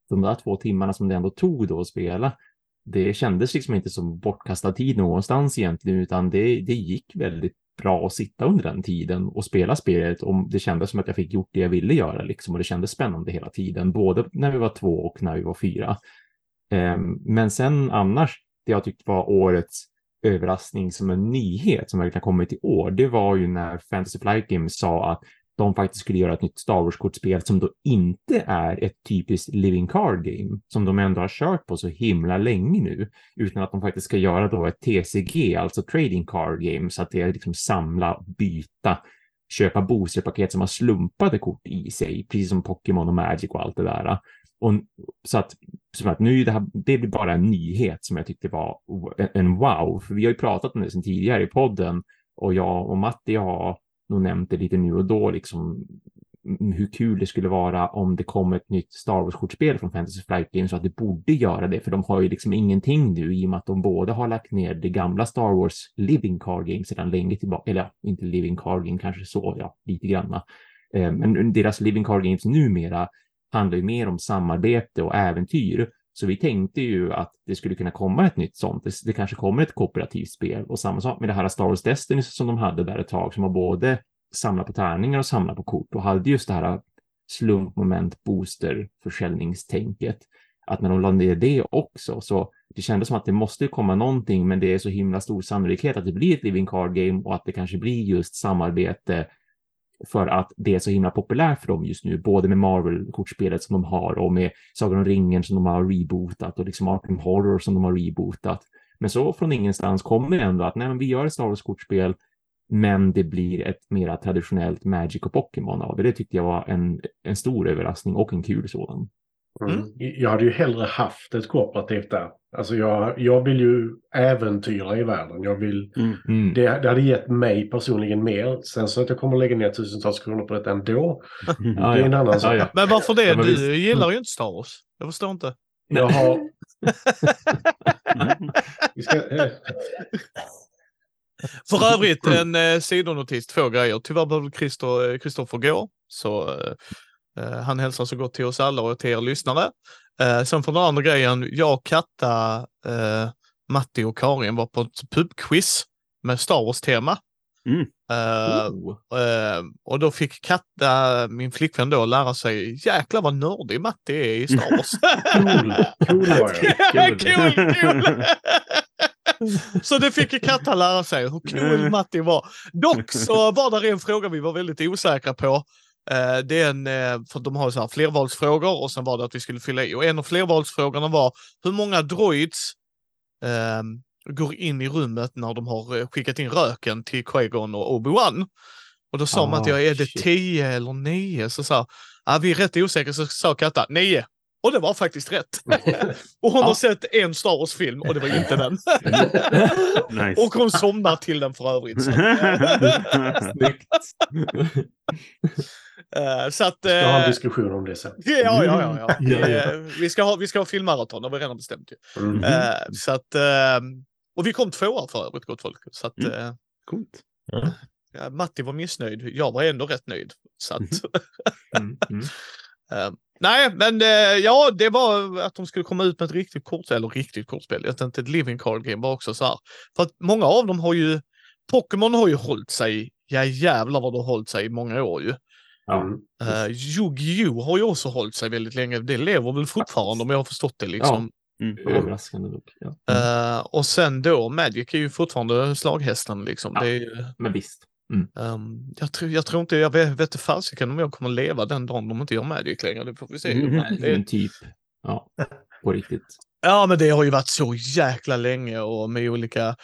de där två timmarna som det ändå tog då att spela, det kändes liksom inte som bortkastad tid någonstans egentligen, utan det, det gick väldigt bra att sitta under den tiden och spela spelet Om det kändes som att jag fick gjort det jag ville göra liksom och det kändes spännande hela tiden, både när vi var två och när vi var fyra. Ehm, men sen annars, det jag tyckte var årets överraskning som en nyhet som verkligen kommit i år, det var ju när Fantasy Flight Games sa att de faktiskt skulle göra ett nytt Star Wars-kortspel som då inte är ett typiskt living card game som de ändå har kört på så himla länge nu, utan att de faktiskt ska göra då ett TCG, alltså trading card game, så att det är liksom samla, byta, köpa boosterpaket som har slumpade kort i sig, precis som Pokémon och Magic och allt det där. Och, så att, så att nu det, här, det blir bara en nyhet som jag tyckte var en, wow, för vi har ju pratat om det sedan tidigare i podden. Och jag och Matti har nog nämnt det lite nu och då, liksom hur kul det skulle vara om det kom ett nytt Star Wars-kortspel från Fantasy Flight Games så att det borde göra det, för de har ju liksom ingenting nu i och med att de både har lagt ner det gamla Star Wars Living Card Game sedan länge tillbaka, eller ja, inte Living Card Game kanske så, ja, lite granna. Eh, men deras Living Card Games numera handlar ju mer om samarbete och äventyr. Så vi tänkte ju att det skulle kunna komma ett nytt sånt. Det, det kanske kommer ett kooperativt spel och samma sak med det här Star Wars Destiny som de hade där ett tag som var både samla på tärningar och samla på kort och hade just det här slumpmoment booster försäljningstänket. Att när de la ner det också så det kändes som att det måste komma någonting men det är så himla stor sannolikhet att det blir ett living card game och att det kanske blir just samarbete för att det är så himla populärt för dem just nu, både med Marvel-kortspelet som de har och med Sagan om ringen som de har rebootat och liksom Arkham Horror som de har rebootat. Men så från ingenstans kommer det ändå att nej, men vi gör ett Star Wars-kortspel, men det blir ett mera traditionellt Magic och Pokémon av det. Det tyckte jag var en, en stor överraskning och en kul sådan. Mm. Jag hade ju hellre haft ett kooperativt där. Alltså jag, jag vill ju äventyra i världen. Jag vill, Mm. det, det hade gett mig personligen mer. Sen så att jag kommer lägga ner tusentals kronor på det ändå. Ja, det är en annan sak. Men varför det? Du gillar ju inte Star Wars. Jag förstår inte. Jag har... Vi ska, eh, För övrigt en eh, sidonotis, två grejer. Tyvärr behövde Christer- eh, Kristoffer gå, så eh, han hälsar så gott till oss alla och till er lyssnare. Eh, sen för den andra grejen, jag, Katta, eh, Matti och Karin var på ett pubquiz med Star Wars-tema. Mm. Eh, Oh. eh, och då fick Katta, min flickvän då, lära sig jäklar vad nördig Matti är i Star Wars. cool. Cool var jag. kul, kul! Så det fick Katta lära sig hur cool Matti var. Dock så var det en fråga vi var väldigt osäkra på. Eh, det är en, eh, för de har så här flervalsfrågor och sen var det att vi skulle fylla i. Och en av flervalsfrågorna var hur många droids eh, går in i rummet när de har eh, skickat in röken till Qui-Gon och Obi-Wan. Och då sa man att Ah, jag är det shit. 10 eller 9? Så sa ah, vi är rätt osäkra, så sa Katta 9. Och det var faktiskt rätt. och hon har Ja. sett en Star Wars-film och det var inte den. Nice. och hon somnar till den för övrigt. Snyggt. Eh, så att... Vi ska ha en eh, diskussion om det sen. Ja, ja, ja. ja. Ja. Eh, Vi, ska ha, vi ska ha filmmaraton, det har vi redan bestämt. Ju. Mm. Så att, och vi kom tvåa för övrigt, gott folk. Så att, Mm. Coolt. ja, Matti var missnöjd, jag var ändå rätt nöjd. Så att, Mm, mm. eh, nej, men ja, det var att de skulle komma ut med ett riktigt kort, eller riktigt kortspel, jag tänkte ett living card game var också så här. För att många av dem har ju, Pokémon har ju hållit sig, ja jävlar vad det har hållit sig i många år ju. Ja. Mm. Uh, Yu-Gi-Oh har ju också hållit sig väldigt länge. Det lever väl fortfarande om jag har förstått det liksom. Mm. Överraskande nog. Ja. Eh, och sen då, Magic är ju fortfarande slaghästen liksom. Ja. Det är ju, Men visst. ehm, jag, tror, jag tror inte, jag vet, inte fasiken om jag kommer leva den dagen de inte gör Magic längre. Det får vi se. Mm. Nej, Det, men typ. Ja, på riktigt. Ja, men det har ju varit så jäkla länge och med olika...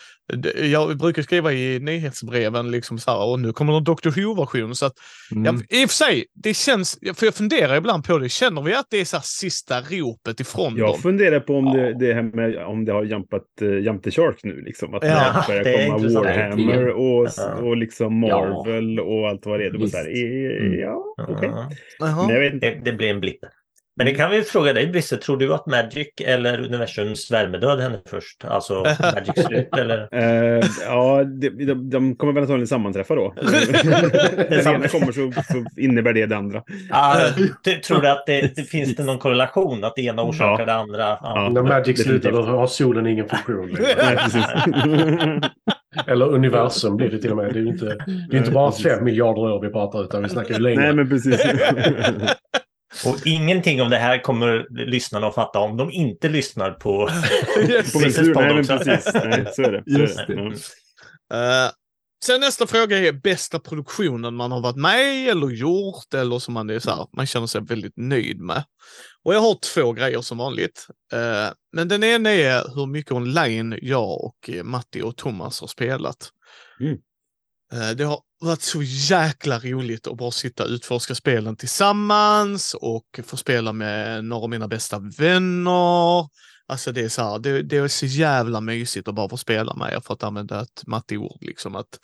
Jag brukar skriva i nyhetsbreven liksom så här, och nu kommer någon Dr. Who-version. Så att, Mm. jag, I och för sig, det känns, för jag funderar ibland på det, känner vi att det är så här sista ropet ifrån Jag dem? funderar på om, Ja. det, det här med, om det har jumpat uh, Jump the Shark nu. Liksom. Att Ja, det börjar komma. Warhammer och, Ja. och liksom Marvel och allt vad det är. Det var så här, Visst. eh, ja, okej. Ja. Men jag vet inte. Det, det blir en blipp. Men det kan vi fråga dig Brisse, tror du att Magic eller universums värmedöd hände först? Alltså Magic slut eller? Eh, ja, de, de, de kommer väl antagligen sammanträffa då. När det ena kommer så, så innebär det det andra. Ah, du, tror du att det, det finns det någon korrelation? Att det ena orsakar Ja. det andra? Ja. När Magic slutar då har solen ingen funktion längre. Eller universum blir det till och med. Det är ju inte, det är inte bara fem miljarder år vi pratar utan vi snackar ju längre. Nej, men precis. Och ingenting av det här kommer lyssnarna att fatta om de inte lyssnar på Ventur, podd nej, också. precis. Nej, så är det. Så är Just det. det. Ja. Eh, sen nästa fråga är bästa produktionen man har varit med i eller gjort eller som man, är så här, man känner sig väldigt nöjd med. Och jag har två grejer som vanligt. Eh, men den ena är hur mycket online jag och Matti och Thomas har spelat. Mm. Eh, det har varit så jäkla roligt att bara sitta och utforska spelen tillsammans och få spela med några av mina bästa vänner. Alltså det är så här, det, det är så jävla mysigt att bara få spela med er för att använda ett matteord. Liksom att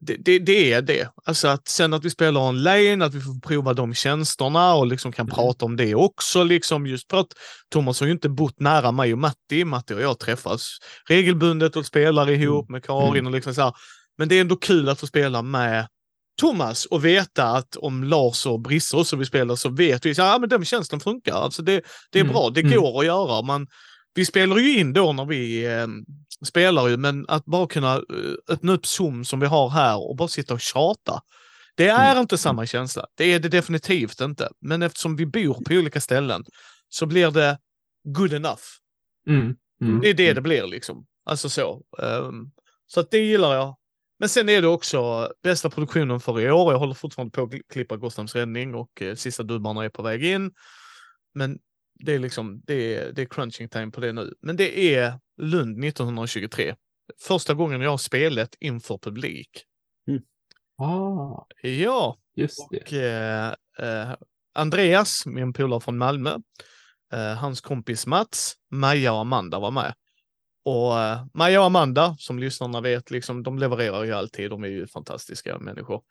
det, det, det är det. Alltså att sen att vi spelar online, att vi får prova de tjänsterna och liksom kan prata om det också. Liksom just för att Thomas har ju inte bott nära mig och Matti. Matti och jag träffas regelbundet och spelar ihop med Karin och liksom så här. Men det är ändå kul att få spela med Thomas och veta att om Lars och Brisse också vill spela så vet vi att ja, men den tjänsten funkar. Alltså det, det är Mm, bra, det mm. går att göra. Man, vi spelar ju in då när vi eh, spelar ju, men att bara kunna eh, öppna upp Zoom som vi har här och bara sitta och tjata. Det är Mm. inte samma känsla. Det är det definitivt inte. Men eftersom vi bor på olika ställen så blir det good enough. Mm. Mm. Det är det det blir liksom. Alltså så. Ehm, så att det gillar jag. Men sen är det också bästa produktionen för i år. Jag håller fortfarande på att klippa Gothams räddning och eh, sista dubbarna är på väg in. Men det är liksom, det är, det är crunching time på det nu. Men det är Lund 1923. Första gången jag har spelat inför publik. Ah, Ja, just det. och eh, eh, Andreas, min polare från Malmö, eh, hans kompis Mats, Maja och Amanda var med. Och eh, Maja och Amanda, som lyssnarna vet, liksom, de levererar ju alltid. De är ju fantastiska människor.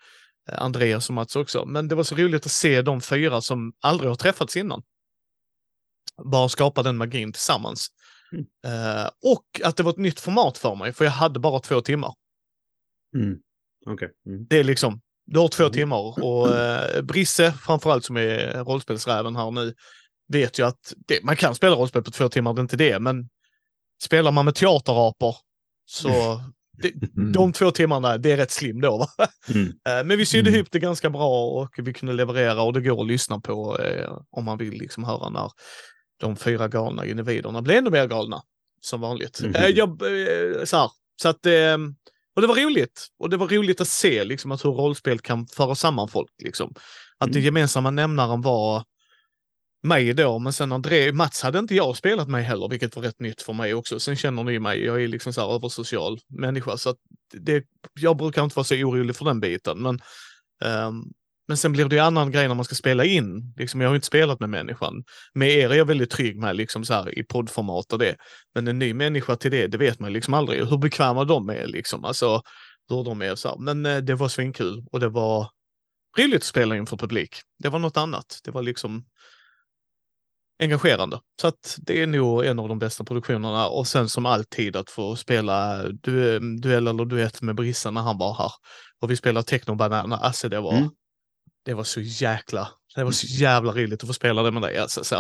Eh, Andreas och Mats också. Men det var så roligt att se de fyra som aldrig har träffats innan. Bara skapa den magin tillsammans. Mm. Eh, och att det var ett nytt format för mig, för jag hade bara två timmar. Mm. Okej. Mm. Det är liksom, du har två Mm. timmar och eh, Brisse, framförallt som är rollspelsräven här nu, vet ju att det, man kan spela rollspel på två timmar, det är inte det, men spelar man med teaterapor så det, Mm. de två timmarna, det är rätt slim då. Va? Mm. Eh, men vi sydde Mm. ihop det ganska bra och vi kunde leverera och det går att lyssna på eh, om man vill liksom höra när de fyra galna individerna blir ännu mer galna som vanligt. Mhm. Eh, jag, eh, så, här, så att, eh, och det var roligt. Och det var roligt att se liksom, att hur rollspel kan föra samman folk. Liksom. Att den Mm. gemensamma nämnaren var mig då, men sen André, Mats hade inte jag spelat mig heller, vilket var rätt nytt för mig också. Sen känner ni mig, jag är liksom så här översocial människa, så att det, jag brukar inte vara så orolig för den biten. Men, um, men sen blir det ju annan grej när man ska spela in. Liksom, jag har inte spelat med människan. Med er är jag väldigt trygg med liksom så här, i poddformat och det. Men en ny människa till det, det vet man liksom aldrig. Hur bekväma de är liksom. Alltså, hur de är så här. Men eh, det var svinkul och det var roligt att spela inför publik. Det var något annat. Det var liksom engagerande. Så att det är nog en av de bästa produktionerna och sen som alltid att få spela du, duell eller duett med Brissa när han var här. Och vi spelade Techno Banana. Alltså det var, mm. det var så jäkla, det var så jävla roligt att få spela det med dig. Alltså, så,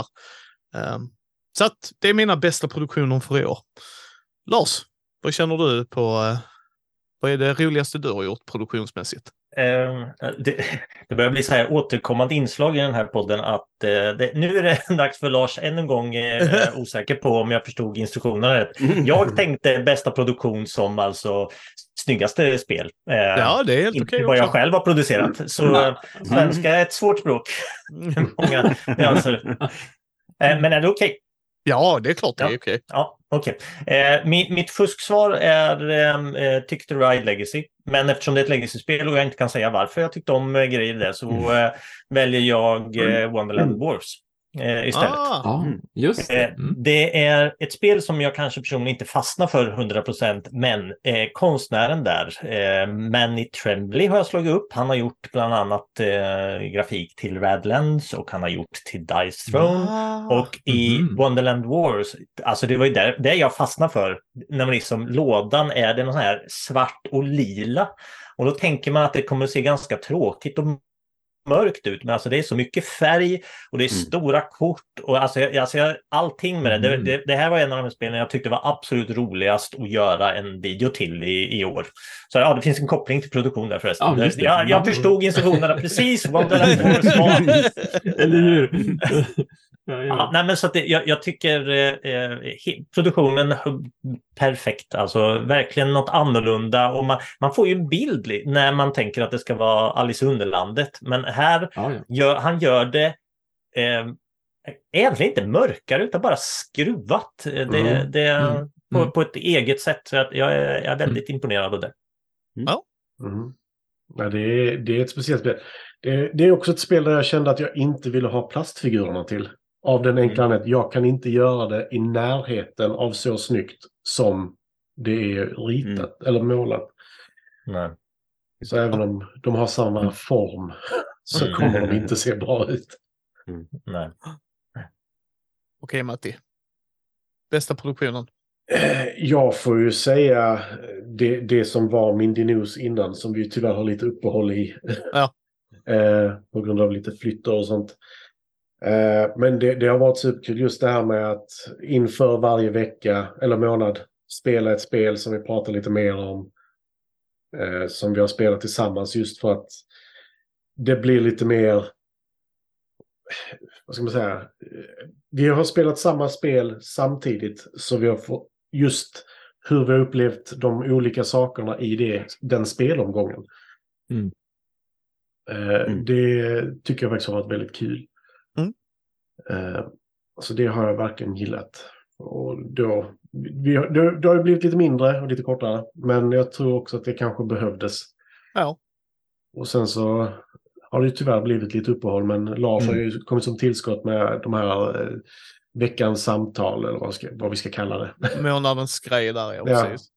um, så att det är mina bästa produktioner för i år. Lars, vad känner du på, uh, vad är det roligaste du har gjort produktionsmässigt? Ehm, det, det, börjar bli så här återkommande inslag i den här podden att eh, det, nu är det dags för Lars än en gång eh, osäker på om jag förstod instruktionerna rätt. Mm. Jag tänkte bästa produktion som alltså snyggaste spel. Eh, ja, det är helt okej. Okay vad jag själv har producerat. Så mm. svenska är ett svårt språk. Många nyanser. Eh, men är det okej? Okay? Ja, det är klart det är okej. Ja, okay. Eh, mitt, mitt fusksvar är ehm, eh, Tick to Ride Legacy. Men eftersom det är ett legacy-spel och jag inte kan säga varför jag tyckte om eh, grejer det så mm. eh, väljer jag eh, Wonderland Wars eh, istället. Ah, just det. Eh, mm. det är ett spel som jag kanske personligen inte fastnar för 100% men eh, konstnären där, eh, Manny Tremblay har jag slagit upp. Han har gjort bland annat eh, grafik till Radlands och han har gjort till Dice Throne. Ah. Och i mm. Wonderland Wars, alltså det var ju där, det jag fastnade för, när man liksom lådan är det någon sån här svart och lila. Och då tänker man att det kommer att se ganska tråkigt och mörkt ut, men alltså det är så mycket färg och det är mm. stora kort och alltså, alltså allting med det. Mm. Det, det. det, här var en av de spelen jag tyckte var absolut roligast att göra en video till i, i år. Så ja, det finns en koppling till produktion där förresten. Ja, jag, jag förstod instruktionerna precis. Eller hur? Ja, ja. nej, men så det, jag, jag, tycker eh, eh produktionen perfekt, alltså verkligen något annorlunda och man, man får ju en bild när man tänker att det ska vara Alice i Underlandet. Men här, ja, gör, han gör det eh, egentligen inte mörkare utan bara skruvat. Det, mm. det mm. På, mm. på, ett eget sätt. Så jag, jag, är, jag är väldigt mm. imponerad av det. Mm. Ja. Mm. Ja, det, är, det är ett speciellt spel. Det, det, är också ett spel där jag kände att jag inte ville ha plastfigurerna till. Av den enkla mm. anledningen jag kan inte göra det i närheten av så snyggt som det är ritat mm. eller målat. Nej. Så även om de har samma mm. form så mm. kommer de inte se bra ut. Mm. Nej. Okej Matti. Bästa produktionen? Eh, jag får ju säga det, det som var Mindy News innan som vi tyvärr har lite uppehåll i. Ja. eh, på grund av lite flyttar och sånt. Eh, men det, det, har varit superkul just det här med att inför varje vecka eller månad spela ett spel som vi pratar lite mer om. Eh, som vi har spelat tillsammans just för att det blir lite mer vad ska man säga? Vi har spelat samma spel samtidigt så vi har fått just hur vi har upplevt de olika sakerna i det, den spelomgången. Mm. Eh, mm. Det tycker jag faktiskt har varit väldigt kul. Eh, så det har jag verkligen gillat. Och då, vi, det, det har ju blivit lite mindre och lite kortare. Men jag tror också att det kanske behövdes. Ja. Och sen så har det tyvärr blivit lite uppehåll. Men Lars mm. har ju kommit som tillskott med de här eh, veckans samtal eller vad, ska, vad, vi ska kalla det. Månadens grej där, ja, precis.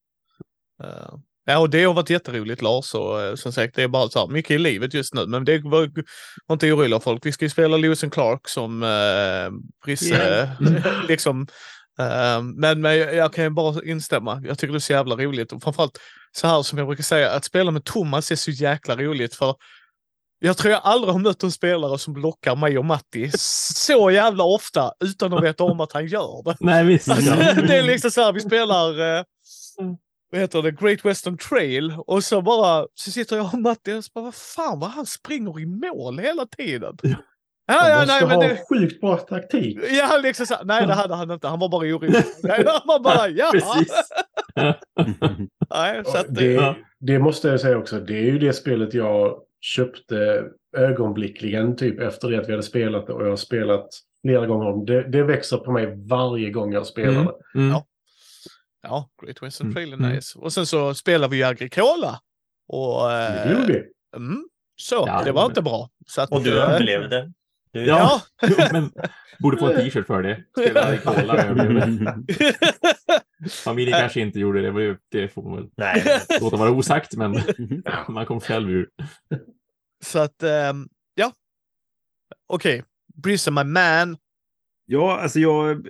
Ja. Uh, Ja, och det har varit jätteroligt Lars och eh, som sagt det är bara så här, mycket i livet just nu. Men det var, var inte oroliga folk. Vi ska ju spela Lewis and Clark som eh, Brisse. Yeah. liksom, eh, men, men jag kan ju bara instämma. Jag tycker det är så jävla roligt och framförallt så här som jag brukar säga att spela med Thomas är så jäkla roligt för jag tror jag aldrig har mött en spelare som blockar mig och Matti så jävla ofta utan att veta om att han gör det. Nej, visst. Alltså, det är liksom så här, vi spelar eh, vad heter det, Great Western Trail och så bara så sitter jag och Matti och bara, vad fan vad han springer i mål hela tiden. Ja. Ja, ja, nej, men det... sjukt bra taktik. Ja, liksom så, nej det hade han inte. Han var bara orolig. han var bara, ja. Precis. nej, så att, det, det måste jag säga också. Det är ju det spelet jag köpte ögonblickligen typ efter det att vi hade spelat det. Och jag har spelat flera gånger om. Det, det växer på mig varje gång jag spelar Mm. det. Mm. Ja. Ja, Great Western Mm, Trail är mm. nice. Och sen så spelar vi ju Agricola. Och Det gjorde eh, vi. mm, så, Ja, det var men- inte bra. Så att, Och du eh, överlevde. Du, Ja, men borde få en t-shirt för det. Spela i kolla över. Familjen kanske inte gjorde det, men det får man väl Nej, låta vara osagt, men man kom själv ur. Så att, ehm, ja. Okej, Briss my man. Ja, alltså jag...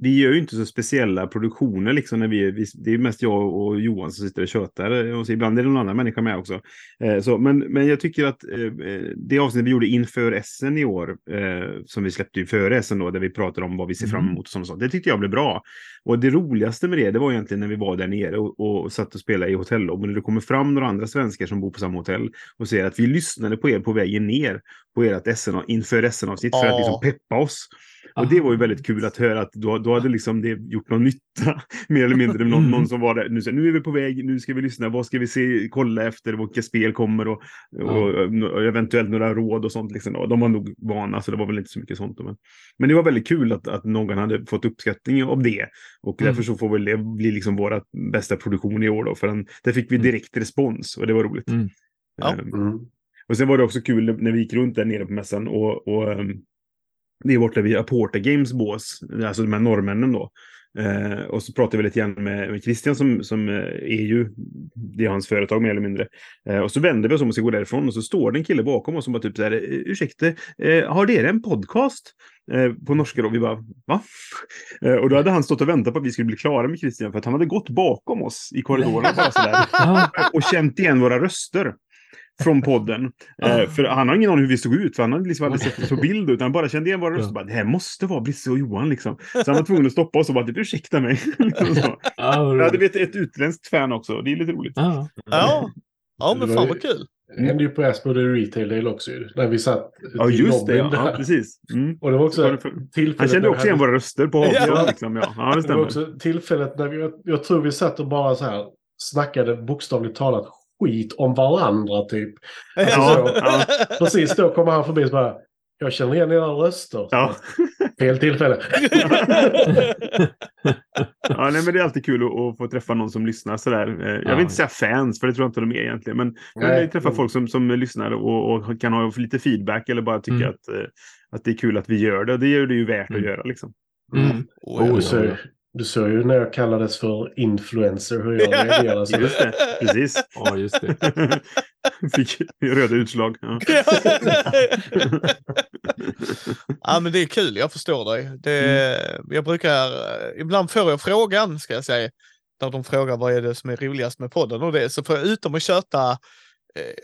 Vi gör ju inte så speciella produktioner liksom när vi, vi det är mest jag och Johan som sitter och tjötar och så ibland är det någon annan människa med också. Eh, så, men, men jag tycker att eh, eh, det avsnitt vi gjorde inför SN i år, eh, som vi släppte ju före SN då, där vi pratade om vad vi ser fram Mm. emot och sånt, det tyckte jag blev bra. Och det roligaste med det, det var egentligen när vi var där nere och, och satt och spelade i hotellobbyn och det kommer fram några andra svenskar som bor på samma hotell och säger att vi lyssnade på er på vägen ner på ert SN, inför SN-avsnitt för att liksom peppa oss. Och det var ju väldigt kul att höra att då, då hade liksom det gjort någon nytta. Mer eller mindre någon, Mm. någon som var där. Nu, så, nu är vi på väg, nu ska vi lyssna, vad ska vi se, kolla efter, vilka spel kommer och, och, och eventuellt några råd och sånt. Liksom. Och de var nog vana, så det var väl inte så mycket sånt. Men, men det var väldigt kul att, att någon hade fått uppskattning av det. Och Mm. därför så får väl det bli liksom våra bästa produktion i år då. För den, där fick vi Mm. direkt respons och det var roligt. Mm. Ja. Ehm, Mm. och sen var det också kul när vi gick runt där nere på mässan och, och um, det är borta vid Aporta Games bås, alltså de här norrmännen då. Eh, och så pratade vi lite grann med, med Christian som, som eh, är ju, det är hans företag mer eller mindre. Eh, och så vänder vi oss om och ska gå därifrån och så står det en kille bakom oss som bara typ så här, "Eh, ursäkta, eh, har det en podcast? Eh, på norska då, vi bara, va? Och då hade han stått och väntat på att vi skulle bli klara med Christian för att han hade gått bakom oss i korridoren bara sådär Ja, och känt igen våra röster från podden. Eh, för han har ingen aning hur vi såg ut, för han hade liksom aldrig sett oss på bild, utan han bara kände igen våra röster. Bara, det här måste vara Brisse och Johan liksom. Så han var tvungen att stoppa oss och bara, ursäkta mig. Liksom så. ja, Jag hade roligt. ett, utländskt fan också, det är lite roligt. Ja. Ja, ja men fan vad kul. Det hände ju på Asmodee Retail Del också ju, när vi satt Ja, i just det. Ja, där. ja precis. Mm. Och det var Så också var det för- tillfället... Han kände också igen våra röster på avstånd. Ja. Liksom, ja. ja, det Det var också tillfället när vi, jag, jag tror vi satt och bara så här snackade bokstavligt talat skit om varandra typ. Ja, ja. Precis då kommer han förbi och så bara, jag känner igen era röster. Ja. Fel tillfälle. Ja, nej, men det är alltid kul att, att få träffa någon som lyssnar sådär. Eh, Jag Ja. vill inte säga fans, för det tror jag inte de är egentligen. Men. Nej, träffa folk som, som lyssnar och, och kan ha lite feedback eller bara tycka Mm. att, eh, att det är kul att vi gör det. Det gör det ju värt Mm. att göra liksom. Mm. Oh, Du ja. Du såg ju när jag kallades för influencer hur jag reagerade. Så Just det, precis. ja, just det. Fick röda utslag. Ja. ja, men det är kul. Jag förstår dig. Det, Jag brukar, ibland får jag frågan, ska jag säga, där de frågar vad är det som är roligast med podden och det, så får jag utom att köta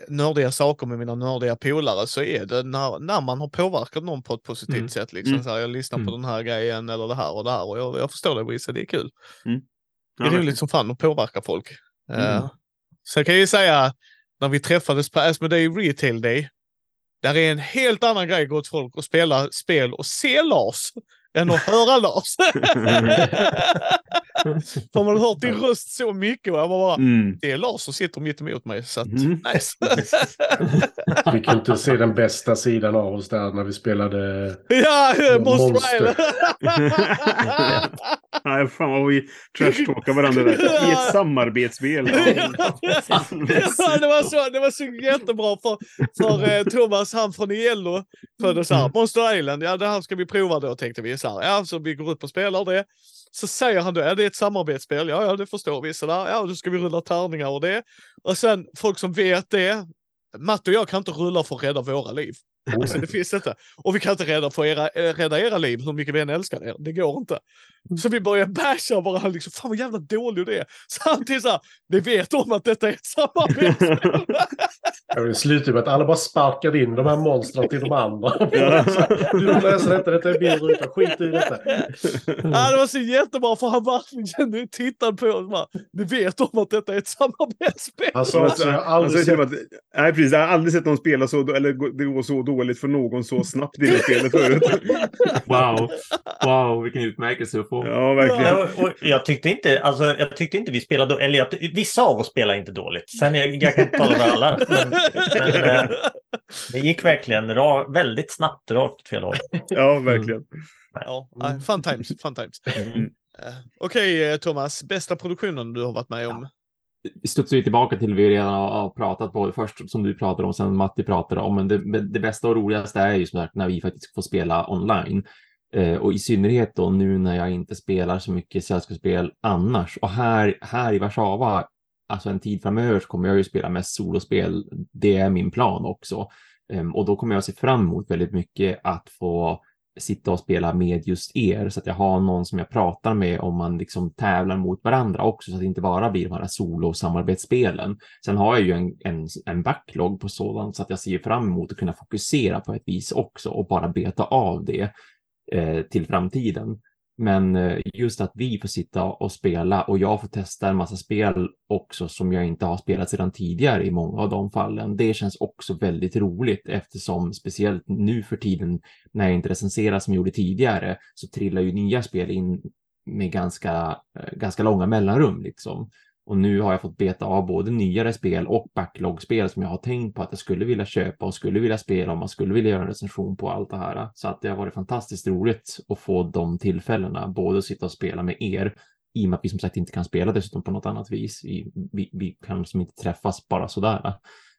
nördiga saker med mina nördiga polare så är det när, när man har påverkat någon på ett positivt Mm. sätt. Liksom, Mm. så här, jag lyssnar på Mm. den här grejen eller det här och det här och jag, jag förstår det Brisse, det är kul. Det är Ja, roligt som fan att påverka folk. Mm. Uh, så jag kan ju säga, när vi träffades på Asmodee Retail Day, där är en helt annan grej gott folk att spela spel och se Lars än att höra Lars. För man har hört din röst så mycket och jag var bara, Mm. det är Lars som sitter mitt emot mig. Så att, Mm. nice. Vi kunde inte se den bästa sidan av oss där när vi spelade. ja, Monster Monster. Nej, fan vad vi trashtalkar varandra där. I ett samarbetsspel. ja, det, var så, det var så jättebra för, för eh, Thomas, han från Iello, födde så här, Monster Island, ja det här ska vi prova då tänkte vi så här. Ja, så vi går upp och spelar det. Så säger han då, ja det är ett samarbetsspel, ja, ja det förstår vi sådär, ja då ska vi rulla tärningar och det. Och sen folk som vet det, Matt och jag kan inte rulla för att rädda våra liv. Alltså, det finns inte. Och vi kan inte rädda, för era, eh, rädda era liv hur mycket vi än älskar er. Det går inte. Så vi börjar basha varandra. Liksom, Fan vad jävla dålig du är. Samtidigt så här, vi vet om att detta är ett samarbetsspel. Ja, Det slutade med att alla bara sparkade in de här monstren till de andra. Du lösa detta, detta är min ruta, skit i detta. ja, det var så jättebra för han verkligen tittade på oss bara, vi vet om att detta är ett samarbetsspel. Han sa också, jag har aldrig Alltså, sett... att, nej, precis. Jag har aldrig sett någon spela så, eller det går så dåligt för någon så snabbt i det spelet förut. Wow, wow, vilken utmärkelse att få. Ja, verkligen. Ja, och- och jag tyckte inte, alltså, jag tyckte inte vi spelade, eller jag, vissa av oss spelar inte dåligt. Sen jag, jag kan inte tala för alla. Men, men, eh, Det gick verkligen ra- väldigt snabbt rakt fel håll. Ja, verkligen. Ja, nej, fun times, fun times. Mm. Eh, Okej eh, Thomas, bästa produktionen du har varit med om? vi studsar ju tillbaka till vi redan har har pratat på först som du pratade om, sen Matti pratade om, men det, det bästa och roligaste är ju som sagt när vi faktiskt får spela online. Eh, och i synnerhet då nu när jag inte spelar så mycket sällskapsspel annars. Och här, här i Warszawa, alltså en tid framöver så kommer jag ju spela mest solospel. Det är min plan också. Ehm, och då kommer jag se fram emot väldigt mycket att få sitta och spela med just er så att jag har någon som jag pratar med om man liksom tävlar mot varandra också så att det inte bara blir de här solo samarbetsspelen. Sen har jag ju en, en, en backlog på sådant så att jag ser fram emot att kunna fokusera på ett vis också och bara beta av det Eh, till framtiden. Men eh, just att vi får sitta och spela och jag får testa en massa spel också som jag inte har spelat sedan tidigare i många av de fallen. Det känns också väldigt roligt eftersom speciellt nu för tiden när jag inte recenserar som jag gjorde tidigare så trillar ju nya spel in med ganska, eh, ganska långa mellanrum liksom. Och nu har jag fått beta av både nyare spel och backlogspel som jag har tänkt på att jag skulle vilja köpa och skulle vilja spela om man skulle vilja göra en recension på allt det här. Så att det har varit fantastiskt roligt att få de tillfällena, både att sitta och spela med er, i och med att vi som sagt inte kan spela dessutom på något annat vis. Vi, vi, vi kan som inte träffas bara sådär,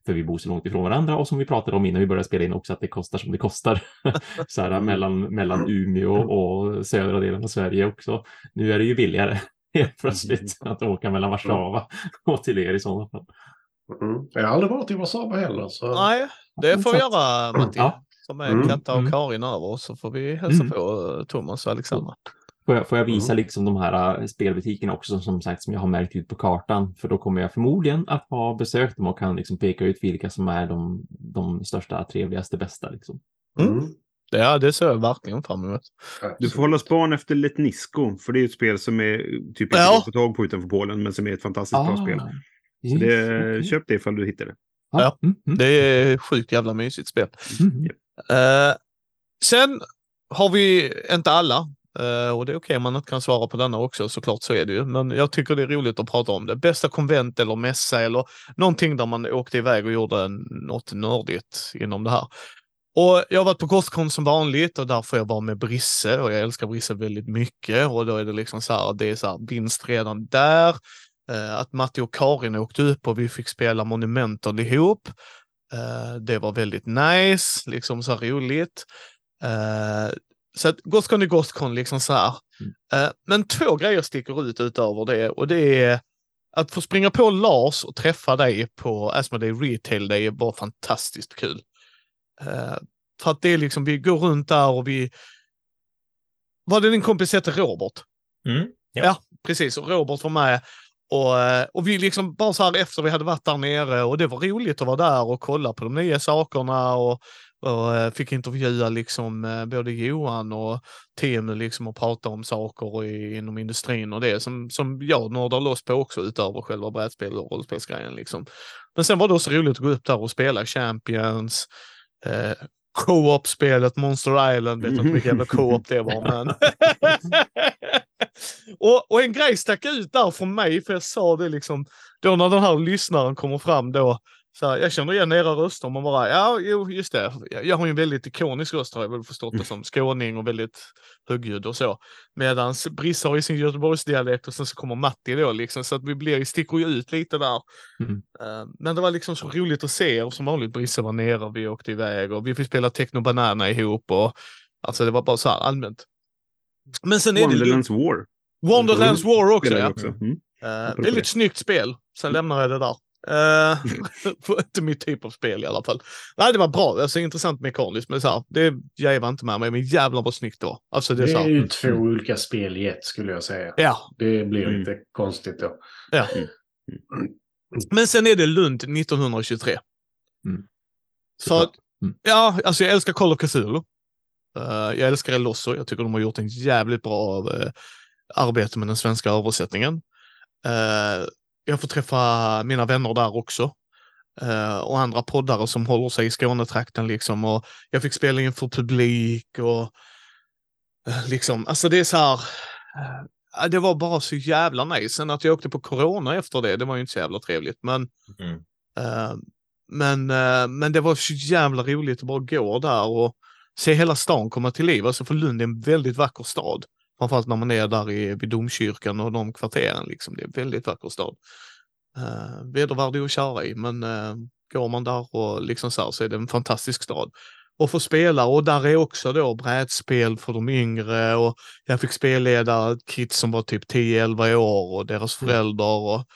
för vi bor så långt ifrån varandra och som vi pratade om innan vi började spela in också att det kostar som det kostar. så här mellan, mellan Umeå och södra delen av Sverige också. Nu är det ju billigare helt plötsligt att åka mellan Warszawa och till er i sådana fall. Mm. Jag har aldrig varit i Warszawa heller. Så... Nej, det får vi göra Matti. Ja. Som är Mm, Katta och mm. Karin över så får vi hälsa Mm. på eh, Thomas och Alexandra. Får jag, får jag visa Mm. liksom de här äh, spelbutikerna också som, som sagt som jag har märkt ut på kartan för då kommer jag förmodligen att ha besökt dem och kan liksom peka ut vilka som är de, de största, trevligaste, bästa liksom. Mm. Ja, det ser jag verkligen fram emot. Du får hålla span efter Letnisco, för det är ett spel som är typ inte Ja. att få tag på utanför Polen, men som är ett fantastiskt bra spel. Så just, det, okej. köp det ifall du hittar det. Ja, mm, mm, Det är sjukt jävla mysigt spel. mm. Eh, sen har vi, inte alla, eh, och det är okej om man inte kan svara på denna också, såklart så är det ju. Men jag tycker det är roligt att prata om det. Bästa konvent eller mässa eller någonting där man åkte iväg och gjorde något nördigt inom det här. Och jag har varit på Costcon som vanligt och där får jag vara med Brisse och jag älskar Brisse väldigt mycket och då är det liksom så här, det är så här vinst redan där. Eh, att Matti och Karin åkte upp och vi fick spela Monumental ihop. Eh, det var väldigt nice, liksom så roligt. Eh, så att Ghostcon är Ghostcon, liksom så här. Eh, men två grejer sticker ut utöver det och det är att få springa på Lars och träffa dig på Asmodee Retail Day var fantastiskt kul. Eh, för att det är liksom, vi går runt där och vi... Var det din kompis heter Robert? Mm. Ja, precis. Och Robert var med. Och, eh, och vi liksom bara så här efter vi hade varit där nere och det var roligt att vara där och kolla på de nya sakerna och, och eh, fick intervjua liksom både Johan och Teemu liksom och prata om saker i, inom industrin och det som, som jag nördar loss på också utöver själva brädspel och rollspelsgrejen liksom. Men sen var det också roligt att gå upp där och spela Champions, eh, co-op-spelet Monster Island, vet inte vilken jävla co-op det var men. och, och en grej stack ut där från mig, för jag sa det liksom, då när den här lyssnaren kommer fram då, så här, jag känner igen era röster, man bara, ja, jo, just det. Jag, har ju en väldigt ikonisk röst har jag väl förstått det som, skåning och väldigt högljudd och så. Medan Brisse har ju sin Göteborgsdialekt och sen så kommer Matti då liksom, så att vi blir, sticker ju ut lite där. Mm. Eh, Men det var liksom så roligt att se och som vanligt Brisse var nere och vi åkte iväg och vi fick spela Techno Banana ihop och alltså det var bara så här allmänt. Men sen är det Wonderlands War. Wonderlands War också. Ja. också. Mm. Uh, väldigt det. snyggt spel. Sen lämnar jag det där. Uh, inte min typ av spel i alla fall. Nej, det var bra. Alltså intressant mekaniskt, men så här, det jävar inte med mig. Men jävlar vad snyggt det var. Alltså det är Det så är här, ju två olika spel i ett skulle jag säga. Ja, Det blir Mm. lite konstigt då. ja. Men sen är det Lund 1923. Mm. För att, Mm. ja, alltså jag älskar Call of Cthulhu. Eh, jag älskar Elosso. Jag tycker de har gjort en jävligt bra eh, arbete med den svenska översättningen. Eh, jag får träffa mina vänner där också. Eh, och andra poddare som håller sig i Skånetrakten liksom. Och jag fick spela inför publik och eh, liksom, alltså det är så här. eh, det var bara så jävla nice. Sen att jag åkte på corona efter det, det var ju inte så jävla trevligt. Men Mm. Men, men det var så jävla roligt att bara gå där och se hela stan komma till liv. Alltså för Lund är en väldigt vacker stad. Framförallt när man är där i, vid domkyrkan och de kvarteren. Liksom. Det är en väldigt vacker stad. Uh, vedervärdig att köra i, men uh, går man där och liksom så här så är det en fantastisk stad. Och få spela och där är också då brädspel för de yngre och jag fick spelleda kids som var typ 10-11 år och deras mm. föräldrar och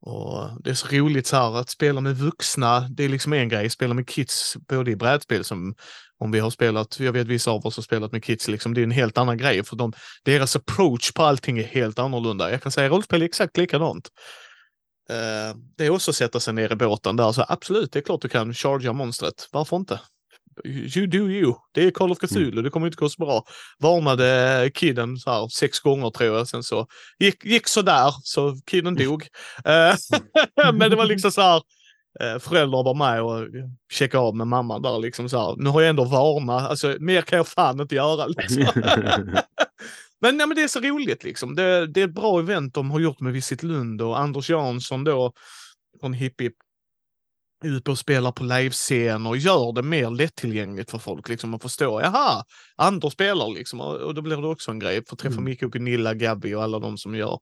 och det är så roligt så här att spela med vuxna. Det är liksom en grej. Spela med kids både i brädspel som om vi har spelat. Jag vet vissa av oss har spelat med kids. Liksom, det är en helt annan grej för de, deras approach på allting är helt annorlunda. Jag kan säga rollspel är exakt likadant. Uh, det är också att sätta sig ner i båten där. Så absolut, det är klart du kan chargea monstret. Varför inte? You do you. Det är Call of mm. Cthulhu, mm. det kommer inte gå så bra. Varnade kidden så här sex gånger tror jag. Sen så gick, gick så där så kidden mm. dog. Eh, men det var liksom så här. Eh, föräldrar var med och checkade av med mamman där liksom så här. Nu har jag ändå varnat, alltså mer kan jag fan inte göra. Liksom. men, nej, men det är så roligt liksom. Det, det är ett bra event de har gjort med Visit Lund och Anders Jansson då från Hipp Hipp ute och spelar på livescen och gör det mer lättillgängligt för folk liksom att förstå. Jaha, Anders spelar liksom och, då blir det också en grej. Få träffa mm. Micke och Gunilla, Gabby och alla de som gör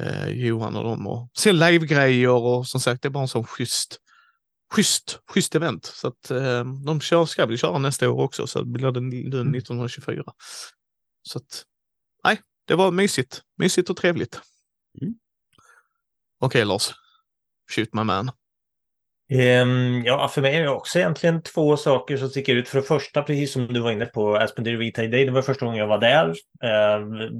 eh, Johan och dem och se livegrejer och som sagt det är bara en sån schysst, schysst, schysst event. Så att eh, de kör, ska väl köra nästa år också så blir det Lund 1924. Mm. Så att nej, det var mysigt, mysigt och trevligt. Mm. Okej okay, Lars, shoot my man. Um, ja, för mig är det också egentligen två saker som sticker ut. För det första, precis som du var inne på, Aspen Retail Day, det var första gången jag var där. Uh,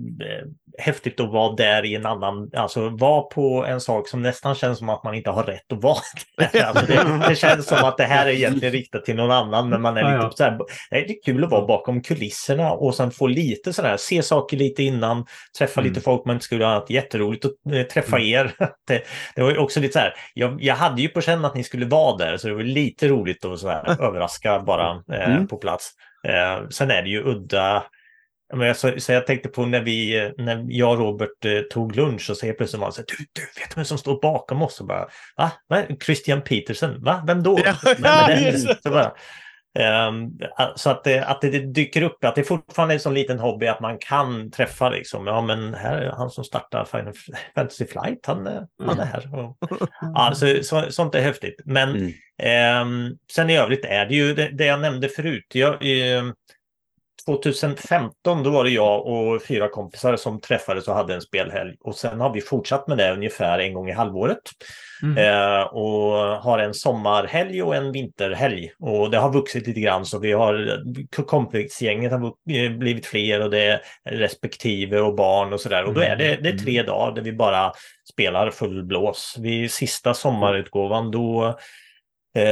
häftigt att vara där i en annan, alltså vara på en sak som nästan känns som att man inte har rätt att vara där. Alltså det, det, känns som att det här är egentligen riktat till någon annan, men man är lite ja, ja. så här, det är kul att vara bakom kulisserna och sen få lite sådär, se saker lite innan, träffa mm. lite folk man inte skulle ha jätteroligt att äh, träffa mm. er. det, det var också lite så här, jag, jag hade ju på känn att ni skulle vara där, så det var lite roligt att så här, överraska bara eh, mm. på plats. Eh, sen är det ju udda. Men så, så jag tänkte på när, vi, när jag och Robert eh, tog lunch och så helt plötsligt var så här, du, du, vet du vem som står bakom oss? Och bara, va? va? Christian Petersen, va? Vem då? Ja, men, så bara, så att det, att det dyker upp, att det fortfarande är en sån liten hobby att man kan träffa liksom, ja men här är han som startar Final Fantasy Flight, han, han är här. Och, ja, så, så, sånt är häftigt. Men mm. um, sen i övrigt är det ju det, det jag nämnde förut. Jag, um, 2015 då var det jag och fyra kompisar som träffades och hade en spelhelg. Och sen har vi fortsatt med det ungefär en gång i halvåret. Mm. Eh, och har en sommarhelg och en vinterhelg. Och det har vuxit lite grann så vi har kompisgänget har eh, blivit fler och det är respektive och barn och sådär. Och då är det, det är tre mm. dagar där vi bara spelar full blås. Vid sista sommarutgåvan då Eh,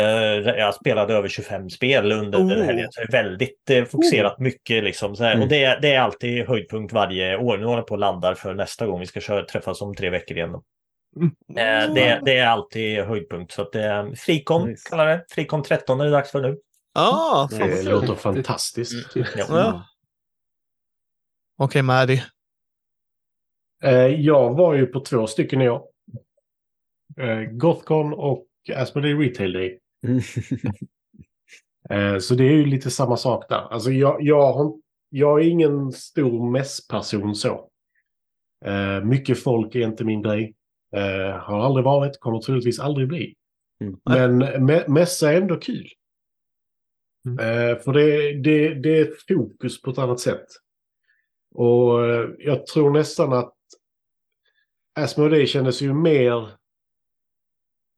jag spelade över 25 spel under oh. den helgen, så det är väldigt eh, fokuserat oh. mycket. Liksom, så mm. Och det, det, är alltid höjdpunkt varje år. Nu håller jag på att landa för nästa gång. Vi ska köra, träffas om tre veckor igen. Mm. Eh, det, det, är alltid höjdpunkt. Så att det är frikon, nice. kallar det. Frikon 13 är det dags för nu. Ah, det låter fantastiskt. Mm. Ja. Ja. Okej, okay, Maddy. Eh, jag var ju på två stycken i år. Eh, Gothcon och Asmodee Retail Day. Eh, så det är ju lite samma sak där. Alltså jag, jag, har, jag är ingen stor mässperson så. Eh, mycket folk är inte min grej. Eh, har aldrig varit, kommer troligtvis aldrig bli. Mm. Men mä mässa är ändå kul. Mm. För det, det, det är fokus på ett annat sätt. Och jag tror nästan att Asmodee kändes ju mer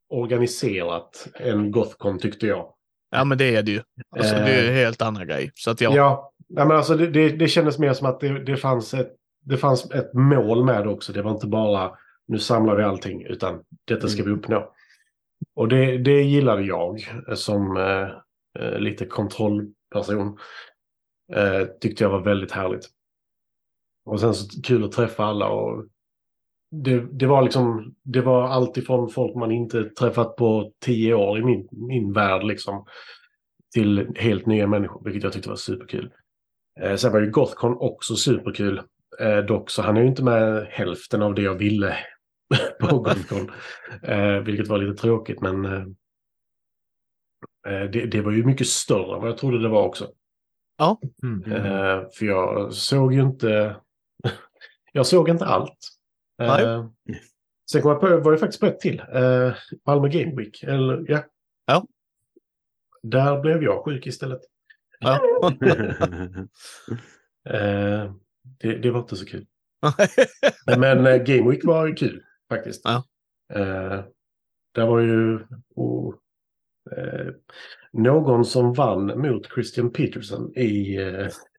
organiserat än Gothcon tyckte jag. Ja men det är det ju. Alltså, det är en eh, helt andra grej. Så att ja. Ja, ja men alltså det, det, det kändes mer som att det, det, fanns ett, det fanns ett mål med det också. Det var inte bara nu samlar vi allting utan detta ska vi mm. uppnå. Och det, det gillade jag som eh, eh, lite kontrollperson. Eh, tyckte jag var väldigt härligt. Och sen så kul att träffa alla och det, det, var liksom, det var alltifrån folk man inte träffat på tio år i min, min värld liksom. Till helt nya människor, vilket jag tyckte var superkul. Eh, sen var ju Gothcon också superkul. Eh, dock så han är ju inte med hälften av det jag ville på Gothcon. Eh, vilket var lite tråkigt men eh, Eh, det, det var ju mycket större än vad jag trodde det var också. Mm. Eh, för jag såg ju inte... jag såg inte allt. Nej. Eh, sen kom jag på, var jag faktiskt på ett till. Eh, Malmö Game Week. Eller, ja. Ja. Där blev jag sjuk istället. Ja. Eh, det, det var inte så kul. Men eh, Game Week var ju kul faktiskt. Ja. Eh, där var ju oh, eh, någon som vann mot Christian Peterson i...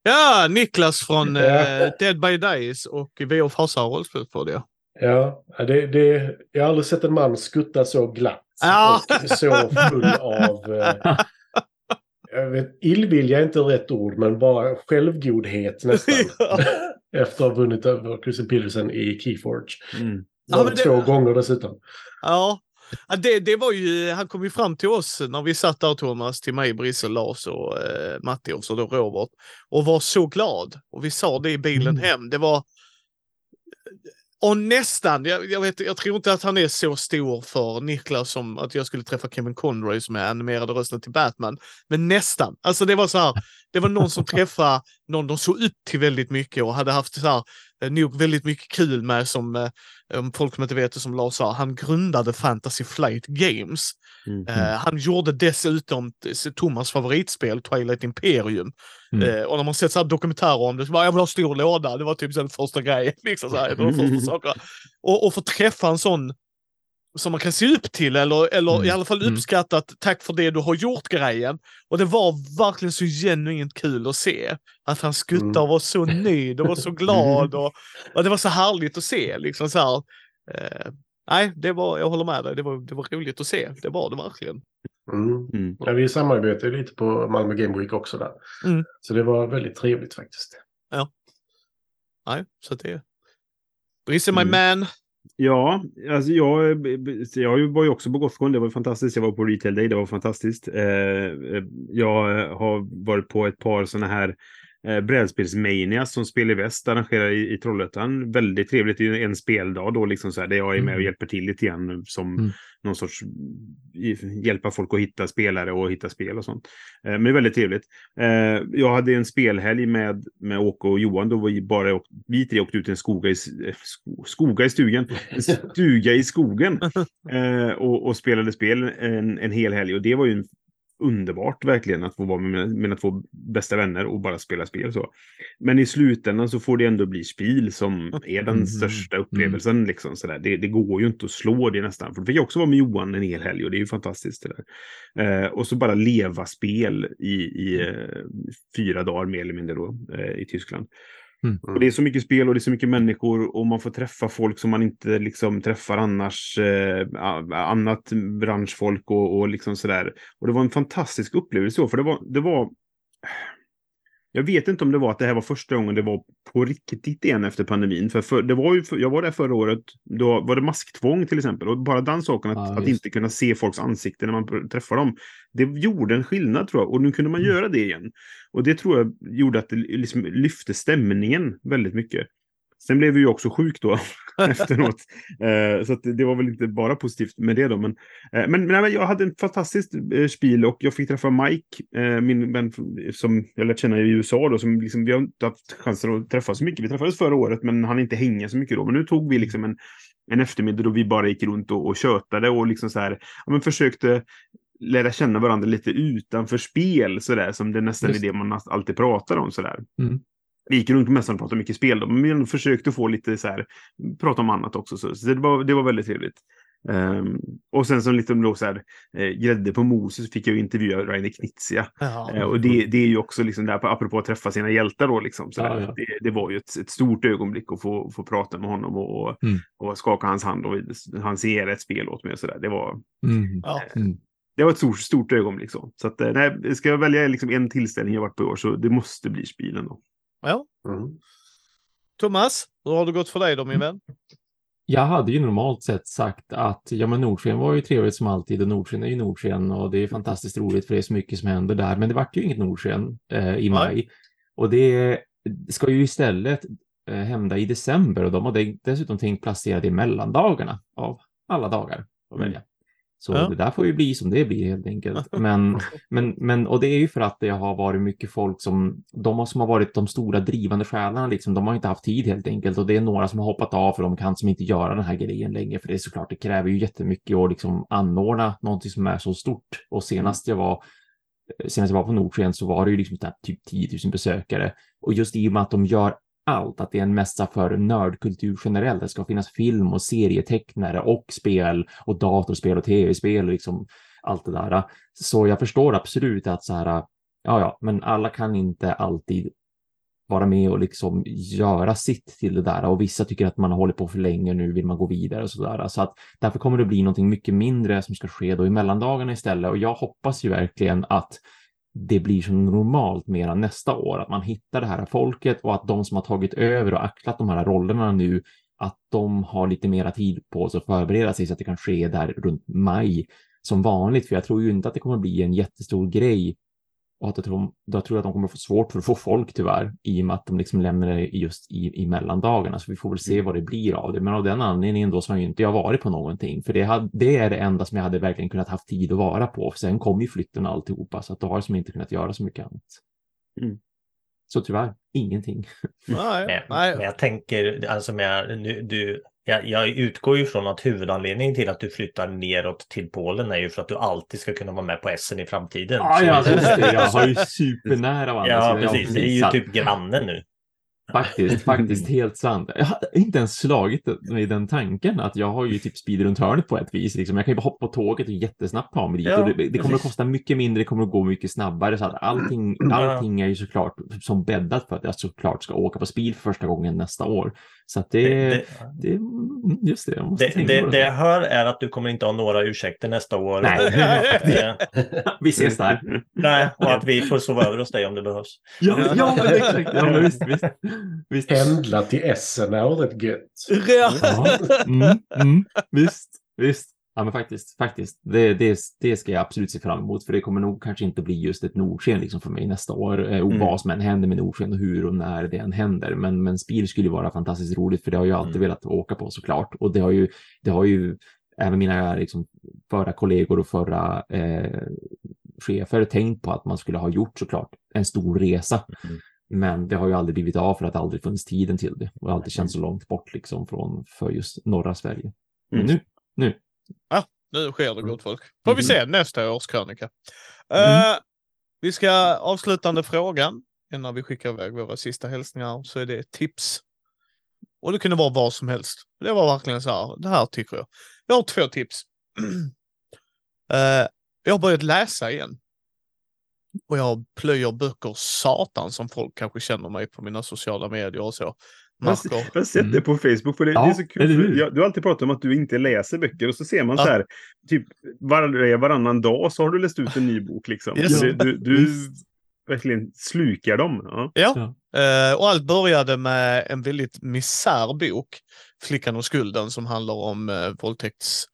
Ja, Niklas från Ja. eh, Dead by Days och VO Farsa har rollspel för det. ja, det, det, jag har aldrig sett en man skutta så glatt Ja. och så full av... Eh, jag vet, illvilja är inte rätt ord, men bara självgodhet nästan. Ja. Efter att ha vunnit över Christian Peterson i Keyforge. Mm. Ja, det- Två gånger dessutom. Ja, det, det var ju, han kom ju fram till oss när vi satt där Thomas, till mig, Brisse, Lars och eh, Matti och så då Robert och var så glad. Och vi sa det i bilen hem. Det var och nästan, jag, jag, vet, jag tror inte att han är så stor för Niklas som att jag skulle träffa Kevin Conroy som är animerade rösten till Batman. Men nästan. Alltså det var så här, det var någon som träffade någon de såg upp till väldigt mycket och hade haft så här, nog väldigt mycket kul med som eh, om folk som inte vet det som Lars sa, han grundade Fantasy Flight Games. Mm. Eh, han gjorde dessutom Thomas favoritspel, Twilight Imperium. Mm. Eh, och när man sett så dokumentärer om det, så bara, jag vill ha stor låda. Det var typ den första grejen. Liksom så här, första sakerna. Och, och få träffa en sån som man kan se upp till eller, eller Mm. i alla fall Mm. uppskatta att tack för det du har gjort grejen. Och det var verkligen så genuint kul att se. Att han skuttade Mm. och var så nöjd och var så glad. Och, och det var så härligt att se. Liksom så här. Eh, nej, det var, jag håller med dig. Det var, det var roligt att se. Det var det verkligen. Mm. Mm. Ja, vi samarbetar ju lite på Malmö Game Week också där. Mm. Så det var väldigt trevligt faktiskt. Nej, så det... Brisse my Mm. man. Ja, alltså jag, jag var ju också på Gothcon. Det var fantastiskt. Jag var på Retail Day. Det var fantastiskt. Eh, eh, jag har varit på ett par sådana här eh, brädspelsmanias som Spel i Väst arrangerar i, i Trollhättan. Väldigt trevligt. Det är en speldag då, liksom så här, där jag är med och Mm. hjälper till lite grann som Mm. någon sorts i- hjälpa folk att hitta spelare och hitta spel och sånt. Eh, men det är väldigt trevligt. Eh, jag hade en spelhelg med, med Åke och Johan. Då vi bara vi tre åkte ut till en skoga i, eh, sko, skoga i stugan. En stuga i skogen. Eh, och, och spelade spel en, en hel helg. Och det var ju en, underbart verkligen att få vara med mina, mina två bästa vänner och bara spela spel så. Men i slutändan så får det ändå bli spel som är den Mm. största upplevelsen. Liksom, sådär. Det, det går ju inte att slå det nästan. För då fick jag också vara med Johan en hel helg och det är ju fantastiskt. Det där. Eh, och så bara leva spel i, i eh, fyra dagar mer eller mindre då eh, i Tyskland. Mm. Och det är så mycket spel och det är så mycket människor och man får träffa folk som man inte liksom träffar annars. Eh, annat branschfolk och, och liksom sådär. Och det var en fantastisk upplevelse för det var, det var jag vet inte om det var att det här var första gången det var på riktigt igen efter pandemin. För, för det var ju, jag var där förra året, då var det masktvång till exempel. Och bara den saken att, Ja, att inte kunna se folks ansikten när man träffar dem. Det gjorde en skillnad tror jag. Och nu kunde man Mm. göra det igen. Och det tror jag gjorde att det liksom lyfte stämningen väldigt mycket. Sen blev vi ju också sjuk då efteråt. Eh, så det- var väl inte bara positivt med det då. Men, eh, men, men jag hade en fantastisk eh, spel och jag fick träffa Mike, eh, min vän som jag lärt känna i USA då. Som liksom, vi har inte haft chansen att träffas så mycket. Vi träffades förra året men han inte hänga så mycket då. Men nu tog vi liksom en, en eftermiddag då vi bara gick runt och, och tjötade och liksom så här, ja, men försökte lära känna varandra lite utanför spel sådär som det nästan Just är det man alltid pratar om sådär. Mm. Vi gick runt på mässan och pratade mycket spel då, men vi försökte få lite så här, prata om annat också. Så, så det, var, det var väldigt trevligt. Ehm, och sen som lite då så här, eh, grädde på moset fick jag ju intervjua Rainer Knizia. Eh, och det, det är ju också liksom där, apropå att träffa sina hjältar då liksom. Så Ja, ja. Det, det var ju ett, ett stort ögonblick att få, få prata med honom och, Mm. och skaka hans hand och han signerade ett spel åt mig och så där. Det var, Mm. Ja. Mm. det var ett stort, stort ögonblick så. Så att, eh, nej, ska jag välja liksom en tillställning jag varit på i år så det måste bli Spielen då. Ja. Mm. Thomas, hur har det gått för dig då min vän? Jag hade ju normalt sett sagt att ja, men Nordsken var ju trevligt som alltid och Nordsken är ju Nordsken och det är fantastiskt roligt för det är så mycket som händer där. Men det vart ju inget Nordsken eh, i maj och det ska ju istället eh, hända i december och de har de- dessutom tänkt placera det i mellandagarna av alla dagar att välja. Så Ja. det där får ju bli som det blir helt enkelt. Men, men, men, och det är ju för att det har varit mycket folk som, de som har varit de stora drivande själarna, liksom, de har inte haft tid helt enkelt. Och det är några som har hoppat av för de kan som inte göra den här grejen längre. För det är såklart, det kräver ju jättemycket att liksom anordna någonting som är så stort. Och senast jag var senast jag var på Nordsken så var det ju liksom typ 10 000 besökare. Och just i och med att de gör allt, att det är en mässa för nördkultur generellt. Det ska finnas film och serietecknare och spel och datorspel och tv-spel och liksom allt det där. Så jag förstår absolut att så här, ja, ja, men alla kan inte alltid vara med och liksom göra sitt till det där och vissa tycker att man har hållit på för länge nu vill man gå vidare och så där. Så att därför kommer det bli någonting mycket mindre som ska ske då i mellandagarna istället och jag hoppas ju verkligen att det blir som normalt mera nästa år, att man hittar det här folket och att de som har tagit över och axlat de här rollerna nu, att de har lite mera tid på sig att förbereda sig så att det kan ske där runt maj som vanligt. För jag tror ju inte att det kommer bli en jättestor grej och att jag tror, då tror jag att de kommer få svårt för att få folk tyvärr i och med att de liksom lämnar det just i, i mellandagarna. Så vi får väl se vad det blir av det. Men av den anledningen då så har ju inte jag varit på någonting. För det, hade, det är det enda som jag hade verkligen kunnat haft tid att vara på. För sen kom ju flytten och alltihopa så att då har jag som inte kunnat göra så mycket annat. Mm. Så tyvärr, ingenting. Nej. men jag tänker, alltså med, nu, du, jag, jag utgår ju från att huvudanledningen till att du flyttar neråt till Polen är ju för att du alltid ska kunna vara med på Essen i framtiden. Ja, Så- ja, just det. Jag har ju supernära ja, precis. Det är ju typ grannen nu. Faktiskt, faktiskt helt sant. Jag har inte ens slagit mig den tanken att jag har ju typ speed runt hörnet på ett vis. Liksom. Jag kan ju bara hoppa på tåget och jättesnabbt ta mig dit. Ja, det, det kommer att kosta mycket mindre, det kommer att gå mycket snabbare. Så att allting, allting är ju såklart som bäddat för att jag såklart ska åka på speed för första gången nästa år. Så att det, Det, det, det, just det. Jag det, det, det jag hör är att du kommer inte ha några ursäkter nästa år. Nej. Vi ses där. Nej, och att vi får sova över hos dig om det behövs. Ja, ja exakt. Ja, visst, visst. Visst. Pendla till Essen är rätt gött. Ja. Mm, mm, visst, visst. Ja, men faktiskt, faktiskt. Det, det, det ska jag absolut se fram emot, för det kommer nog kanske inte bli just ett Nordsken liksom för mig nästa år, eh, och Mm. vad som än händer med Nordsken och hur och när det än händer. Men, men Spiel skulle ju vara fantastiskt roligt, för det har jag alltid Mm. velat åka på såklart. Och det har ju, det har ju även mina liksom, förra kollegor och förra eh, chefer tänkt på att man skulle ha gjort såklart en stor resa. Mm. Men det har ju aldrig blivit av för att det aldrig funnits tiden till det och alltid känts så långt bort liksom från för just norra Sverige. Men Mm. nu, nu. Nu sker det gott folk. Får vi Mhm. se nästa års krönika. Mm. Eh, vi ska avslutande frågan innan vi skickar iväg våra sista hälsningar så är det tips. Och det kunde vara vad som helst. Det var verkligen så här, det här tycker jag. Jag har två tips. Eh, jag har börjat läsa igen. Och jag plöjer böcker satan som folk kanske känner mig på mina sociala medier och så. Märker. jag har sett det på Facebook, för det, Ja, det är så kul. hur? Jag, du har alltid pratat om att du inte läser böcker och så ser man Ja. så här, typ var, varannan dag så har du läst ut en ny bok liksom. Yes. Du du Visst. verkligen slukar dem. Ja. Ja, eh, och allt började med en väldigt misär bok, Flickan och skulden, som handlar om eh, våldtäkts...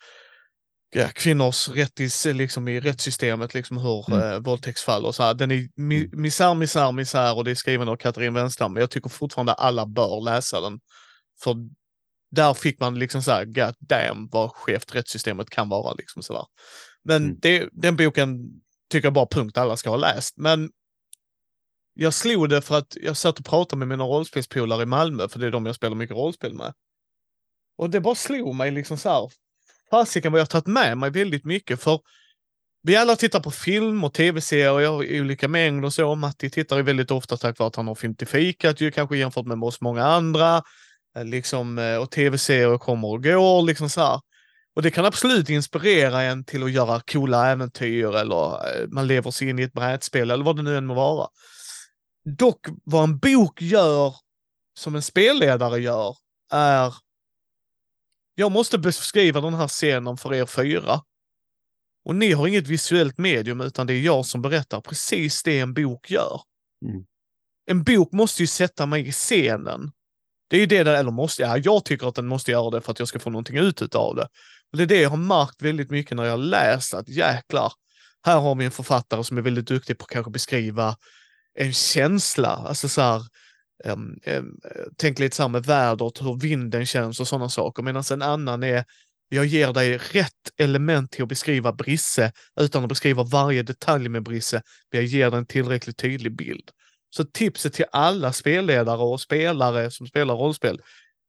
Ja, kvinnors rätt i, liksom i rättssystemet, liksom hur Mm. eh, våldtäktsfall och så här. Den är mi, misär, misär, misär och det är skriven av Katrin Wenstam, men jag tycker fortfarande alla bör läsa den. För där fick man liksom så här, god damn vad skevt rättssystemet kan vara. Liksom så där. Men Mm. det, den boken tycker jag bara punkt alla ska ha läst. Men jag slog det för att jag satt och pratade med mina rollspelspolare i Malmö, för det är de jag spelar mycket rollspel med. Och det bara slog mig liksom så här, fasiken vad jag har tagit med mig väldigt mycket, för vi alla tittar på film och tv-serier i olika mängder och så. Matti tittar ju väldigt ofta tack vare att han har film till fikat, ju kanske jämfört med oss många andra. Eh, liksom, eh, och tv-serier kommer och går, liksom så här. Och det kan absolut inspirera en till att göra coola äventyr eller eh, man lever sig in i ett brädspel eller vad det nu än må vara. Dock vad en bok gör, som en spelledare gör, är jag måste beskriva den här scenen för er fyra. Och ni har inget visuellt medium utan det är jag som berättar precis det en bok gör. Mm. En bok måste ju sätta mig i scenen. Det är ju det, där, eller måste, ja, jag tycker att den måste göra det för att jag ska få någonting ut av det. Och det är det jag har märkt väldigt mycket när jag läst att jäklar, här har vi en författare som är väldigt duktig på att kanske beskriva en känsla, alltså så här, tänk lite så här med vädret, hur vinden känns och sådana saker, medan en annan är Jag ger dig rätt element till att beskriva Brisse utan att beskriva varje detalj med Brisse. Men jag ger dig en tillräckligt tydlig bild. Så tipset till alla spelledare och spelare som spelar rollspel.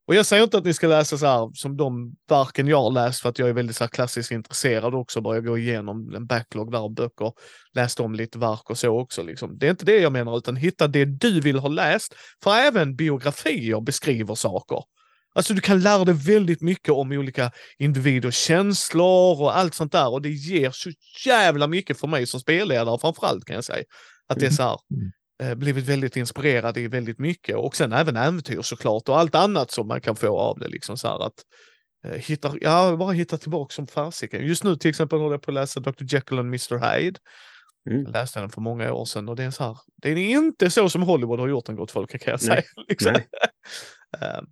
Och jag säger inte att ni ska läsa så här som de varken jag har läst för att jag är väldigt så här klassiskt intresserad också. Bara gå igenom en backlog där av böcker. Läst om lite verk och så också. Liksom. Det är inte det jag menar utan hitta det du vill ha läst. För även biografier beskriver saker. Alltså du kan lära dig väldigt mycket om olika individers känslor och allt sånt där och det ger så jävla mycket för mig som spelledare framförallt kan jag säga. Att det är så här, eh, blivit väldigt inspirerad i väldigt mycket och sen även äventyr såklart och allt annat som man kan få av det liksom så här att eh, hitta, ja, bara hitta tillbaka som fasiken. Just nu till exempel håller jag på att läsa Dr. Jekyll och Mr. Hyde. Mm. Jag läste den för många år sedan och det är så här, det är inte så som Hollywood har gjort den gott folk kan jag säga. liksom. nej. Eh,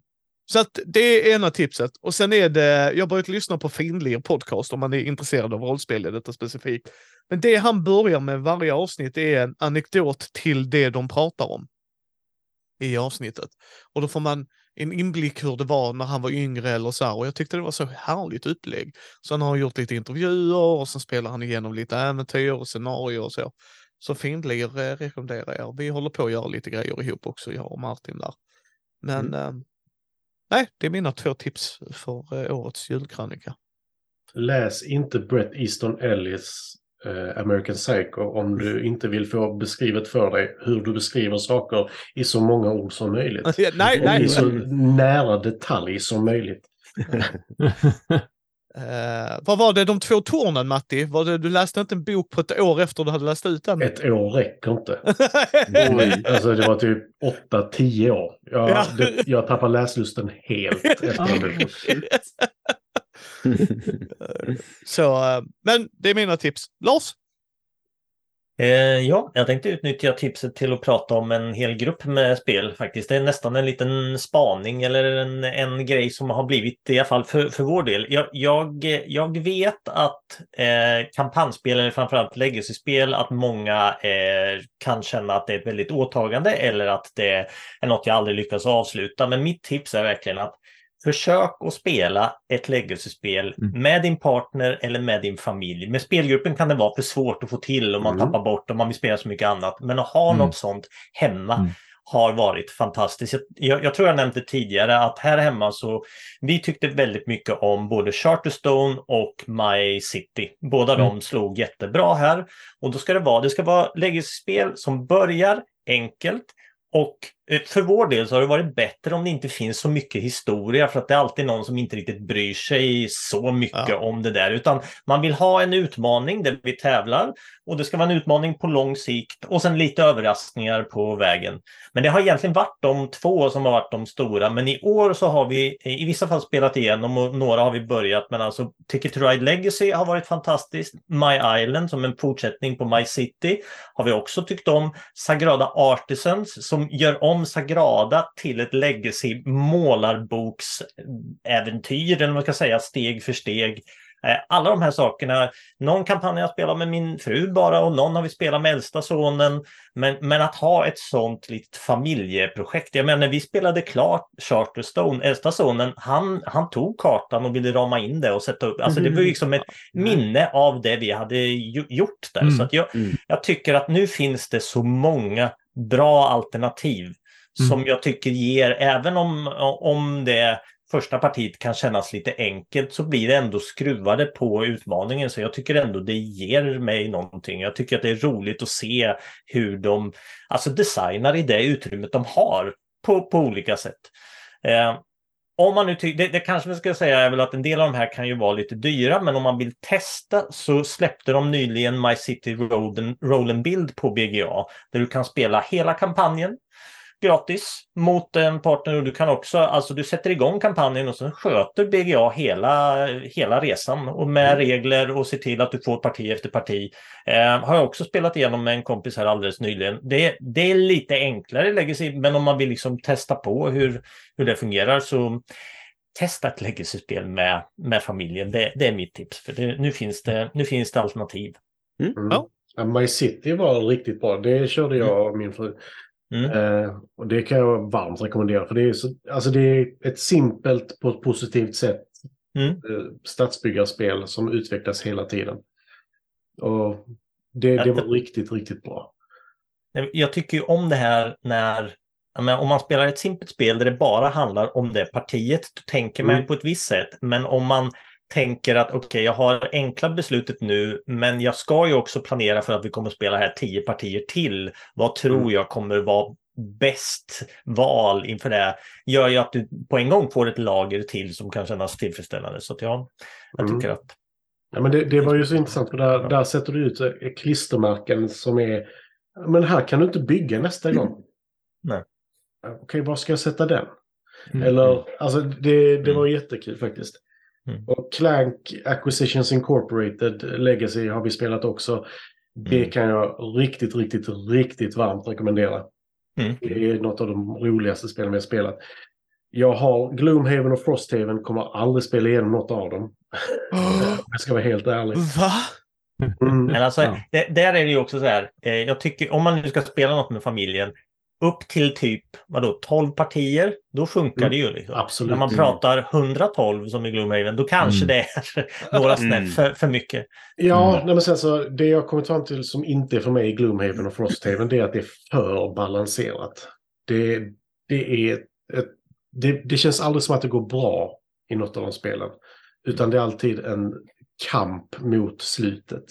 så att det är ena tipset. Och sen är det, jag har börjat lyssna på Finlir podcast om man är intresserad av rollspel i detta specifikt. Men det han börjar med varje avsnitt är en anekdot till det de pratar om i avsnittet. Och då får man en inblick hur det var när han var yngre eller så här. Och jag tyckte det var så härligt upplägg. Sen har han gjort lite intervjuer och sen spelar han igenom lite äventyr och scenarier och så. Så Finlir eh, rekommenderar jag. Vi håller på att göra lite grejer ihop också, jag och Martin där. Men eh, nej, det är mina två tips för eh, årets julkrönika. Läs inte Brett Easton Elliots eh, American Psycho om du inte vill få beskrivet för dig hur du beskriver saker i så många ord som möjligt. nej, nej. i så nära detalj som möjligt. Eh, vad var det, de två tornen Matti? Var det, du läste inte en bok på ett år efter du hade läst ut den? Ett år räcker inte. Oj. Alltså det var typ 8-10 år. Jag, Ja. det, jag tappar läslusten helt efter en bok. Så, eh, men det är mina tips. Lars? Eh, ja, jag tänkte utnyttja tipset till att prata om en hel grupp med spel faktiskt. Det är nästan en liten spaning eller en, en grej som har blivit i alla fall för, för vår del. Jag, jag, jag vet att eh, kampanjspel eller framförallt legacy-spel att många eh, kan känna att det är ett väldigt åtagande eller att det är något jag aldrig lyckas avsluta. Men mitt tips är verkligen att Försök att spela ett legacy-spel Mm. med din partner eller med din familj. Med spelgruppen kan det vara för svårt att få till om man Mm. tappar bort och man vill spela så mycket annat. Men att ha Mm. något sånt hemma Mm. har varit fantastiskt. Jag, jag, tror jag nämnde tidigare att här hemma så vi tyckte väldigt mycket om både Charterstone och My City. Båda Mm. de slog jättebra här. Och då ska det vara, det ska vara legacy-spel som börjar enkelt och för vår del så har det varit bättre om det inte finns så mycket historia för att det är alltid någon som inte riktigt bryr sig så mycket Ja. om det där. Utan man vill ha en utmaning där vi tävlar och det ska vara en utmaning på lång sikt och sen lite överraskningar på vägen. Men det har egentligen varit de två som har varit de stora. Men i år så har vi i vissa fall spelat igenom och några har vi börjat. Men alltså Ticket to Ride Legacy har varit fantastiskt. My Island som en fortsättning på My City har vi också tyckt om. Sagrada Artisans som gör om Sagrada till ett legacy målarboksäventyr, eller vad man ska säga, steg för steg. Eh, Alla de här sakerna, någon kampanj har jag spelat med min fru bara och någon har vi spelat med äldsta sonen. Men, men att ha ett sånt litet familjeprojekt. Jag menar, när vi spelade klart Charterstone, äldsta sonen, han, han tog kartan och ville rama in det och sätta upp. Alltså det var ju liksom ett minne av det vi hade gjort där. Mm. Så att jag, Mm. jag tycker att nu finns det så många bra alternativ Mm. som jag tycker ger, även om, om det första partiet kan kännas lite enkelt så blir det ändå skruvade på utmaningen. Så jag tycker ändå det ger mig någonting. Jag tycker att det är roligt att se hur de alltså designar i det utrymmet de har på, på olika sätt. Eh, om man nu tycker, det, det kanske man ska säga är väl att en del av de här kan ju vara lite dyra, men om man vill testa så släppte de nyligen My City Roll Roll and Build på BGA, där du kan spela hela kampanjen gratis mot en partner och du kan också, alltså du sätter igång kampanjen och sen sköter BGA hela, hela resan och med regler och ser till att du får parti efter parti. Eh, har jag också spelat igenom med en kompis här alldeles nyligen. Det, det är lite enklare legacy, men om man vill liksom testa på hur, hur det fungerar så testa ett legacy-spel med, med familjen. Det, det är mitt tips. För det, nu, finns det, nu finns det alternativ. Mm. Ja, My City var riktigt bra. Det körde jag och min fru. Mm. Eh, och det kan jag varmt rekommendera. För det är, så, alltså det är ett simpelt på ett positivt sätt Mm. eh, stadsbyggarspel som utvecklas hela tiden. Och det, det var riktigt, riktigt bra. Jag tycker ju om det här när om man spelar ett simpelt spel där det bara handlar om det partiet, då tänker man Mm. på ett visst sätt. Men om man tänker att okej, jag har enkla beslutet nu, men jag ska ju också planera för att vi kommer att spela här tio partier till. Vad tror Mm. jag kommer vara bäst val inför det? Gör ju att du på en gång får ett lager till som kan kännas tillfredsställande. Så att ja, jag Mm. tycker att Ja, men det, det var ju så intressant, för där, där sätter du ut eh, klistermärken som är... Men här kan du inte bygga nästa gång. Nej. Okej, var ska jag sätta den? Mm. Eller, alltså det, det Mm. var jättekul faktiskt. Mm. Och Clank Acquisitions Incorporated Legacy har vi spelat också. Det Mm. kan jag riktigt, riktigt, riktigt varmt rekommendera. Mm. Det är något av de roligaste spelen vi har spelat. Jag har Gloomhaven och Frosthaven, kommer aldrig spela igenom något av dem. Om jag ska vara helt ärlig. Va? Mm. Men alltså, Ja. det, där är det ju också så här. Eh, jag tycker om man nu ska spela något med familjen, upp till typ vadå, 12 partier, då funkar Mm. det ju. Liksom. Absolut. När man Mm. pratar 112 som i Gloomhaven, då kanske Mm. det är några snäpp Mm. för, för mycket. Ja, Mm. nej, men sen så det jag kommit fram till som inte är för mig i Gloomhaven och Frosthaven det är att det är för balanserat. Det, det är ett, det, det känns aldrig som att det går bra i något av de spelen. Utan det är alltid en kamp mot slutet.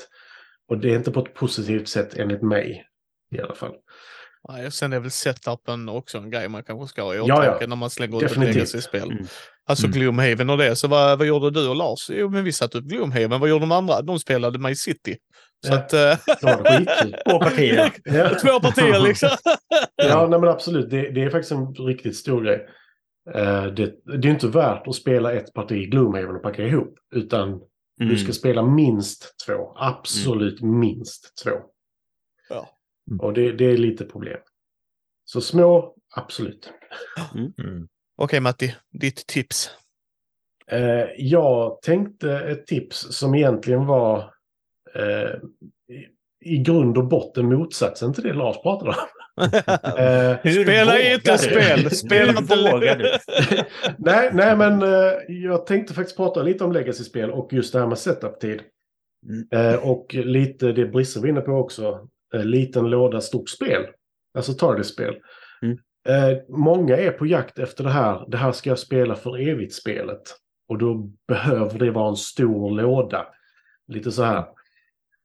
Och det är inte på ett positivt sätt enligt mig i alla fall. Nej, sen är väl setupen också en grej man kanske ska ha i Ja, ja. åtanke när man slänger ut ett Definitivt. legacy-spel. Mm. Alltså Mm. Gloomhaven och det. Så vad, vad gjorde du och Lars? Jo, men vi satte upp Gloomhaven. Vad gjorde de andra? De spelade My City. Så Ja. att... eh. Två partier. Ja. Två partier liksom. Ja, nej, men absolut. Det, det är faktiskt en riktigt stor grej. Eh, det, det är inte värt att spela ett parti i Gloomhaven och packa ihop. Utan Mm. du ska spela minst två. Absolut minst två. Ja. Och det, det är lite problem. Så små, absolut. Mm. Okej Matti, ditt tips. Eh, jag tänkte ett tips som egentligen var eh, i, i grund och botten motsatsen till det Lars pratade om. Eh, Spela inte du? spel! Spela inte vågar du? nej, nej, men eh, jag tänkte faktiskt prata lite om legacy-spel och just det här med setup-tid. Mm. Eh, och lite det Brisse var inne på också. Eh, liten låda, stort spel. Alltså target-spel. Mm. Eh, många är på jakt efter det här. Det här ska jag spela för evigt-spelet. Och då behöver det vara en stor låda. Lite så här.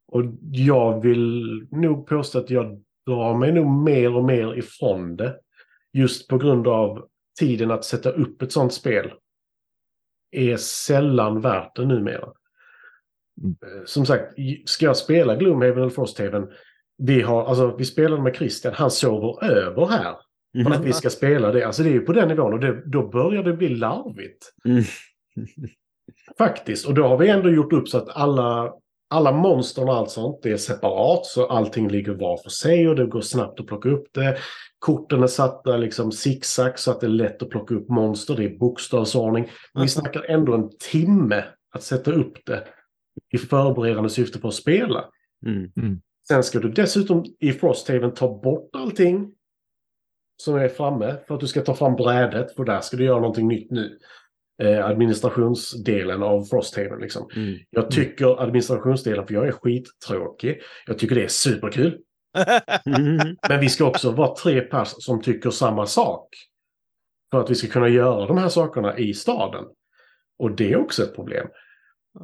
Och jag vill nog påstå att jag drar mig nog mer och mer ifrån det. Just på grund av tiden att sätta upp ett sånt spel. Är sällan värt det numera. Mm. Eh, Som sagt, ska jag spela Gloomhaven eller Frosthaven. Vi, har, alltså, vi spelade med Christian, han sover över här. För att vi ska spela det. Alltså det är ju på den nivån och det, då börjar det bli larvigt. Mm. Faktiskt. Och då har vi ändå gjort upp så att alla, alla monster och allt sånt det är separat. Så allting ligger var för sig och det går snabbt att plocka upp det. Korten är satta liksom zigzag så att det är lätt att plocka upp monster. Det är bokstavsordning. Men vi snackar ändå en timme att sätta upp det i förberedande syfte för att spela. Mm. Sen ska du dessutom i Frosthaven ta bort allting som är framme för att du ska ta fram brädet, för där ska du göra någonting nytt nu. Eh, administrationsdelen av Frosthaven liksom. Mm. Jag tycker administrationsdelen, för jag är skittråkig, jag tycker det är superkul. Mm. Men vi ska också vara tre pers som tycker samma sak. För att vi ska kunna göra de här sakerna i staden. Och det är också ett problem.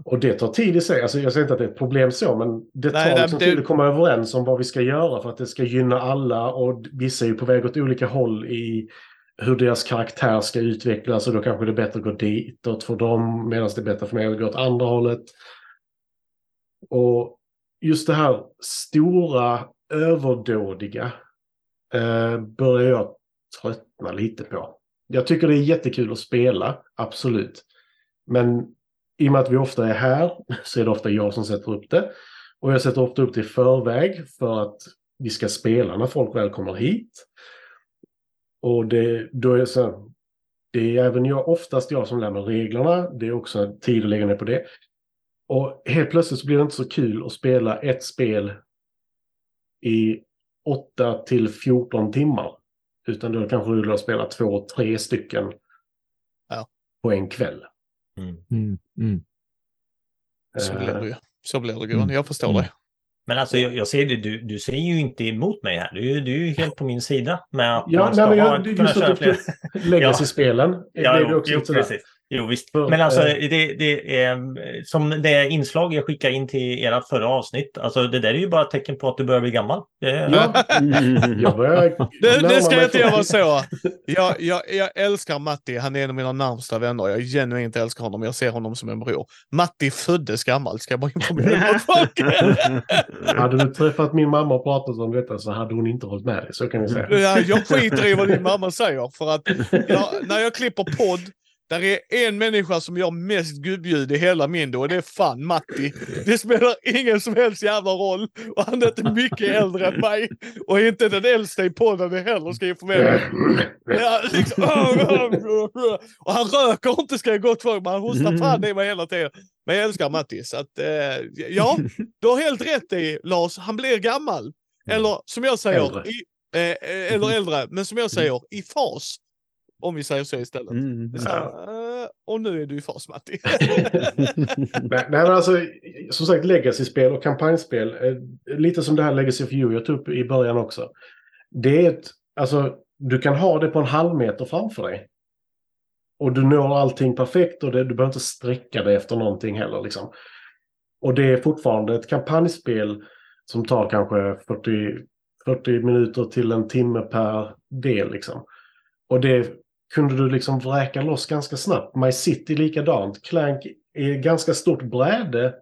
Och det tar tid i sig. Alltså jag säger inte att det är ett problem så, men det tar Nej, nej, liksom det- tid att komma överens om vad vi ska göra för att det ska gynna alla. Och vissa är ju på väg åt olika håll i hur deras karaktär ska utvecklas. Och då kanske det är bättre att gå ditåt för dem, medan det är bättre för mig att gå åt andra hållet. Och just det här stora, överdådiga eh, börjar jag tröttna lite på. Jag tycker det är jättekul att spela, absolut. Men i och med att vi ofta är här så är det ofta jag som sätter upp det. Och jag sätter ofta upp det i förväg för att vi ska spela när folk väl kommer hit. Och det, då är så det är även jag, oftast jag som lär mig reglerna. Det är också tid att lägga ner på det. Och helt plötsligt så blir det inte så kul att spela ett spel i 8 till 14 timmar. Utan då kanske du vill spela två, tre stycken Ja. på en kväll. Mm. Mm. Mm. Så blir det ju. Så blir det, Johan. Mm. Jag förstår Mm. dig. Men alltså jag, jag ser det, du, du säger ju inte emot mig här. Du, är ju- du är ju helt på min sida med att Ja, man ska nej, men ha, jag, kunna just köra fler. legacy-spelen Ja, det jo, också jo, precis. Jo, visst. Men alltså, eh, det, det är som det inslag jag skickade in till ert förra avsnitt. Alltså, det där är ju bara ett tecken på att du börjar bli gammal. Det, Ja, jag börjar Det, det ska inte jag vara 40. så. Jag, jag, jag älskar Matti. Han är en av mina närmsta vänner. Jag genuint älskar honom. Jag ser honom som en bror. Matti föddes gammal, ska jag bara informera folk. Hade du träffat min mamma och pratat om detta så hade hon inte hållit med dig, så kan vi säga. Ja, jag skiter i vad din mamma säger. För att jag, när jag klipper podd, där är en människa som gör mest gubbljud i hela min och det är fan Matti. Det spelar ingen som helst jävla roll. Och han är inte mycket äldre än mig. Och inte den äldsta i podden heller, ska jag informera. Ja, liksom, och han röker inte ska jag gott för men han hostar fan i mig hela tiden. Men jag älskar Matti. Så att, eh, ja, du har helt rätt i Lars, han blir gammal. Eller som jag säger, Äldre. i, eh, eller äldre, men som jag säger, i fas. Om vi säger så istället. Mm. Det är så här, eh, och nu är du i fas Matti. Nej, nej, men alltså, som sagt, legacy-spel och kampanjspel, eh, lite som det här Legacy of You jag tog upp i början också. Det är ett, alltså, du kan ha det på en halv meter framför dig. Och du når allting perfekt och det, du behöver inte sträcka dig efter någonting heller. Liksom. Och det är fortfarande ett kampanjspel som tar kanske 40, 40 minuter till en timme per del. Liksom. Och det kunde du liksom vräka loss ganska snabbt. My City likadant. Clank är ganska stort bräde.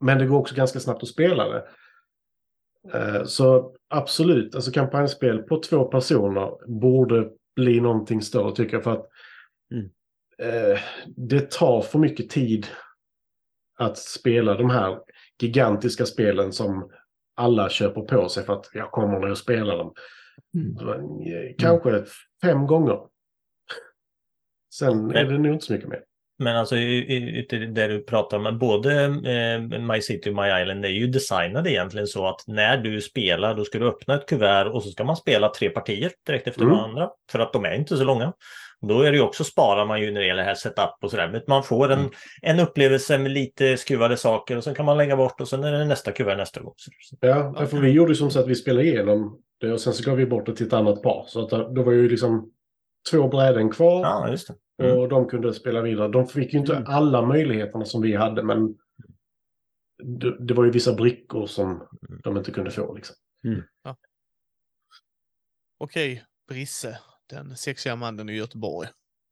Men det går också ganska snabbt att spela det. Eh, Så absolut, alltså kampanjspel på två personer borde bli någonting större tycker jag. För att Mm. eh, det tar för mycket tid att spela de här gigantiska spelen som alla köper på sig för att jag kommer att spela dem. Mm. Eh, Kanske fem gånger. Sen är det nog inte så mycket mer. Men alltså det du pratar om, både eh, My City och My Island är ju designade egentligen så att när du spelar då ska du öppna ett kuvert och så ska man spela tre partier direkt efter Mm. varandra. För att de är inte så långa. Då är det ju också sparar man ju när det gäller här setup och sådär. Men man får en, en upplevelse med lite skruvade saker och sen kan man lägga bort och sen är det nästa kuvert nästa gång. Ja, för vi gjorde som så att vi spelade igenom det och sen så gav vi bort det till ett annat par. Så att då var ju liksom två bräden kvar Ja, just det. Mm. och de kunde spela vidare. De fick ju inte Mm. alla möjligheterna som vi hade men det, det var ju vissa brickor som de inte kunde få. Liksom. Okej, Brisse. Den sexiga mannen i Göteborg.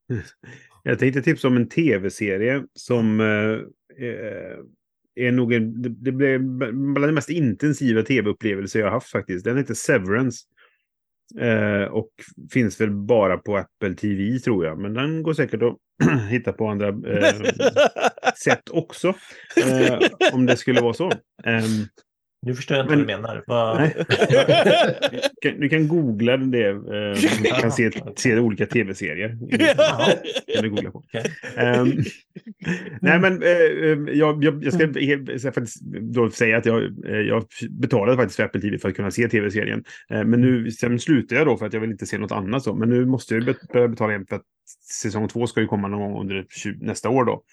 Jag tänkte tipsa om en tv-serie som eh, eh, är nog en, det, det blev bland de mest intensiva tv-upplevelser jag har haft faktiskt. Den heter Severance. Eh, och finns väl bara på Apple TV tror jag. Men den går säkert att hitta på andra eh, sätt också. Eh, om det skulle vara så. Nu förstår jag inte Men- vad du menar. Nej. Du kan- googla det. Eh, du kan se, se olika tv-serier. Googla på. Okej. Ehm, nej, men eh, jag, jag, jag ska faktiskt då säga att jag, eh, jag betalade faktiskt för Apple TV för att kunna se tv-serien. Eh, men nu, sen slutade jag då för att jag vill inte se något annat. Så. Men nu måste jag börja betala igen för att säsong två ska ju komma någon gång under 20, nästa år då.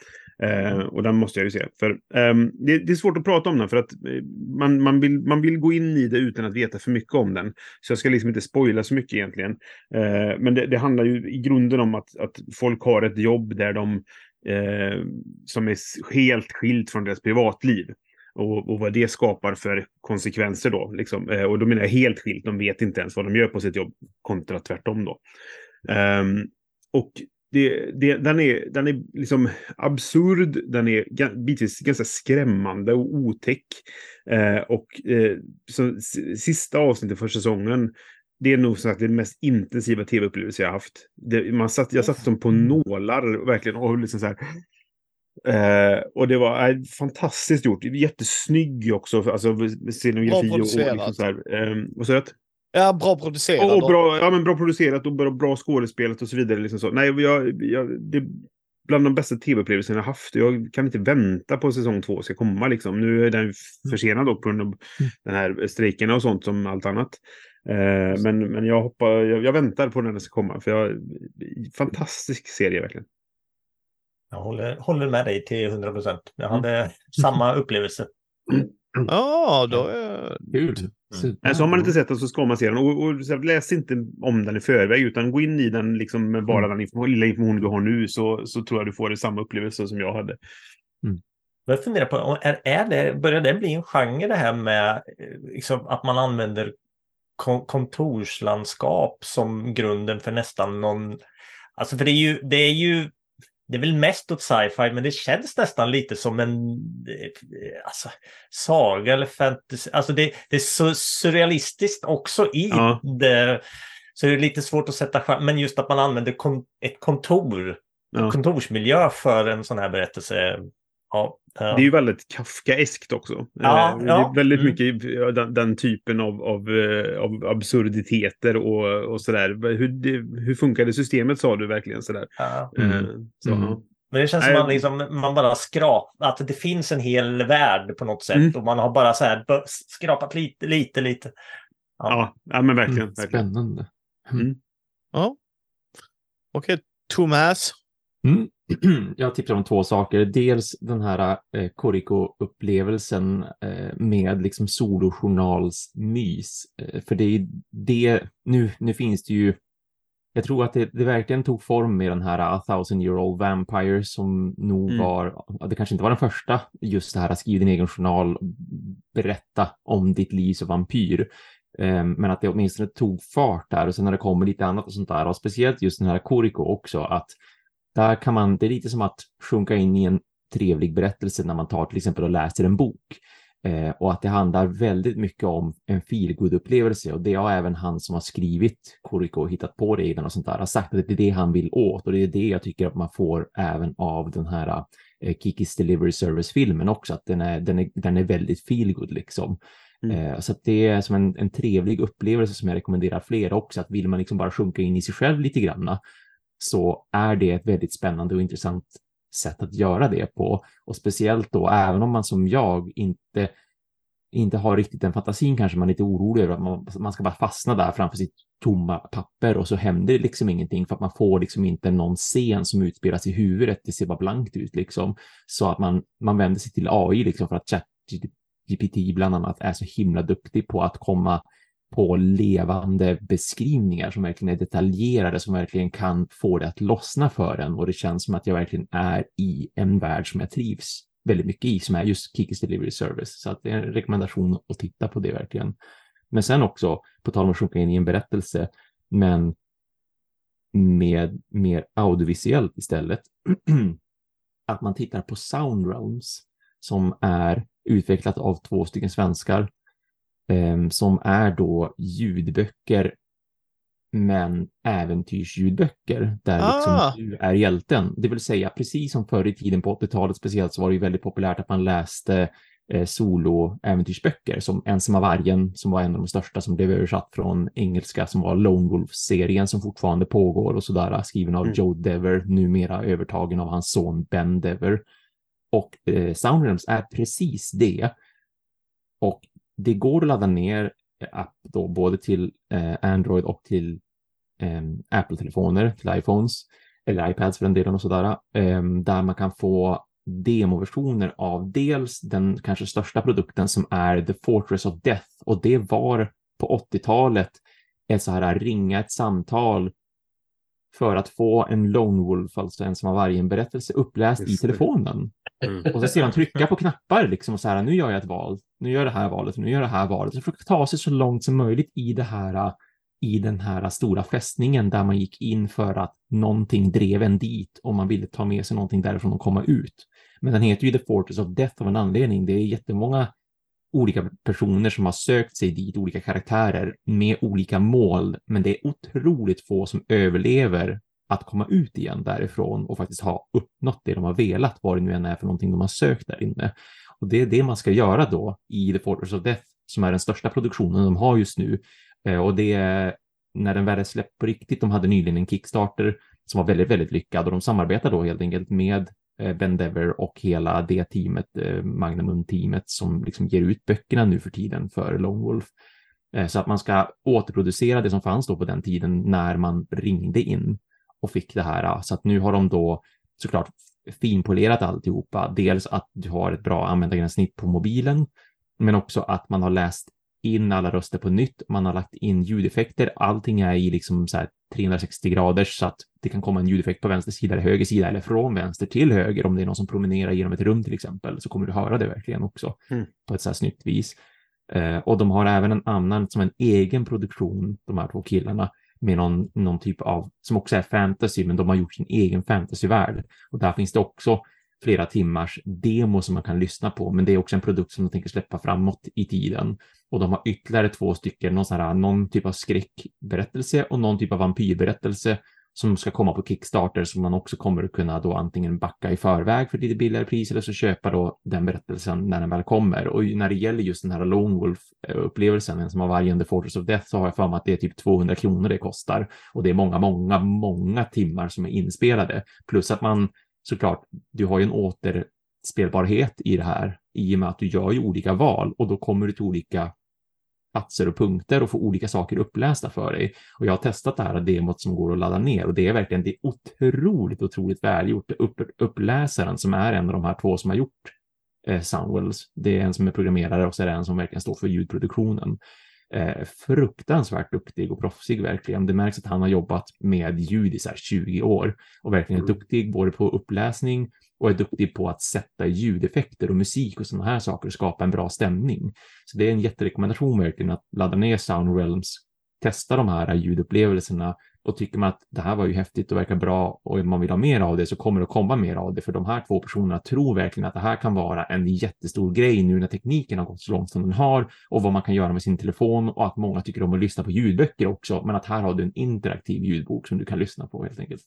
Eh, och den måste jag ju se. För, eh, det, det är svårt att prata om den för att eh, man, man, vill, man vill gå in i det utan att veta för mycket om den. Så jag ska liksom inte spoila så mycket egentligen. Eh, men det, det handlar ju i grunden om att, att folk har ett jobb där de eh, som är helt skilt från deras privatliv. Och, och vad det skapar för konsekvenser då. Liksom. Eh, och då menar jag helt skilt, de vet inte ens vad de gör på sitt jobb kontra tvärtom då. Ehm, och det, det, den är, den är liksom absurd, den är bitvis ganska skrämmande och otäck. Eh, och eh, så, sista avsnittet för säsongen, det är nog sagt det mest intensiva tv-upplevelse jag har haft. Det, man satt, jag satt som på nålar verkligen och liksom så här. Eh, och det var eh, fantastiskt gjort. Jättesnygg också, alltså scenografi och, och liksom så här. Eh, vad sa du? Ja, bra producerat. Och, bra, ja, men bra producerat och bra, bra skådespelat och så vidare. Liksom så. Nej, jag, jag, det är bland de bästa tv-upplevelserna jag haft. Jag kan inte vänta på säsong två ska komma. Liksom. Nu är den försenad då på grund av den här strejkerna och sånt som allt annat. Eh, men, men jag, hoppar, jag, jag väntar på när den ska komma. För jag, fantastisk serie verkligen. Jag håller, håller med dig till 100 procent. Jag hade samma upplevelse. Ja, då är... Kul. Alltså, har man inte sett den så ska man se den. Och, och så läs inte om den i förväg, utan gå in i den liksom med bara den information, lilla informationen du har nu, så, så tror jag du får det samma upplevelse som jag hade. Jag funderar på, är, är det, börjar det bli en genre det här med eh, liksom, att man använder kon kontorslandskap som grunden för nästan någon... Alltså för det är ju, det är ju det är väl mest åt sci-fi, men det känns nästan lite som en eh, alltså, saga eller fantasy. Alltså det, det är så surrealistiskt också i Ja. det. Så det är lite svårt att sätta men just att man använder kon ett kontor, Ja. kontorsmiljö för en sån här berättelse. Ja, Det är ju väldigt Kafkaeskt också. Ja, Eh, ja. Det är väldigt Mm. mycket den, den typen av, av, eh, av absurditeter och, och sådär. Hur, det, hur funkade systemet sa du verkligen sådär. ja. Mm. Eh, Så, Mm. Men det känns som man, liksom, man bara skrapar, att det finns en hel värld på något sätt Mm. och man har bara så här skrapat lite, lite, lite. Ja, ja, men verkligen. Mm, verkligen. spännande. Ja. Okej, Thomas. Mm. Jag tipsar om två saker. Dels den här eh, Koriko-upplevelsen eh, med liksom solojournalsmys. Eh, för det är det, nu, nu finns det ju, jag tror att det, det verkligen tog form med den här A thousand year old vampire som nog Mm. var, det kanske inte var den första, just det här att skriva din egen journal, berätta om ditt liv som vampyr. Eh, Men att det åtminstone tog fart där och sen när det kommer lite annat och sånt där och speciellt just den här Koriko också att där kan man, det är lite som att sjunka in i en trevlig berättelse när man tar till exempel och läser en bok. Eh, och att det handlar väldigt mycket om en feelgood upplevelse och det har även han som har skrivit Koriko och hittat på reglerna och sånt där har sagt att det är det han vill åt och det är det jag tycker att man får även av den här eh, Kikis Delivery Service-filmen också, att den är, den är, den är väldigt feelgood liksom. Mm. Eh, så det är som en, en trevlig upplevelse som jag rekommenderar fler också, att vill man liksom bara sjunka in i sig själv lite granna så är det ett väldigt spännande och intressant sätt att göra det på. Och speciellt då, även om man som jag inte, inte har riktigt den fantasin, kanske man är lite orolig över att man, man ska bara fastna där framför sitt tomma papper och så händer det liksom ingenting för att man får liksom inte någon scen som utspelas i huvudet. Det ser bara blankt ut liksom. Så att man, man vänder sig till AI liksom för att ChatGPT bland annat är så himla duktig på att komma på levande beskrivningar som verkligen är detaljerade, som verkligen kan få det att lossna för en. Och det känns som att jag verkligen är i en värld som jag trivs väldigt mycket i, som är just Kikis Delivery Service. Så att det är en rekommendation att titta på det verkligen. Men sen också, på tal om att sjunka in i en berättelse, men med mer audiovisuellt istället, att man tittar på Sound Realms som är utvecklat av två stycken svenskar som är då ljudböcker men äventyrsljudböcker där Ah. liksom du är hjälten. Det vill säga precis som förr i tiden på 80-talet speciellt så var det ju väldigt populärt att man läste eh, solo-äventyrsböcker som Ensamma vargen som var en av de största som blev översatt från engelska som var Lone Wolf-serien som fortfarande pågår och sådär skriven av Mm. Joe Dever, numera övertagen av hans son Ben Dever. Och eh, Sound Realms är precis det. Och det går att ladda ner app då både till eh, Android och till eh, Apple-telefoner, till iPhones eller iPads för den delen och sådär, eh, där man kan få demoversioner av dels den kanske största produkten som är The Fortress of Death och det var på 80-talet ett så här ringa ett samtal för att få en Lone Wolf, alltså en som har varje berättelse uppläst i Just det. telefonen. Mm. Och så ser man trycka på knappar liksom och så här, nu gör jag ett val, nu gör det här valet, nu gör det här valet. Så försöka ta sig så långt som möjligt i det här, i den här stora fästningen där man gick in för att någonting drev en dit och man ville ta med sig någonting därifrån och komma ut. Men den heter ju The Fortress of Death av en anledning. Det är jättemånga olika personer som har sökt sig dit, olika karaktärer med olika mål, men det är otroligt få som överlever att komma ut igen därifrån och faktiskt ha uppnått det de har velat, vad det nu än är för någonting de har sökt där inne. Och det är det man ska göra då i The Fortress of Death, som är den största produktionen de har just nu. Eh, och det är när den väl är släppt på riktigt, de hade nyligen en Kickstarter som var väldigt, väldigt lyckad och de samarbetar då helt enkelt med eh, Ben Dever och hela det teamet, eh, Magnum-teamet som liksom ger ut böckerna nu för tiden för Lone Wolf. Så att man ska återproducera det som fanns då på den tiden när man ringde in och fick det här. Så att nu har de då såklart finpolerat alltihopa. Dels att du har ett bra användargränssnitt på mobilen, men också att man har läst in alla röster på nytt. Man har lagt in ljudeffekter. Allting är i liksom så 360 graders så att det kan komma en ljudeffekt på vänster sida eller höger sida eller från vänster till höger. Om det är någon som promenerar genom ett rum till exempel så kommer du höra det verkligen också mm. på ett så här snyggt vis. Eh, och de har även en annan som en egen produktion, de här två killarna, med någon, någon typ av, som också är fantasy, men de har gjort sin egen fantasyvärld. Och där finns det också flera timmars demo som man kan lyssna på, men det är också en produkt som de tänker släppa framåt i tiden. Och de har ytterligare två stycken, någon, här, någon typ av skräckberättelse och någon typ av vampyrberättelse som ska komma på Kickstarter som man också kommer att kunna då antingen backa i förväg för lite billigare pris eller så köpa då den berättelsen när den väl kommer. Och när det gäller just den här Lone Wolf-upplevelsen, som har vargen The Fortress of Death, så har jag för mig att det är typ 200 kronor det kostar. Och det är många, många, många timmar som är inspelade. Plus att man såklart, du har ju en återspelbarhet i det här i och med att du gör ju olika val och då kommer du till olika platser och punkter och få olika saker upplästa för dig. Och jag har testat det här demot som går att ladda ner och det är verkligen det är otroligt, otroligt välgjort. Upp, uppläsaren som är en av de här två som har gjort eh, Soundwells, det är en som är programmerare och så är det en som verkligen står för ljudproduktionen. Eh, fruktansvärt duktig och proffsig verkligen. Det märks att han har jobbat med ljud i så 20 år och verkligen är mm. duktig både på uppläsning och är duktig på att sätta ljudeffekter och musik och sådana här saker och skapa en bra stämning. Så det är en jätterekommendation verkligen att ladda ner Sound Realms, testa de här ljudupplevelserna och tycker man att det här var ju häftigt och verkar bra och man vill ha mer av det så kommer det att komma mer av det för de här två personerna tror verkligen att det här kan vara en jättestor grej nu när tekniken har gått så långt som den har och vad man kan göra med sin telefon och att många tycker om att lyssna på ljudböcker också men att här har du en interaktiv ljudbok som du kan lyssna på helt enkelt.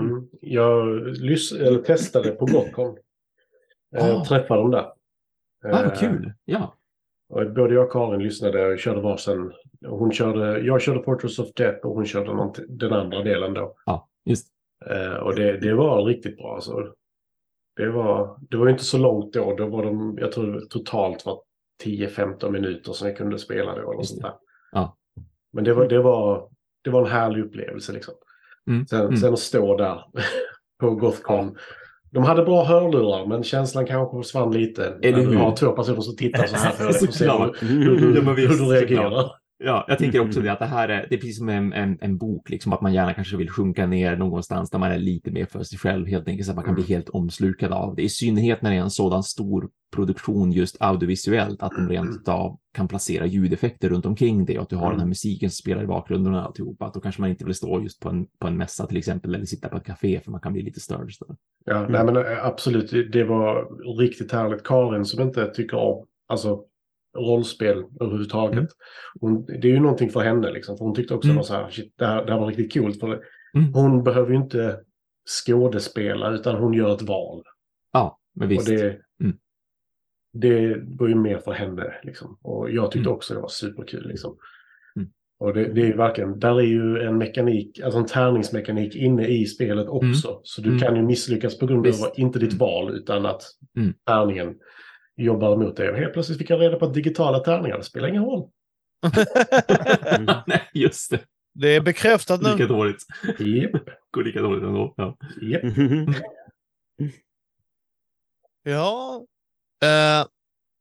Mm. Jag eller testade på Gotcon. Oh. Ah. träffade dem där. Ah, vad kul! Ja. Och både jag och Karin lyssnade och körde varsin. Hon körde, jag körde Portraits of Death och hon körde den andra delen då. Ja, just. Uh, och det, det var riktigt bra. Alltså. Det, var, det var inte så långt då. Då var de, jag tror totalt var 10-15 minuter som jag kunde spela då. Eller sånt där. Ja. Men det var, det, var, det var en härlig upplevelse liksom. Mm. Sen, mm. sen att stå där på Gothcon. De hade bra hörlurar men känslan kanske försvann lite. Eller hur? Du har två personer som tittar så här på dig. och ser hur, hur, hur, hur du reagerar. Ja, jag tänker också mm. det att det här är, det är precis som en, en, en, bok, liksom att man gärna kanske vill sjunka ner någonstans där man är lite mer för sig själv helt enkelt så att man kan bli mm. helt omslukad av det. I synnerhet när det är en sådan stor produktion just audiovisuellt att de rent av kan placera ljudeffekter runt omkring det och att du har den här mm. musiken som spelar i bakgrunden och alltihopa. Att då kanske man inte vill stå just på en, på en mässa till exempel eller sitta på ett café för man kan bli lite störd. Ja, mm. nej men eh, absolut, det var riktigt härligt. Karin som inte tycker om, alltså rollspel överhuvudtaget. Mm. Hon, det är ju någonting för henne, liksom, för hon tyckte också mm. att det, här, det här var riktigt coolt. För mm. Hon behöver ju inte skådespela, utan hon gör ett val. Ja, men visst. Och det, mm. det var ju mer för henne. Liksom. Och jag tyckte mm. också det var superkul. Liksom. Mm. Och det, det, är ju verkligen, där är ju en mekanik, alltså en tärningsmekanik inne i spelet också. Så du kan ju misslyckas på grund av inte ditt val, utan att tärningen jobbar emot det. Och helt plötsligt fick jag reda på att digitala tärningar, det spelar ingen roll. Nej, just det. Det är bekräftat nu. Lika dåligt. Yep. Går lika dåligt ändå. Ja. Yep. ja. Uh,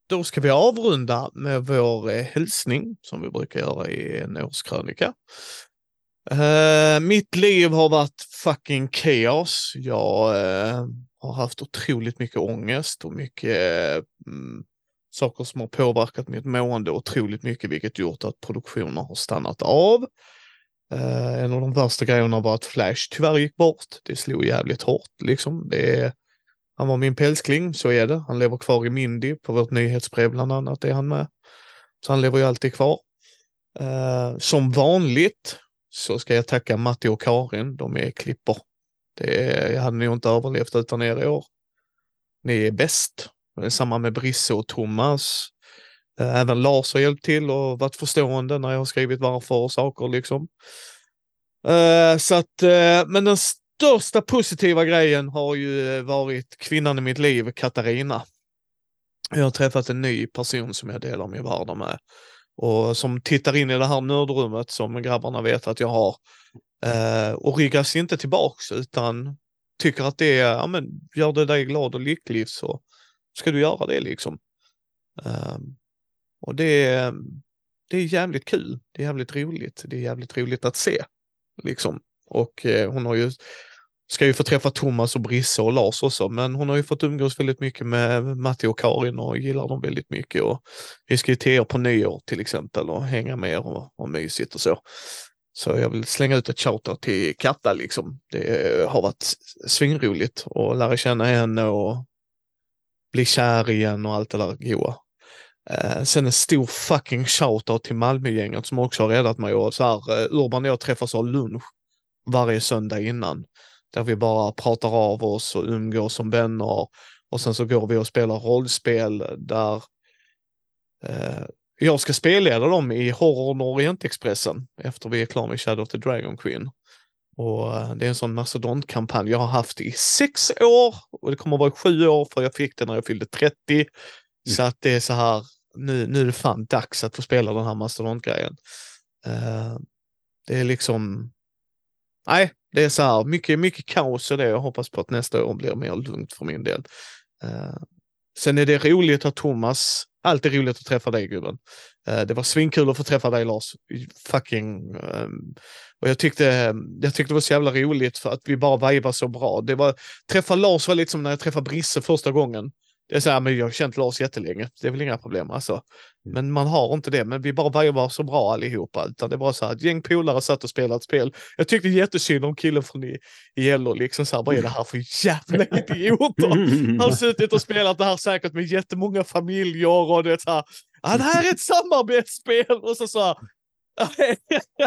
då ska vi avrunda med vår uh, hälsning som vi brukar göra i en årskrönika. Uh, mitt liv har varit fucking kaos. Jag har haft otroligt mycket ångest och mycket mm, saker som har påverkat mitt mående otroligt mycket, vilket gjort att produktioner har stannat av. Eh, en av de värsta grejerna var att Flash tyvärr gick bort. Det slog jävligt hårt liksom. Det han var min pälskling, så är det. Han lever kvar i Mindy, på vårt nyhetsbrev bland annat är han med. Så han lever ju alltid kvar. Eh, som vanligt så ska jag tacka Matti och Karin, de är klipper det, jag hade nog inte överlevt utan er i år. Ni är bäst. Samma med Brisse och Thomas. Eh, även Lars har hjälpt till och varit förstående när jag har skrivit varför och saker liksom. Eh, så att, eh, men den största positiva grejen har ju varit kvinnan i mitt liv, Katarina. Jag har träffat en ny person som jag delar min vardag med och som tittar in i det här nördrummet som grabbarna vet att jag har. Eh, och ryggas inte tillbaks utan tycker att det är, ja men gör det dig glad och lycklig så ska du göra det liksom. Eh, och det är, det är jävligt kul. Det är jävligt roligt. Det är jävligt roligt att se. Liksom. Och eh, hon har ju, ska ju få träffa Thomas och Brisse och Lars också, men hon har ju fått umgås väldigt mycket med Matti och Karin och gillar dem väldigt mycket. Och vi ska ju till er på nyår till exempel och hänga med er och, och mysigt och så. Så jag vill slänga ut ett shoutout till Katta liksom. Det har varit svinroligt att lära känna henne och bli kär igen och allt det där goa. Eh, sen en stor fucking shoutout till Malmögänget som också har räddat mig. Och så här, eh, Urban och jag träffas och lunch varje söndag innan. Där vi bara pratar av oss och umgås som vänner. Och sen så går vi och spelar rollspel där eh, jag ska spelleda dem i Horror Orientexpressen efter vi är klara med Shadow of the Dragon Queen. Och eh, det är en sån mastodontkampanj jag har haft i sex år och det kommer att vara sju år för jag fick det när jag fyllde 30. Mm. Så att det är så här, nu, nu är det fan dags att få spela den här mastodontgrejen. Uh, det är liksom, nej, det är så här mycket, mycket kaos och det. Jag hoppas på att nästa år blir mer lugnt för min del. Uh, sen är det roligt att Thomas, alltid roligt att träffa dig gubben. Eh, det var svinkul att få träffa dig Lars. Fucking, ehm, och jag tyckte, ehm, jag tyckte det var så jävla roligt för att vi bara vibade så bra. Det var, träffa Lars var lite som när jag träffade Brisse första gången. Är så här, men jag har känt Lars jättelänge. Det är väl inga problem alltså. Men man har inte det. Men vi bara var så bra allihopa. Utan det var så här, ett gäng polare satt och spelade ett spel. Jag tyckte jättesynd om killen från LO. Liksom så här, vad är det här för jävla idioter? Han har suttit och spelat det här säkert med jättemånga familjer och det så här. Ja, det här är ett samarbetsspel. Och så så här,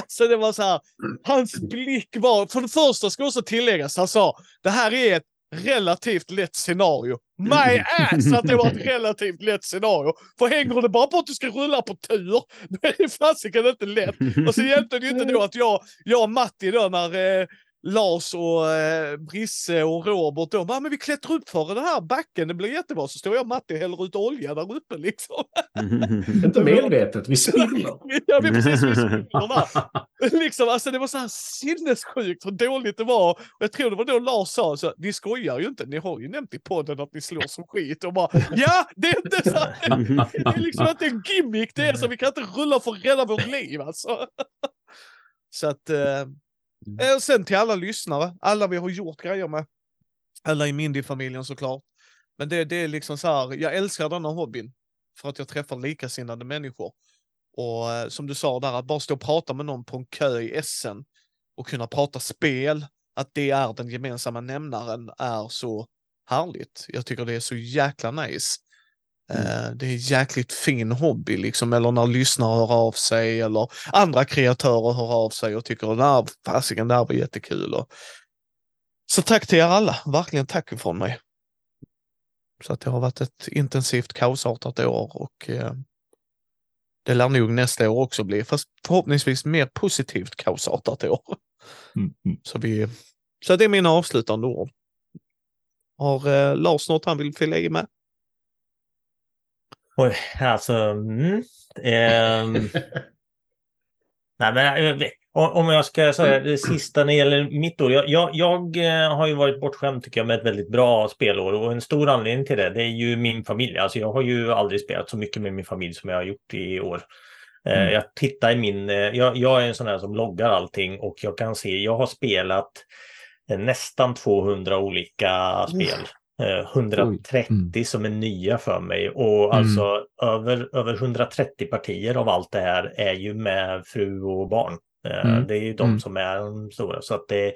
så det var så här, hans blick var, för det första ska också tilläggas, han sa det här är ett relativt lätt scenario. My ass att det var ett relativt lätt scenario. För hänger det bara på att du ska rulla på tur, då är det fasiken inte lätt. Och så hjälpte det ju inte då att jag, jag och Matti då när eh, Lars och eh, Brisse och Robert då, men vi klättrar upp för den här backen, det blir jättebra. Så står jag och Matti och häller ut olja där uppe liksom. Inte medvetet, vi spiller. ja, vi precis, vi spiller liksom, alltså det var så här sinnessjukt hur dåligt det var. Och jag tror det var då Lars sa, så, ni skojar ju inte, ni har ju nämnt i podden att ni slår som skit. Och bara, ja, det är inte så. det är liksom inte en gimmick, det är så vi kan inte rulla för att rädda vårt liv alltså. så att, eh. Mm. Eh, och sen till alla lyssnare, alla vi har gjort grejer med. Alla i Mindy-familjen såklart. Men det, det är liksom så här, jag älskar denna hobbyn. För att jag träffar likasinnade människor. Och eh, som du sa där, att bara stå och prata med någon på en kö i Essen och kunna prata spel, att det är den gemensamma nämnaren är så härligt. Jag tycker det är så jäkla nice. Mm. Eh, det är jäkligt fin hobby liksom, eller när lyssnare hör av sig eller andra kreatörer hör av sig och tycker att fasiken, det här var jättekul. Och... Så tack till er alla, verkligen tack från mig. Så att det har varit ett intensivt kaosartat år och eh, det lär nog nästa år också bli, fast förhoppningsvis mer positivt kaosartat år. Mm. mm. Så, vi, så det är mina avslutande ord. Har eh, Lars något han vill fylla i med? Oj, alltså... Mm, eh, nej, men, eh, om jag ska säga det sista när det gäller mitt år. Jag, jag, jag, eh, har ju varit bortskämd tycker jag med ett väldigt bra spelår och en stor anledning till det, det är ju min familj. Alltså jag har ju aldrig spelat så mycket med min familj som jag har gjort i år. Eh, mm. Jag tittar i min, jag, jag, är en sån här som loggar allting och jag kan se, jag har spelat nästan 200 olika spel. 130 eh, mm. som är nya för mig och mm. alltså över, över 130 partier av allt det här är ju med fru och barn. Eh, mm. Det är ju de mm. som är de stora. Så att det,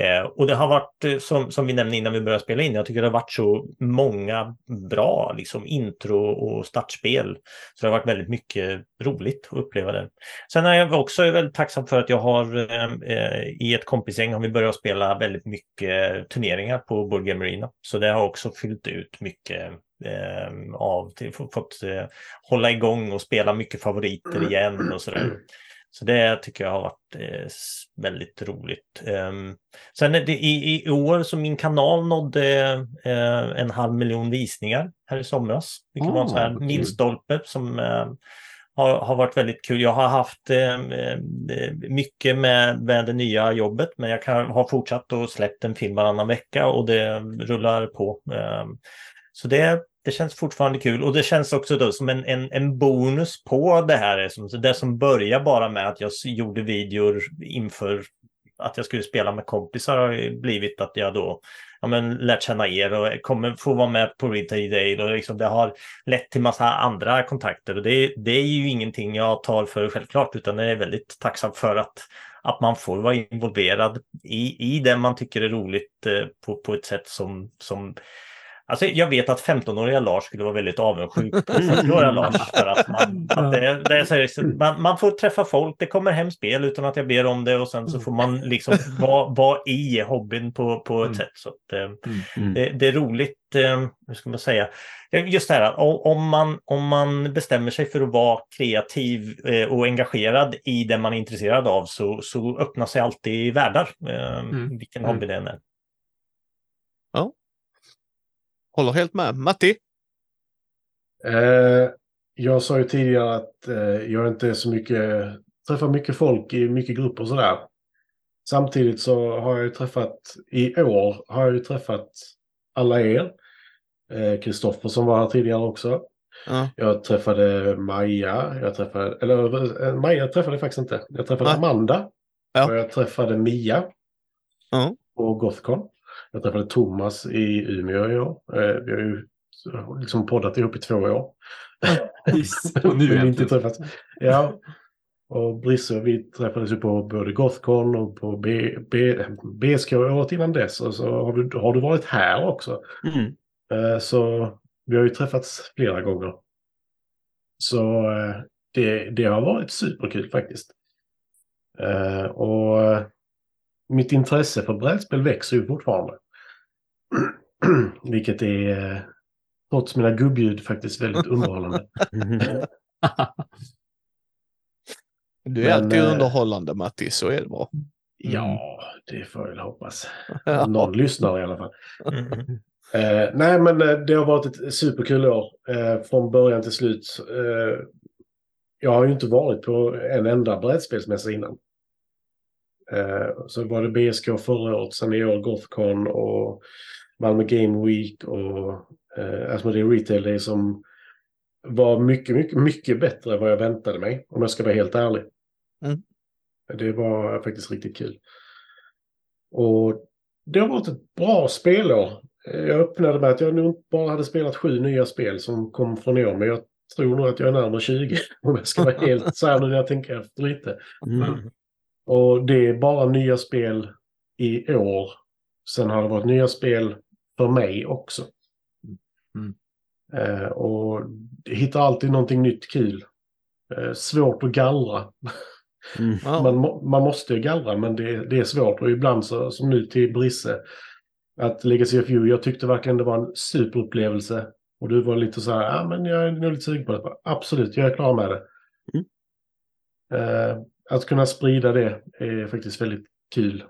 Eh, och det har varit, eh, som, som vi nämnde innan vi började spela in, jag tycker det har varit så många bra liksom, intro och startspel. Så det har varit väldigt mycket roligt att uppleva det. Sen är jag också väldigt tacksam för att jag har eh, i ett kompisgäng har vi börjat spela väldigt mycket turneringar på Board Game Arena. Så det har också fyllt ut mycket eh, av, till, fått eh, hålla igång och spela mycket favoriter igen och sådär. Så det tycker jag har varit eh, väldigt roligt. Um, sen i, i år så min kanal nådde eh, en halv miljon visningar här i somras. Vilket oh, var en sån här milstolpe som eh, har, har varit väldigt kul. Jag har haft mycket med, med det nya jobbet, men jag kan, har fortsatt och släppt en film varannan vecka och det rullar på. Eh, så det, det känns fortfarande kul och det känns också då som en, en, en bonus på det här. Som, det som börjar bara med att jag gjorde videor inför att jag skulle spela med kompisar har blivit att jag då ja, men, lärt känna er och kommer få vara med på Retail Day. Och liksom, det har lett till massa andra kontakter och det, det är ju ingenting jag tar för självklart utan jag är väldigt tacksam för att, att man får vara involverad i, i det man tycker är roligt eh, på, på ett sätt som, som Alltså, jag vet att 15-åriga Lars skulle vara väldigt avundsjuk på 40-åriga Lars. För att man, att det, det är så, man, man, får träffa folk, det kommer hem spel utan att jag ber om det och sen så får man liksom vara, vara i hobbyn på, på ett mm. sätt. Så att, eh, mm. mm. det, det, är roligt, eh, hur ska man säga, just det här om man, om man bestämmer sig för att vara kreativ eh, och engagerad i det man är intresserad av så, så öppnar sig alltid världar, mm. vilken hobby det än är. Ja, Håller helt med. Matti? Eh, jag sa ju tidigare att eh, jag inte är så mycket, träffar mycket folk i mycket grupper och sådär. Samtidigt så har jag ju träffat, i år har jag ju träffat alla er. Kristoffer eh, som var här tidigare också. Ja. Jag träffade Maja, jag träffade, eller eh, Maja träffade jag faktiskt inte. Jag träffade ja. Amanda. Ja. Och jag träffade Mia. Ja. På Gothcon. Jag träffade Thomas i Umeå i år. Eh, vi har ju liksom poddat ihop i två år. och nu har inte träffats. Ja. Och Brisse och vi träffades ju på både Gothcon och på B, B, BSK året innan dess. Och så har du, har du varit här också. Mm. Eh, så vi har ju träffats flera gånger. Så eh, det, det har varit superkul faktiskt. Och mitt intresse för brädspel växer ju fortfarande. Vilket är, trots mina gubbljud, faktiskt väldigt underhållande. du är Men, alltid äh, underhållande, Matti, så är det bra. Ja, det får jag väl hoppas. Någon lyssnar i alla fall. Uh, nej, men uh, det har varit ett superkul år uh, från början till slut. jag har ju inte varit på en enda brädspelsmässa innan. Eh, så var det BSK förra året, sen i år Gothcon och Malmö Game Week och eh, Asmodee Retail Day som var mycket, mycket, mycket bättre än vad jag väntade mig, om jag ska vara helt ärlig. Mm. Det var faktiskt riktigt kul. Och det har varit ett bra spelår. Jag öppnade med att jag nog bara hade spelat sju nya spel som kom från år, men jag tror nog att jag är närmare 20 om jag ska vara helt så här nu när jag tänker efter lite. Mm. Och det är bara nya spel i år. Sen har det varit nya spel för mig också. Mm. Eh, och hittar alltid någonting nytt kul. Eh, svårt att gallra. Mm. man, man måste gallra men det, det, är svårt och ibland så, som nu till Brisse. Att Legacy of You, jag tyckte verkligen det var en superupplevelse. Och du var lite så här, ja ah, men jag är nog lite sugen på det. Absolut, jag är klar med det. Mm. Eh, att kunna sprida det är faktiskt väldigt kul.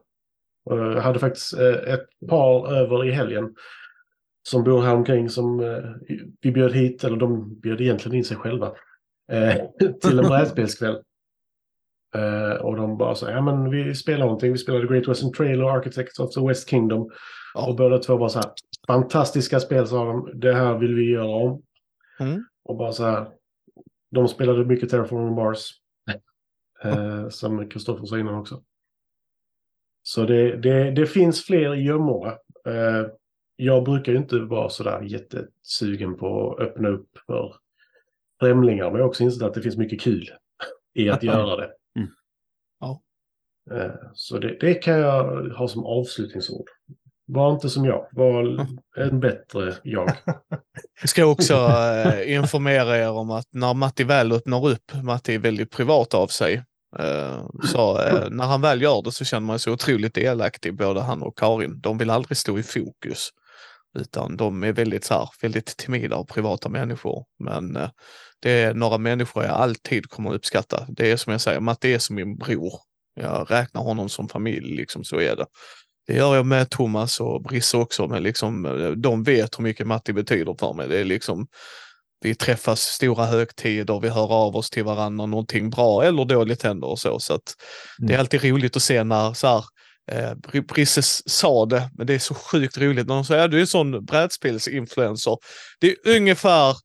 Jag hade faktiskt eh, ett par över i helgen som bor här omkring som eh, vi bjöd hit, eller de bjöd egentligen in sig själva, eh, till en brädspelskväll. Och de bara så ja men vi spelar någonting, vi spelade Great Western Trail och Architects of the West Kingdom. Ja. Och båda två bara så här, fantastiska spel sa de, det här vill vi göra om. Mm. Och bara så här, de spelade mycket Terraforming Mars. Eh, som Kristoffer sa innan också. Så det, det, det finns fler gömmor. Eh, jag brukar ju inte vara sådär jättesugen på att öppna upp för främlingar. Men jag har också insett att det finns mycket kul i att göra det. Mm. Ja. Eh, så det, det, kan jag ha som avslutningsord. Var inte som jag, var en bättre jag. Jag ska också eh, informera er om att när Matti väl öppnar upp, Matti är väldigt privat av sig, Eh, så eh, när han väl gör det så känner man sig otroligt delaktig, både han och Karin. De vill aldrig stå i fokus, utan de är väldigt, så här, väldigt timida och privata människor. Men eh, det är några människor jag alltid kommer att uppskatta. Det är som jag säger, Matti är som min bror. Jag räknar honom som familj, liksom så är det. Det gör jag med Thomas och Brisse också, men liksom, de vet hur mycket Matti betyder för mig. Det är liksom, vi träffas stora högtider, vi hör av oss till varandra någonting bra eller dåligt händer och så. Så det är Mm. alltid roligt att se när så här, eh, Br- Brisse sa det, men det är så sjukt roligt när de säger att du är en sån brädspelsinfluencer. Det är ungefär,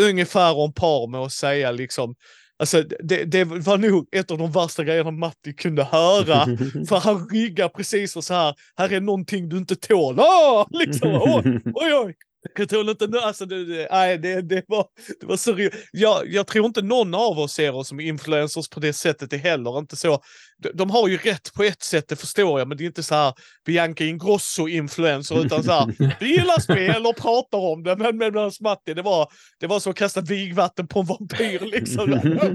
ungefär om par med att säga liksom, alltså det, det var nog ett av de värsta grejerna Matti kunde höra. För han ryggar precis och så här, här är någonting du inte tål. Åh! Liksom, oj, oj, oj. Jag tål inte. Alltså, det, nej, det, det, var, det var ro- jag, jag tror inte någon av oss ser oss som influencers på det sättet. Det heller inte så. De, de har ju rätt på ett sätt, det förstår jag, men det är inte så här Bianca Ingrosso-influencer, utan så här, vi gillar spel och pratar om det, men medan Matti, det var, det var som att kasta vigvatten på en vampyr liksom.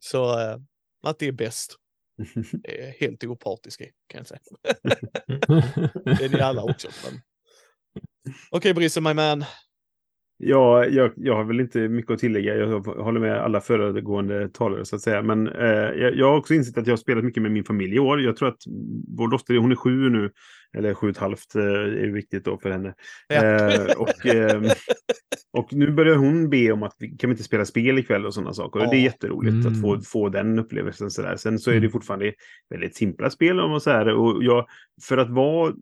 så eh, Matti är bäst. Är helt opartisk kan jag säga. Det är ni alla också. Men... Okej, Brisse, my man. Ja, jag, jag har väl inte mycket att tillägga. Jag håller med alla föregående talare så att säga. Men eh, jag, jag har också insett att jag har spelat mycket med min familj i år. Jag tror att vår dotter, hon är sju nu. Eller sju och ett halvt eh, är viktigt då för henne. Ja. Eh, och, ehm, och nu börjar hon be om att vi kan vi inte spela spel ikväll och sådana saker. Och det är Ja. jätteroligt att få, Mm. få den upplevelsen. Så där. Sen så är det Mm. fortfarande väldigt simpla spel om man säger det. Och jag, för att vara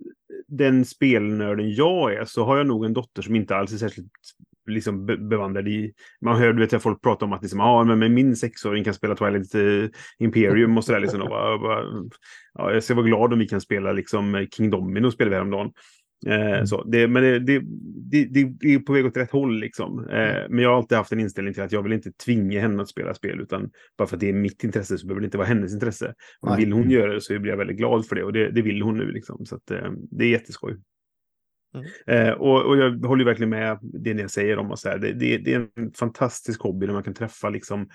den spelnörden jag är så har jag nog en dotter som inte alls är särskilt liksom be- bevandrad i... Man hör, du vet, folk prata om att liksom, ah, men min sexåring kan spela Twilight eh, Imperium och sådär. Liksom, och bara, bara, ja, jag ska vara glad om vi kan spela liksom King Domino spelade vi häromdagen. Eh, så, det, men det, det, det, det är på väg åt rätt håll liksom. Eh, men jag har alltid haft en inställning till att jag vill inte tvinga henne att spela spel, utan bara för att det är mitt intresse så behöver det inte vara hennes intresse. Nej. vill hon göra det så blir jag väldigt glad för det och det, vill hon nu liksom. Så att, eh, det är jätteskoj. Eh, och, och jag håller verkligen med det ni säger om att så här, det, det, det är en fantastisk hobby där man kan träffa liksom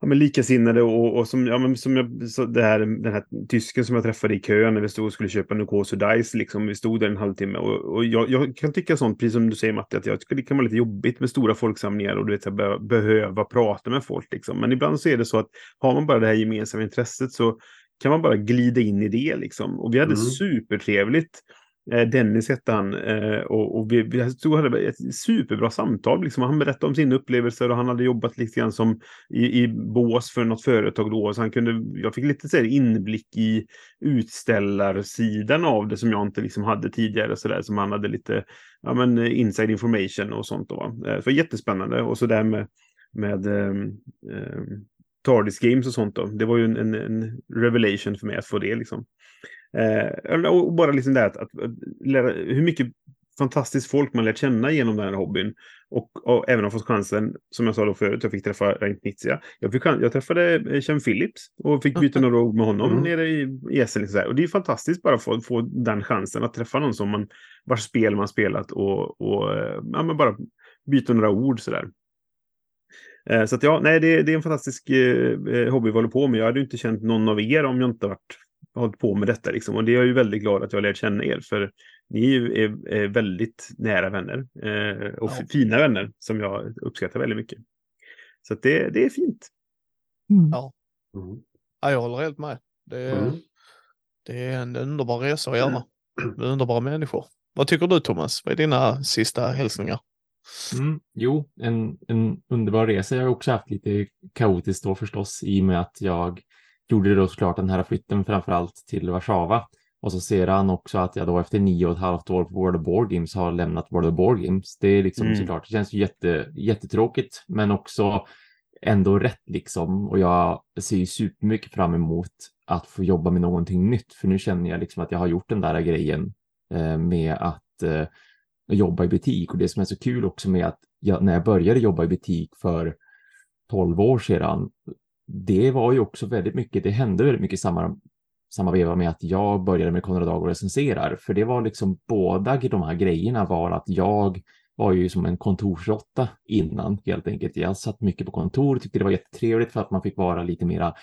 ja, men likasinnade och, och som, ja, men som jag, så det här, den här tysken som jag träffade i kön när vi stod och skulle köpa Nukoso Dice, liksom, vi stod där en halvtimme och, och jag, jag kan tycka sånt, precis som du säger Matti, att jag tycker det kan vara lite jobbigt med stora folksamlingar och du vet, så här, be, behöva prata med folk. Liksom. Men ibland så är det så att har man bara det här gemensamma intresset så kan man bara glida in i det liksom. Och vi hade Mm. supertrevligt. Eh, Dennis hette han eh, och, och vi, vi hade ett superbra samtal. Liksom. Han berättade om sina upplevelser och han hade jobbat lite grann som i, i bås för något företag då. Så han kunde, jag fick lite så här, inblick i utställarsidan av det som jag inte liksom hade tidigare. Så där, som han hade lite ja, men, eh, inside information och sånt. Då. Så det var jättespännande. Och så där med, med um, um, Tardis Games och sånt. Då. Det var ju en, en, en revelation för mig att få det. Liksom. Eh, och bara liksom det att, att, lära, hur mycket fantastiskt folk man lärt känna genom den här hobbyn. Och, och även har fått chansen, som jag sa då förut, jag fick träffa Reint Knizia. Jag, fick, jag träffade eh, Chen Phillips och fick byta några ord med honom Mm. nere i, i Essen. Liksom och det är fantastiskt bara att få, få den chansen att träffa någon som man, vars spel man spelat och, och eh, ja, men bara byta några ord sådär. Eh, Så att ja, nej, det, det är en fantastisk eh, eh, hobby vi håller på med. Jag hade inte känt någon av er om jag inte varit hållit på med detta. Liksom. Och det är jag ju väldigt glad att jag har lärt känna er. För ni är ju är, är väldigt nära vänner. Eh, och Ja. fina vänner som jag uppskattar väldigt mycket. Så att det, det är fint. Ja. Mm. Ja, jag håller helt med. Det är, Mm. det är en underbar resa att göra. Med underbara människor. Vad tycker du Thomas? Vad är dina sista hälsningar? Mm, jo, en, en underbar resa. Jag har också haft lite kaotiskt då förstås i och med att jag gjorde då såklart den här flytten framför allt till Warszawa. Och så ser han också att jag då efter nio och ett halvt år på World of Board Games har lämnat World of Board Games. Det är liksom Mm. såklart, det känns ju jätte, jättetråkigt men också ändå rätt liksom. Och jag ser ju supermycket fram emot att få jobba med någonting nytt. För nu känner jag liksom att jag har gjort den där grejen eh, med att eh, jobba i butik. Och det som är så kul också med att jag, när jag började jobba i butik för 12 år sedan, det var ju också väldigt mycket, det hände väldigt mycket i samma, samma veva med att jag började med Konrad Dag och recenserar. För det var liksom båda de här grejerna var att jag var ju som en kontorsråtta innan helt enkelt. Jag satt mycket på kontor, tyckte det var jättetrevligt för att man fick vara lite mera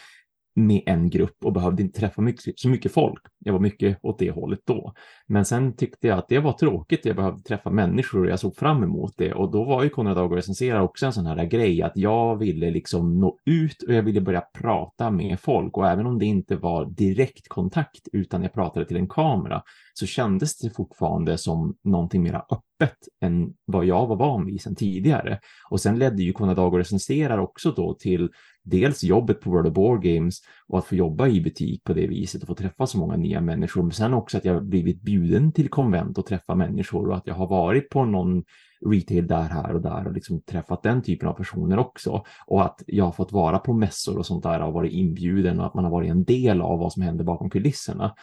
med en grupp och behövde inte träffa mycket, så mycket folk. Jag var mycket åt det hållet då. Men sen tyckte jag att det var tråkigt. Jag behövde träffa människor och jag såg fram emot det. Och då var ju Konrad Ago recensera också en sån här grej att jag ville liksom nå ut och jag ville börja prata med folk. Och även om det inte var direkt kontakt utan jag pratade till en kamera så kändes det fortfarande som någonting mera öppet än vad jag var van vid sedan tidigare. Och sen ledde ju Kunna Dag och recenserar också då till dels jobbet på World of Board Games och att få jobba i butik på det viset och få träffa så många nya människor. Men sen också att jag blivit bjuden till konvent och träffa människor och att jag har varit på någon retail där, här och där och liksom träffat den typen av personer också. Och att jag har fått vara på mässor och sånt där och varit inbjuden och att man har varit en del av vad som händer bakom kulisserna.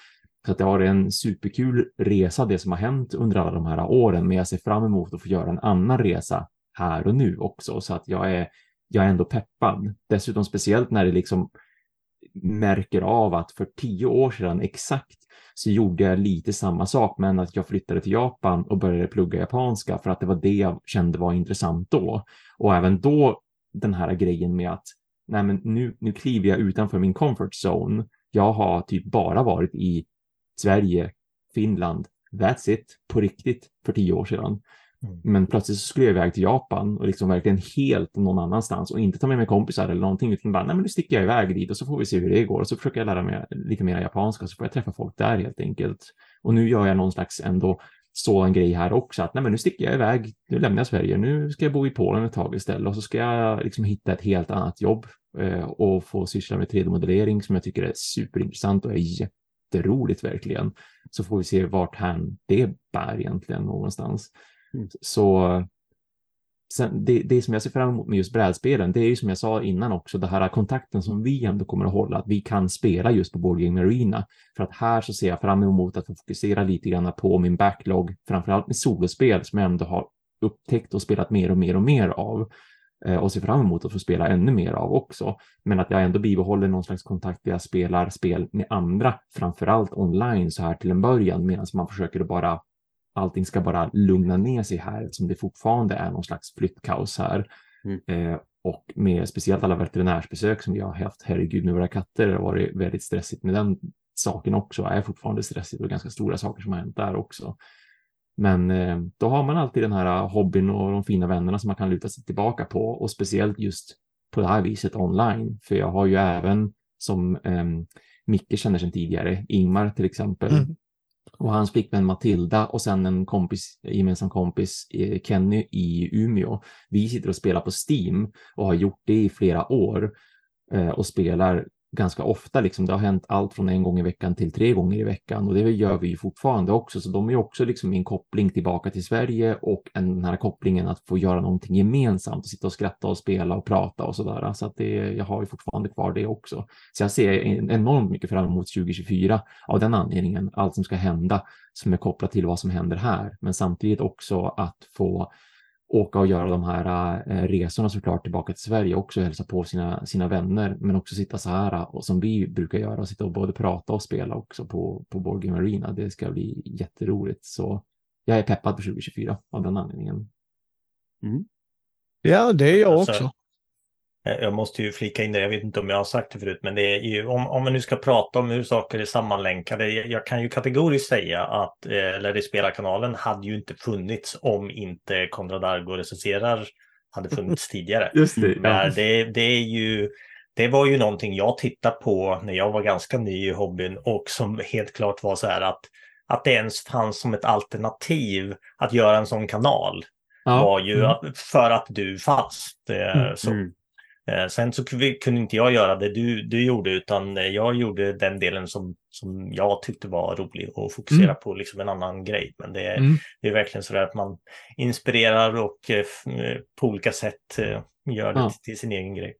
Så att det har varit en superkul resa det som har hänt under alla de här åren, men jag ser fram emot att få göra en annan resa här och nu också, så att jag är jag är ändå peppad. Dessutom speciellt när det liksom märker av att för tio år sedan exakt så gjorde jag lite samma sak, men att jag flyttade till Japan och började plugga japanska för att det var det jag kände var intressant då. Och även då den här grejen med att nej, men nu, nu kliver jag utanför min comfort zone. Jag har typ bara varit i Sverige, Finland, that's it, på riktigt för tio år sedan. Mm. Men plötsligt så skulle jag iväg till Japan och liksom verkligen helt någon annanstans och inte ta med mig kompisar eller någonting utan bara, nej men nu sticker jag iväg dit och så får vi se hur det går och så försöker jag lära mig lite mer japanska så får jag träffa folk där helt enkelt. Och nu gör jag någon slags ändå så en grej här också att nej men nu sticker jag iväg, nu lämnar jag Sverige, nu ska jag bo i Polen ett tag istället och så ska jag liksom hitta ett helt annat jobb eh, och få syssla med 3D-modellering som jag tycker är superintressant och är jätteroligt verkligen. Så får vi se vart han det bär egentligen någonstans. Mm. Så sen, det, det som jag ser fram emot med just brädspelen, det är ju som jag sa innan också, det här kontakten som vi ändå kommer att hålla, att vi kan spela just på Board Game Arena. För att här så ser jag fram emot att få fokusera lite grann på min backlog, framförallt med solospel som jag ändå har upptäckt och spelat mer och mer och mer av och ser fram emot att få spela ännu mer av också. Men att jag ändå bibehåller någon slags kontakt där jag spelar spel med andra, framförallt online så här till en början, medan man försöker bara allting ska bara lugna ner sig här eftersom det fortfarande är någon slags flyttkaos här. Mm. Eh, och med speciellt alla veterinärsbesök som jag har haft, herregud med våra katter, det har varit väldigt stressigt med den saken också, är fortfarande stressigt och ganska stora saker som har hänt där också. Men eh, då har man alltid den här hobbyn och de fina vännerna som man kan luta sig tillbaka på och speciellt just på det här viset online. För jag har ju även som eh, Micke känner sedan tidigare, Ingmar till exempel, mm och hans flickvän Matilda och sen en kompis, gemensam kompis, eh, Kenny i Umeå. Vi sitter och spelar på Steam och har gjort det i flera år eh, och spelar ganska ofta. Liksom. Det har hänt allt från en gång i veckan till tre gånger i veckan och det gör vi ju fortfarande också. Så de är också liksom en koppling tillbaka till Sverige och en, den här kopplingen att få göra någonting gemensamt och sitta och skratta och spela och prata och sådär. Så att det, jag har ju fortfarande kvar det också. Så jag ser enormt mycket fram emot 2024 av den anledningen. Allt som ska hända som är kopplat till vad som händer här, men samtidigt också att få åka och göra de här äh, resorna såklart tillbaka till Sverige också, hälsa på sina, sina vänner, men också sitta så här och som vi brukar göra, och sitta och både prata och spela också på, på Game Arena. Det ska bli jätteroligt. Så jag är peppad på 2024 av den anledningen. Mm. Ja, det är jag alltså, också. Eh, jag måste ju flika in det, jag vet inte om jag har sagt det förut, men det är ju, om, om vi nu ska prata om hur saker är sammanlänkade, jag kan ju kategoriskt säga att eh, eller det spelarkanalen hade ju inte funnits om inte Konrad Argo recenserar hade funnits tidigare. Just det, ja. det, det är ju det var ju någonting jag tittade på när jag var ganska ny i hobbyn och som helt klart var så här att, att det ens fanns som ett alternativ att göra en sån kanal. Ja. var ju mm. för att du fanns. Mm. Så, mm. Eh, sen så kunde inte jag göra det du, du gjorde, utan eh, jag gjorde den delen som, som jag tyckte var rolig och fokusera mm. på liksom en annan grej. Men det är, mm. det är verkligen så att man inspirerar och eh, på olika sätt gör det ja. till sin egen grej.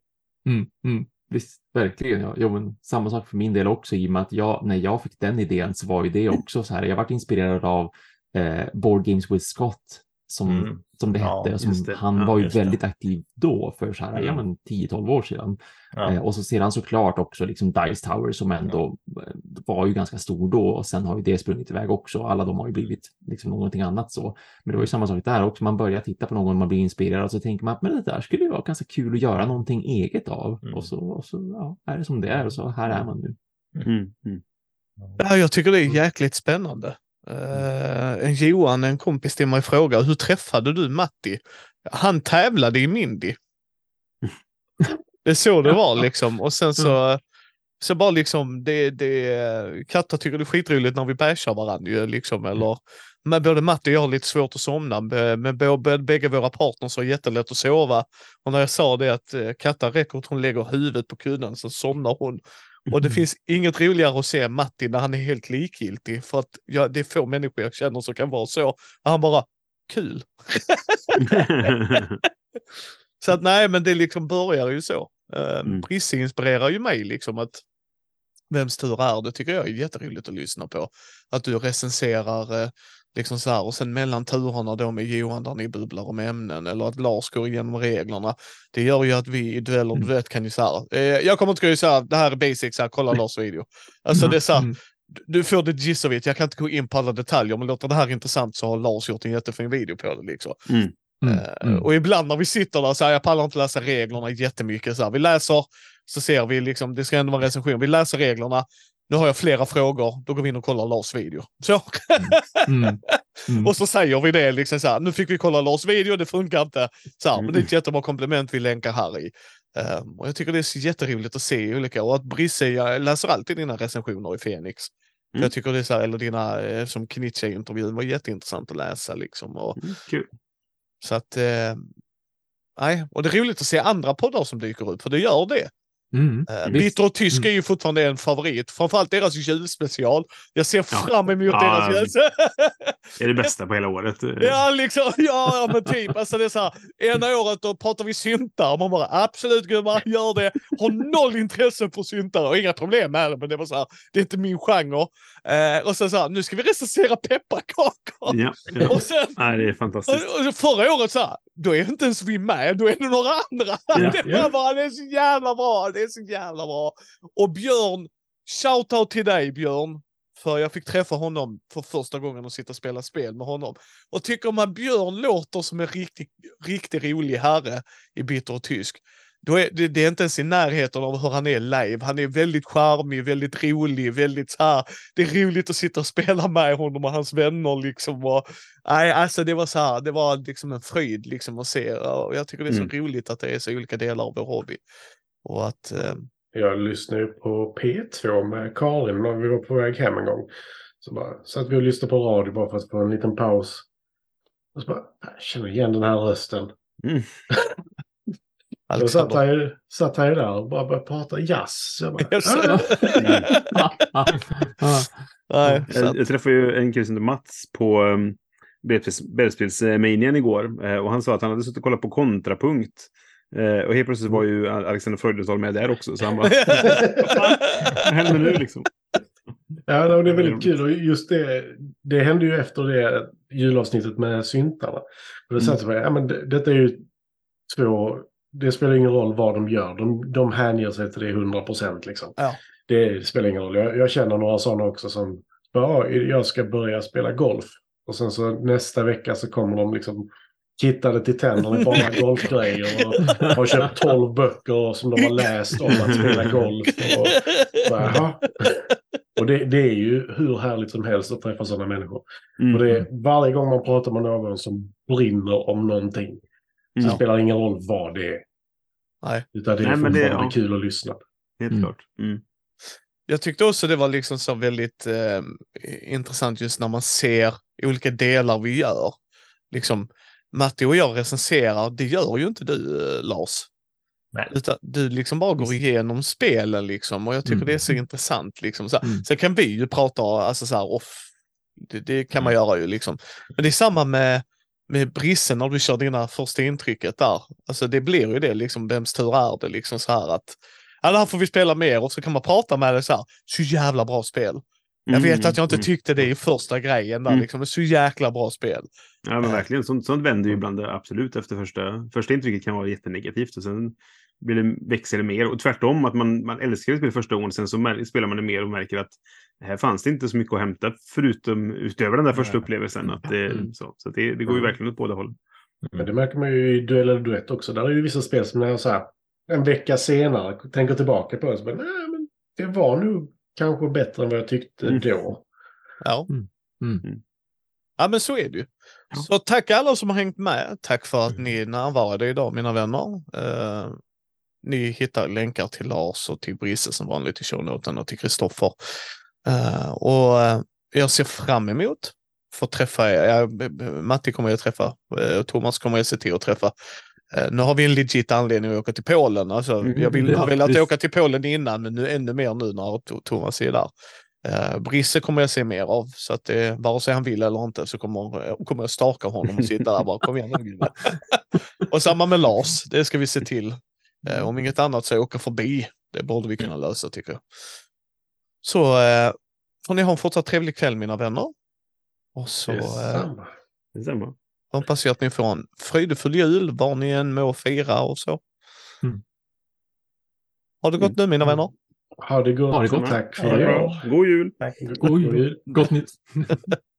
Mm, mm. Visst, verkligen. Ja. Jo, men samma sak för min del också i och med att jag, när jag fick den idén så var ju det också så här. Jag varit inspirerad av eh, Board Games with Scott som, Mm. som det Ja, hette. Som, just det. han Ja, var ju just det. väldigt aktiv då, för så här, ja, Mm. men 10-12 år sedan. Ja. Eh, och så sedan såklart också liksom Dice Tower som ändå eh, var ju ganska stor då och sen har ju det sprungit iväg också. Alla de har ju blivit liksom någonting annat så. Men det var ju samma sak där också. Man börjar titta på någon man blir inspirerad och så tänker man att men det där skulle ju vara ganska kul att göra någonting eget av. Mm. Och så, och så ja, är det som det är och så här är man nu. Mm, mm. Ja, jag tycker det är jäkligt spännande. Uh, en Johan, en kompis till mig, frågar hur träffade du Matti? Han tävlade i Mindy. Det är så det var liksom. Och sen så, så bara liksom, det, det, katter tycker det är skitroligt när vi bashar varandra ju liksom. Eller, med både Matti och jag har lite svårt att somna. Både, bägge våra partners har jättelätt att sova. Och när jag sa det att eh, Katta räcker att hon lägger huvudet på kudden så somnar hon. Och det finns inget roligare att se Matti när han är helt likgiltig. För att ja, det är få människor jag känner som kan vara så. Han bara, kul. Så att nej, men det liksom börjar ju så. Uh, Mm. Brisse inspirerar ju mig liksom att Vems tur är det tycker jag är jätteroligt att lyssna på. Att du recenserar eh, liksom så här och sen mellan turerna då med Johan där ni bubblar om ämnen eller att Lars går igenom reglerna. Det gör ju att vi i duell och Mm. duett kan ju så här. Eh, jag kommer inte gå så här, det här är basics, här, kolla Lars video. Alltså det är så här, Mm. du- du får det gist it. Jag kan inte gå in på alla detaljer men låter det här intressant så har Lars gjort en jättefin video på det liksom. Mm. Eh, Mm. Och ibland när vi sitter där så här, jag pallar inte läsa reglerna jättemycket. Så här, vi läser, så ser vi liksom, det ska ändå vara en recension. Vi läser reglerna. Nu har jag flera frågor, då går vi in och kollar Lars video. Så. Mm. Mm. och så säger vi det liksom så här, nu fick vi kolla Lars video, det funkar inte. Så här, Mm. Men det är ett jättebra komplement vi länkar här i. Ehm, och jag tycker det är jätteroligt att se olika, och att Brisse, jag läser alltid dina recensioner i Fenix. Mm. Jag tycker det är så här, eller dina, eh, som Knitche-intervjun var jätteintressant att läsa liksom. Och, Mm, Kul. så att, eh, nej, och det är roligt att se andra poddar som dyker upp, för det gör det. Mm. Eh. Bitter och tysk Mm. är ju fortfarande en favorit, framförallt deras julspecial. Jag ser fram emot Ja, deras jul. Det är det bästa på hela året. Ja, liksom, ja, men typ. Alltså det är så här, ena året då pratar vi syntar och man bara absolut gubbar, gör det. Har noll intresse för syntar och inga problem med det, men det var så här, det är inte min genre. Eh, och sen så här, nu ska vi recensera pepparkakor. Ja, ja. Och sen Nej, det är fantastiskt. och, och förra året så här, då är inte ens vi med, då är det några andra. Ja, det, ja. bara, det är så jävla bra, det är så jävla bra. Och Björn, shoutout till dig Björn. För jag fick träffa honom för första gången och sitta och spela spel med honom. Och tycker man Björn låter som en riktigt riktigt rolig herre i bitter och tysk. Då är det, det är inte ens i närheten av hur han är live. Han är väldigt charmig, väldigt rolig, väldigt så här. Det är roligt att sitta och spela med honom och hans vänner liksom. Och, nej, alltså det var så här, det var liksom en fröjd liksom att se. Och jag tycker det är så Mm. roligt att det är så olika delar av vår hobby. Och att, eh, Jag lyssnade på P2 med Karin när vi var på väg hem en gång. Så bara satt vi och lyssnade på radio bara för att få en liten paus. Och så bara, jag känner igen den här rösten. Mm. Jag satt Alexander. här, satt här där och bara började prata jazz. Jag bara, Yes. "Ah." Nej, så Jag, jag träffade ju en kille som heter Mats på um, Brädspelsmanian igår. Eh, och han sa att han hade suttit och kollat på kontrapunkt. Eh, och helt plötsligt var ju Alexander Freudenthal med där också. Så han bara, vad händer nu liksom? Ja, det är väldigt kul. Och just det, det hände ju efter det julavsnittet med syntarna. Och då Mm. satt jag bara, ja men det, detta är ju två, det spelar ingen roll vad de gör. De, de hänger sig till det 100 procent liksom. Ja. Det spelar ingen roll. Jag, jag känner några sådana också som, ja, jag ska börja spela golf. Och sen så nästa vecka så kommer de liksom kittade till tänderna i bara golfgrejer och har köpt 12 böcker som de har läst om att spela golf. Och, bara, och det, det är ju hur härligt som helst att träffa sådana människor. Mm. Och det är, varje gång man pratar med någon som brinner om någonting så Mm. spelar det ingen roll vad det är. Nej. Utan det är Nej, men det- ja. kul att lyssna. Helt Mm. klart. Mm. Jag tyckte också det var liksom så väldigt eh, intressant just när man ser olika delar vi gör. Liksom, Matti och jag recenserar, det gör ju inte du eh, Lars. Nej. Utan du liksom bara går igenom spelen liksom och jag tycker Mm. det är så intressant. Liksom. Så, Mm. Sen kan vi ju prata alltså så här off. Det, det kan man göra ju liksom. Men det är samma med, med Brisse när du kör dina första intrycket där. Alltså det blir ju det liksom, vems tur är det liksom så här att ja, det här får vi spela mer och så kan man prata med dig så här, så jävla bra spel. Jag vet att jag inte Mm. tyckte det i första grejen där, Mm. liksom. Det är så jäkla bra spel. Ja, men verkligen. Sånt, sånt vänder ju ibland det absolut efter första. Första intrycket kan vara jättenegativt och sen blir det, växer det mer. Och tvärtom, att man, man älskar spel första gången, sen så spelar man det mer och märker att här fanns det inte så mycket att hämta förutom utöver den där första Nej. upplevelsen. Att det, Mm. så så det, det går ju Mm. verkligen åt båda håll. Men det märker man ju i duell eller duett också. Där är ju vissa spel som när jag så här, en vecka senare tänker tillbaka på det. Så bara, Nej, men det var nog kanske bättre än vad jag tyckte Mm. då. Ja. Mm. Ja, men så är det ju. Ja. Så tack alla som har hängt med. Tack för att Mm. ni närvarade idag, mina vänner. Eh, ni hittar länkar till Lars och till Brisse som vanligt i shownoten och till Kristoffer. Eh, och eh, jag ser fram emot få träffa er. Ja, Matti kommer jag träffa. Eh, Thomas kommer jag se till att träffa. Eh, nu har vi en legit anledning att åka till Polen. Alltså, Mm, jag vill, har velat åka till Polen innan, men nu ännu mer nu när Thomas är där. Uh, Brisse kommer jag se mer av, så att det, vare sig han vill eller inte så kommer, eh, kommer jag staka honom och sitta där bara kom igen nu gubben." Och samma med Lars, det ska vi se till. Eh, om inget annat så åka förbi. Det borde vi kunna lösa tycker jag. Så uh, får ni ha en fortsatt trevlig kväll mina vänner. Och så eh, Samma. Detsamma. Hoppas jag att ni får en fröjdefull jul var ni än må fira och så. Mm. Ha det gott nu mina vänner. Ha det gott. Ha det gott. Tack för bra. idag. God jul! Tack. God jul. gott nytt.